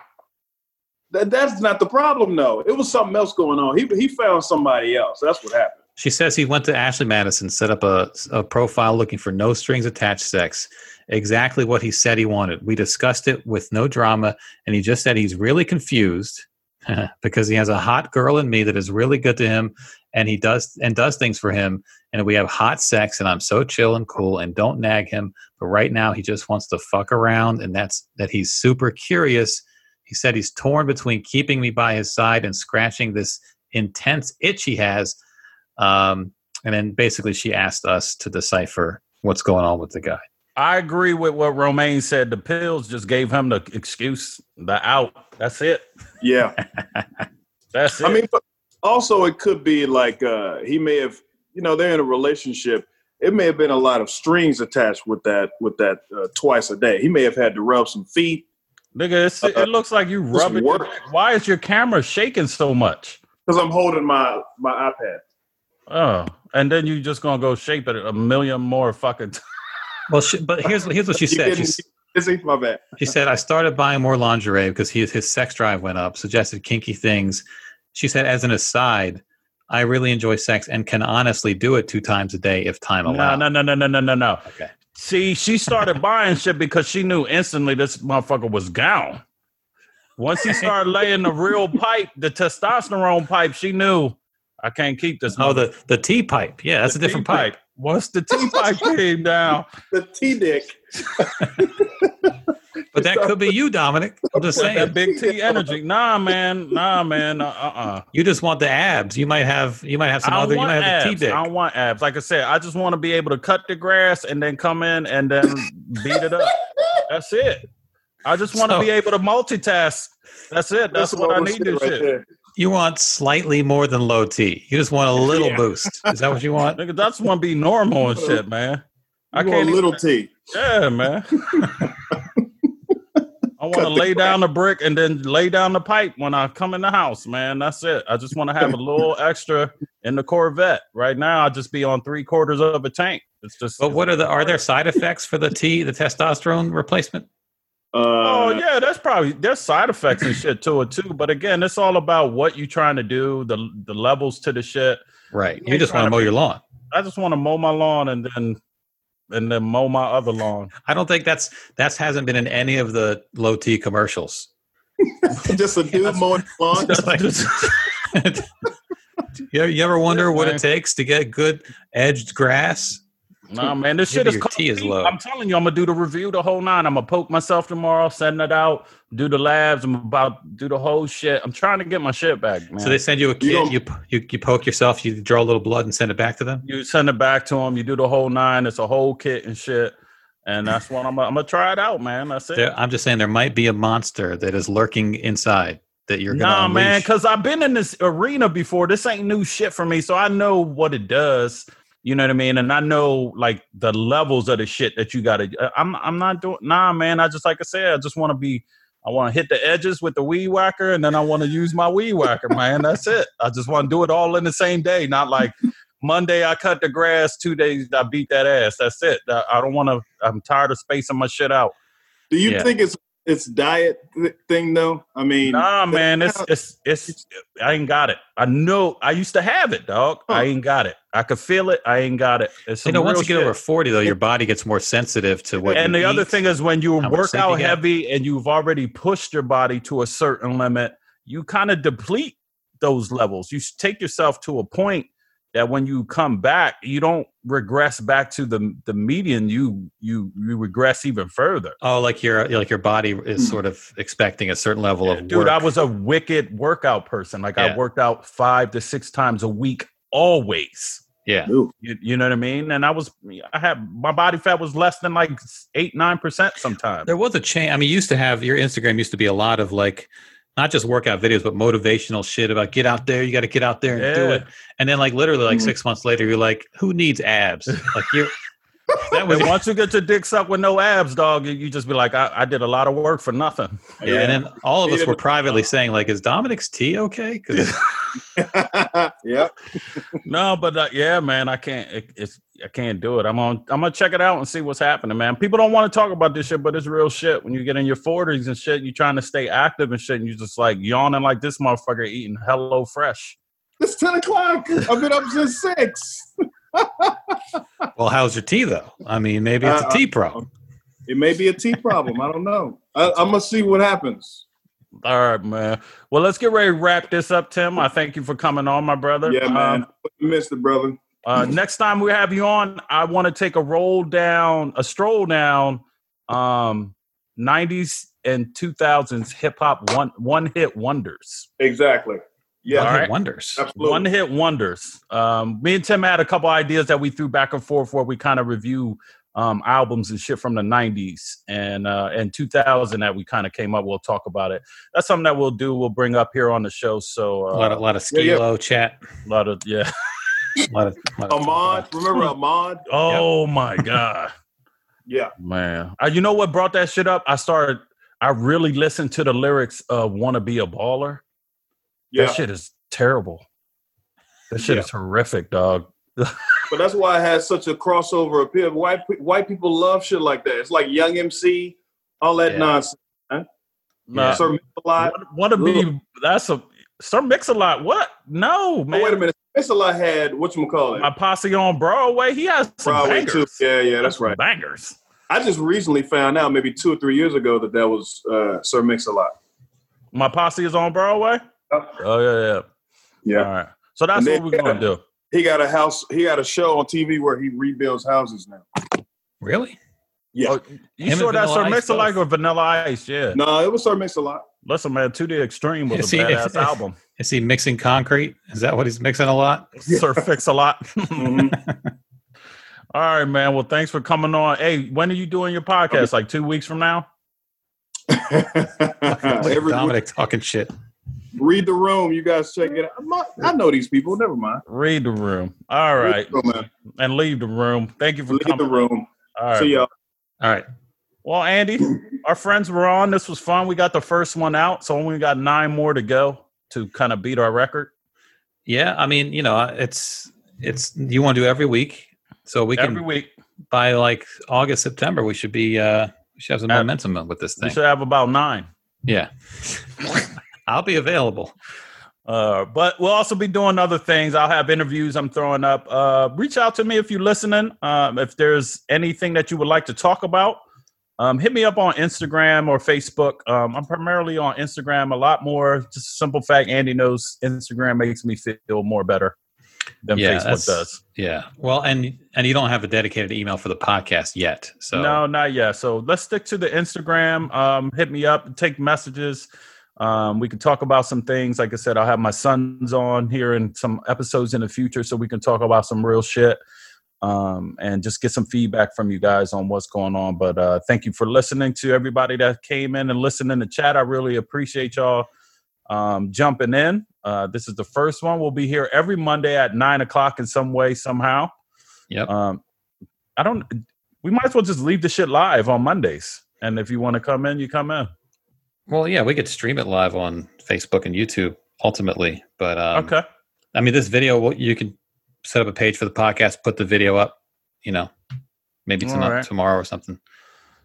[SPEAKER 3] That, that's not the problem, though. It was something else going on. He he found somebody else. That's what happened.
[SPEAKER 2] She says he went to Ashley Madison, set up a, a profile looking for no strings attached sex. Exactly what he said he wanted. We discussed it with no drama, and he just said he's really confused because he has a hot girl in me that is really good to him, and he does and does things for him, and we have hot sex, and I'm so chill and cool, and don't nag him. But right now, he just wants to fuck around, and that's that. He's super curious. He said he's torn between keeping me by his side and scratching this intense itch he has. Um, and then basically she asked us to decipher what's going on with the guy.
[SPEAKER 1] I agree with what Romaine said. The pills just gave him the excuse, the out. That's it.
[SPEAKER 3] Yeah.
[SPEAKER 1] That's it.
[SPEAKER 3] I mean, but also it could be like uh, he may have, you know, they're in a relationship. It may have been a lot of strings attached with that with that uh, twice a day. He may have had to rub some feet.
[SPEAKER 1] Nigga, it's, uh, it looks like you rubbing. your back. Why is your camera shaking so much?
[SPEAKER 3] Because I'm holding my my iPad.
[SPEAKER 1] Oh, and then you just gonna go shape it a million more fucking. T-
[SPEAKER 2] Well, she, but here's here's what she said.
[SPEAKER 3] getting
[SPEAKER 2] She,
[SPEAKER 3] busy? My bad.
[SPEAKER 2] she said I started buying more lingerie because he, his sex drive went up. Suggested kinky things. She said, as an aside, I really enjoy sex and can honestly do it two times a day if time allows.
[SPEAKER 1] no, no, no, no, no, no, no.
[SPEAKER 2] Okay.
[SPEAKER 1] See, she started buying shit because she knew instantly this motherfucker was gone. Once he started laying the real pipe, the testosterone pipe, she knew I can't keep this.
[SPEAKER 2] Oh, the the T pipe. Yeah, that's
[SPEAKER 1] The
[SPEAKER 2] a different
[SPEAKER 1] T
[SPEAKER 2] pipe.
[SPEAKER 1] Once the T pipe came down,
[SPEAKER 3] The T dick.
[SPEAKER 2] But that could be you, Dominic. I'm just saying.
[SPEAKER 1] that big T energy. Nah, man. Nah, man. Uh uh
[SPEAKER 2] You just want the abs. You might have you might have some
[SPEAKER 1] I
[SPEAKER 2] other. You might have the T dick.
[SPEAKER 1] I don't want abs. Like I said, I just want to be able to cut the grass and then come in and then beat it up. That's it. I just want to
[SPEAKER 2] So-
[SPEAKER 1] be able to multitask. That's it. That's, what I need
[SPEAKER 3] saying
[SPEAKER 1] this
[SPEAKER 3] right
[SPEAKER 1] shit.
[SPEAKER 3] there.
[SPEAKER 2] You want slightly more than low T. You just want a little
[SPEAKER 3] Yeah.
[SPEAKER 2] boost. Is that what you want?
[SPEAKER 1] Nigga, that's want to be normal and shit, man. I
[SPEAKER 3] You want
[SPEAKER 1] can't
[SPEAKER 3] a little
[SPEAKER 1] even,
[SPEAKER 3] T.
[SPEAKER 1] Yeah, man. I want to
[SPEAKER 3] Cut the
[SPEAKER 1] lay down the brick and then lay down the pipe when I come in the house, man. That's it. I just want to have a little extra in the Corvette. Right now, I just be on three quarters of a tank. It's just.
[SPEAKER 2] But what are the are there side effects for the T, the testosterone replacement?
[SPEAKER 3] Uh,
[SPEAKER 1] Oh yeah, that's probably there's side effects and shit to it too. But again, it's all about what you're trying to do, the the levels to the shit.
[SPEAKER 2] Right.
[SPEAKER 1] Yeah,
[SPEAKER 2] You just want to
[SPEAKER 1] to
[SPEAKER 2] mow
[SPEAKER 1] be-
[SPEAKER 2] your lawn.
[SPEAKER 1] I just want to mow my lawn and then and then mow my other lawn.
[SPEAKER 2] I don't think that's that's hasn't been in any of the low T commercials.
[SPEAKER 3] just a dude mowing lawn.
[SPEAKER 2] Like- you, ever, you ever wonder what it takes to get good edged grass?
[SPEAKER 1] Nah, man, this shit is
[SPEAKER 2] your
[SPEAKER 1] called
[SPEAKER 2] T is low.
[SPEAKER 1] I'm telling you, I'm gonna do the review the whole nine. I'm gonna poke myself tomorrow, send it out, do the labs. I'm about to do the whole shit. I'm trying to get my shit back, man.
[SPEAKER 2] So they send you a kit, you, you you poke yourself, you draw a little blood and send it back to them.
[SPEAKER 1] you send it back to them. You do the whole nine. It's a whole kit and shit. And that's what I'm. I'm gonna try it out, man. That's it.
[SPEAKER 2] There, I'm just saying there might be a monster that is lurking inside that you're gonna
[SPEAKER 1] Nah, man, because I've been in this arena before. This ain't new shit for me, so I know what it does. You know what I mean? And I know like the levels of the shit that you got to. Uh, I'm I'm not doing. Nah, man. I just like I said, I just want to be. I want to hit the edges with the weed whacker, and then I want to use my weed whacker, man. That's it. I just want to do it all in the same day, not like Monday I cut the grass, two days I beat that ass. That's it. I I don't want to. I'm tired of spacing my shit out.
[SPEAKER 3] Do you
[SPEAKER 2] Yeah.
[SPEAKER 3] think it's it's diet thing though? I mean,
[SPEAKER 1] Nah, man, it's it's it's. I ain't got it. I know. I used to have it, dog. I ain't got it. I could feel it. I ain't got it. It's
[SPEAKER 2] You know, once
[SPEAKER 1] real
[SPEAKER 2] you get
[SPEAKER 1] shit.
[SPEAKER 2] over 40, though, your body gets more sensitive to what
[SPEAKER 1] and
[SPEAKER 2] you
[SPEAKER 1] the other thing is when you work
[SPEAKER 2] sleep you
[SPEAKER 1] out
[SPEAKER 2] get.
[SPEAKER 1] heavy and you've already pushed your body to a certain limit, you kind of deplete those levels. You take yourself to a point that when you come back, you don't regress back to the the median. You you you regress even further.
[SPEAKER 2] Oh, like your like your body is hmm. sort of expecting a certain level of
[SPEAKER 1] Dude,
[SPEAKER 2] work.
[SPEAKER 1] I was a wicked workout person. Like I worked out five to six times a week, always.
[SPEAKER 2] yeah.
[SPEAKER 1] You, you know what I mean? And I was, I had my body fat was less than like eight nine percent sometimes.
[SPEAKER 2] There was a change. I mean, you used to have your Instagram used to be a lot of like not just workout videos, but motivational shit about get out there. You got to get out there and do it. And then like literally like
[SPEAKER 3] Mhm.
[SPEAKER 2] six months later, you're like, who needs abs? Like you're that was
[SPEAKER 1] once you get your dick sucked with no abs, dog, you, you just be like, I, I did a lot of work for nothing.
[SPEAKER 2] yeah. And then all of us were privately saying like, is Dominic's tea okay?
[SPEAKER 3] yeah.
[SPEAKER 1] No, but uh, yeah, man, I can't. It, it's I can't do it. I'm on. I'm gonna check it out and see what's happening, man. People don't want to talk about this shit, but it's real shit. When you get in your 40s and shit, you're trying to stay active and shit, and you're just like yawning like this motherfucker eating Hello Fresh.
[SPEAKER 3] It's ten o'clock. I've been up since six.
[SPEAKER 2] well, how's your tea though? I mean, maybe it's a
[SPEAKER 3] Uh,
[SPEAKER 2] tea problem.
[SPEAKER 3] It may be a tea problem. I don't know. I, I'm gonna see what happens.
[SPEAKER 1] All right, man. Well, let's get ready to wrap this up, Tim. I thank you for coming on, my brother.
[SPEAKER 3] Yeah, man.
[SPEAKER 1] Um,
[SPEAKER 3] Missed it, brother.
[SPEAKER 1] Uh, next time we have you on, I want to take a roll down, a stroll down, um, '90s and 2000s hip hop one one hit wonders.
[SPEAKER 3] Exactly. Yeah.
[SPEAKER 2] One hit
[SPEAKER 1] right.
[SPEAKER 2] wonders.
[SPEAKER 3] Absolutely.
[SPEAKER 1] One hit wonders. Um, me and Tim had a couple ideas that we threw back and forth where we kind of review um, albums and shit from the '90s and uh, and 2000 that we kind of came up. We'll talk about it. That's something that we'll do. We'll bring up here on the show. So
[SPEAKER 2] a
[SPEAKER 1] uh,
[SPEAKER 2] lot of, lot of
[SPEAKER 3] Yeah, yeah.
[SPEAKER 2] chat.
[SPEAKER 1] a lot of yeah.
[SPEAKER 2] A lot of, lot of
[SPEAKER 3] Ahmad. Remember Ahmad?
[SPEAKER 1] Oh my god.
[SPEAKER 3] Yeah.
[SPEAKER 1] Man, uh, you know what brought that shit up? I started. I really listened to the lyrics of "Want to Be a Baller."
[SPEAKER 3] Yeah.
[SPEAKER 1] That shit is terrible. That shit
[SPEAKER 3] Yeah.
[SPEAKER 1] is horrific, dog.
[SPEAKER 3] But that's why it has such a crossover appeal. White white people love shit like that. It's like Young MC, all that
[SPEAKER 2] Yeah.
[SPEAKER 3] nonsense.
[SPEAKER 1] Nah,
[SPEAKER 3] Sir Mix-a-Lot.
[SPEAKER 1] Want to be? That's a Sir Mix a Lot. What? No,
[SPEAKER 3] Oh, wait a minute. Mix-a-Lot had what you call it?
[SPEAKER 1] My posse on Broadway. He has some
[SPEAKER 3] Broadway
[SPEAKER 1] bangers.
[SPEAKER 3] too. Yeah, yeah, that's
[SPEAKER 1] Some
[SPEAKER 3] right.
[SPEAKER 1] Bangers.
[SPEAKER 3] I just recently found out, maybe two or three years ago, that that was uh, Sir Mix-a-Lot.
[SPEAKER 1] My posse is on Broadway.
[SPEAKER 3] Oh.
[SPEAKER 1] Yeah, yeah.
[SPEAKER 3] Yeah.
[SPEAKER 1] All right. So that's what we're gonna do.
[SPEAKER 3] He got a house. He got a show on TV where he rebuilds houses now.
[SPEAKER 2] Really?
[SPEAKER 3] Yeah.
[SPEAKER 1] Oh, you
[SPEAKER 2] Him
[SPEAKER 1] saw
[SPEAKER 2] and
[SPEAKER 1] that Sir Mix a Lot
[SPEAKER 2] both.
[SPEAKER 1] or Vanilla Ice? Yeah.
[SPEAKER 3] No, it was Sir Mix-a-Lot.
[SPEAKER 1] Listen, man, To the Extreme was a
[SPEAKER 2] Is he-
[SPEAKER 1] badass album.
[SPEAKER 2] Is he mixing concrete? Is that what he's mixing a lot?
[SPEAKER 1] Sir Fix a lot.
[SPEAKER 3] Mhm.
[SPEAKER 1] All right, man. Well, thanks for coming on. Hey, when are you doing your podcast? Like two weeks from now?
[SPEAKER 3] Every,
[SPEAKER 2] Dominic talking shit.
[SPEAKER 3] Read the room. You guys check it out. I'm not- I know these people. Never mind.
[SPEAKER 1] Read the room. All right.
[SPEAKER 3] Oh, man.
[SPEAKER 1] And leave the room. Thank you for
[SPEAKER 3] Leave
[SPEAKER 1] coming.
[SPEAKER 3] the room.
[SPEAKER 1] All right.
[SPEAKER 3] See y'all.
[SPEAKER 2] All right.
[SPEAKER 1] Well, Andy, our friends were on. This was fun. We got the first one out, so we got nine more to go to kind of beat our record.
[SPEAKER 2] Yeah, I mean, you know, it's it's you want to do every week, so we can
[SPEAKER 1] Every week.
[SPEAKER 2] by like August September we should be uh we should have some momentum with this thing.
[SPEAKER 1] We should have about nine.
[SPEAKER 2] Yeah, I'll be available.
[SPEAKER 1] Uh, but we'll also be doing other things. I'll have interviews I'm throwing up. Uh, reach out to me if you're listening. Um, if there's anything that you would like to talk about, um, hit me up on Instagram or Facebook. Um, I'm primarily on Instagram a lot more. Just a simple fact, Andy knows Instagram makes me feel more better than
[SPEAKER 2] Yeah,
[SPEAKER 1] Facebook does.
[SPEAKER 2] Yeah. Well, and and you don't have a dedicated email for the podcast yet, so
[SPEAKER 1] No, not yet. So let's stick to the Instagram. Um, hit me up, take messages. Um, we can talk about some things. Like I said, I'll have my sons on here in some episodes in the future, so we can talk about some real shit um, and just get some feedback from you guys on what's going on. But uh, thank you for listening to everybody that came in and listened in the chat. I really appreciate y'all um, jumping in. Uh, this is the first one. We'll be here every Monday at nine o'clock in some way, somehow.
[SPEAKER 2] Yep.
[SPEAKER 1] Um, I don't. We might as well just leave the shit live on Mondays, and if you want to come in, you come in.
[SPEAKER 2] Well, yeah, we could stream it live on Facebook and YouTube ultimately, but um,
[SPEAKER 1] okay.
[SPEAKER 2] I mean, this video well, you could set up a page for the podcast, put the video up. You know, maybe tonight,
[SPEAKER 1] right.
[SPEAKER 2] tomorrow or something.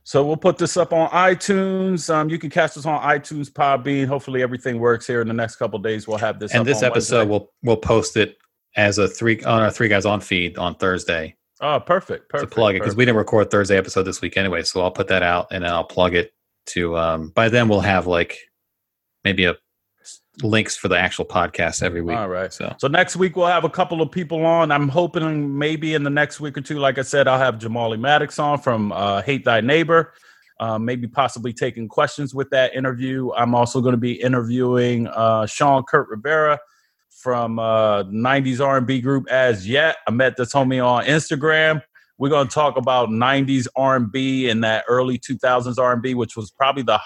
[SPEAKER 1] So we'll put this up on iTunes. Um, you can catch us on iTunes, Podbean. Hopefully everything works here in the next couple days. We'll have this.
[SPEAKER 2] and this episode,
[SPEAKER 1] Wednesday.
[SPEAKER 2] we'll we'll post it as a three on our three guys on feed on Thursday
[SPEAKER 1] Oh, perfect. Perfect.
[SPEAKER 2] to plug it because we didn't record Thursday episode this week anyway. So I'll put that out and then I'll plug it to. Um, by then we'll have like maybe a links for the actual podcast every week.
[SPEAKER 1] All right.
[SPEAKER 2] So
[SPEAKER 1] So next week we'll have a couple of people on. I'm hoping maybe in the next week or two, like I said, I'll have Jamali Maddix on from uh, Hate Thy Neighbor. Um, maybe possibly taking questions with that interview. I'm also going to be interviewing uh, Sean Kurt Rivera from uh, 90s R&B group Az Yet. I met this homie on Instagram. We're going to talk about 90s R&B and that early 2000s R&B, which was probably the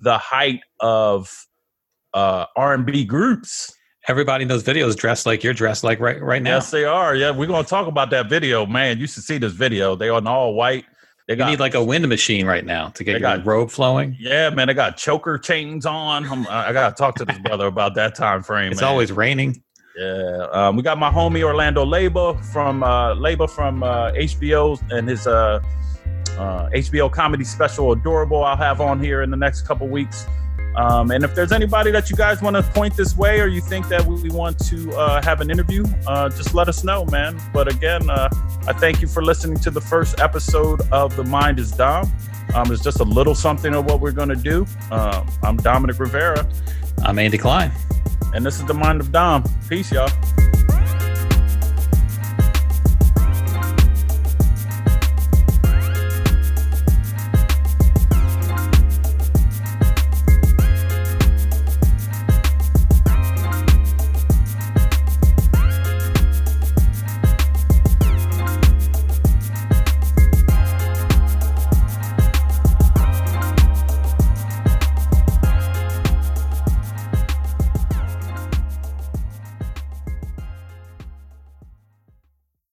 [SPEAKER 1] the height of uh, R&B groups.
[SPEAKER 2] everybody in those videos dressed like you're dressed like right right now.
[SPEAKER 1] Yes, they are. Yeah, we're gonna talk about that video, man. You should see this video. They are all white. They
[SPEAKER 2] you
[SPEAKER 1] got
[SPEAKER 2] need like a wind machine right now to get your
[SPEAKER 1] got-
[SPEAKER 2] robe flowing.
[SPEAKER 1] yeah, man. I got choker chains on. I'm, I I gotta talk to this brother about that time frame.
[SPEAKER 2] It's
[SPEAKER 1] man.
[SPEAKER 2] always raining.
[SPEAKER 1] Yeah. Um, we got my homie Orlando Labor from uh, Leyba from uh, HBO and his uh, uh, HBO comedy special Adorable. I'll have on here in the next couple weeks. Um, and if there's anybody that you guys want to point this way or you think that we, want to uh, have an interview, uh, just let us know, man. But again, uh, I thank you for listening to the first episode of The Mind of Dom. Um, it's just a little something of what we're going to do. Um, I'm Dominic Rivera,
[SPEAKER 2] I'm Andy Klein.
[SPEAKER 1] And this is the mind of Dom. Peace, y'all.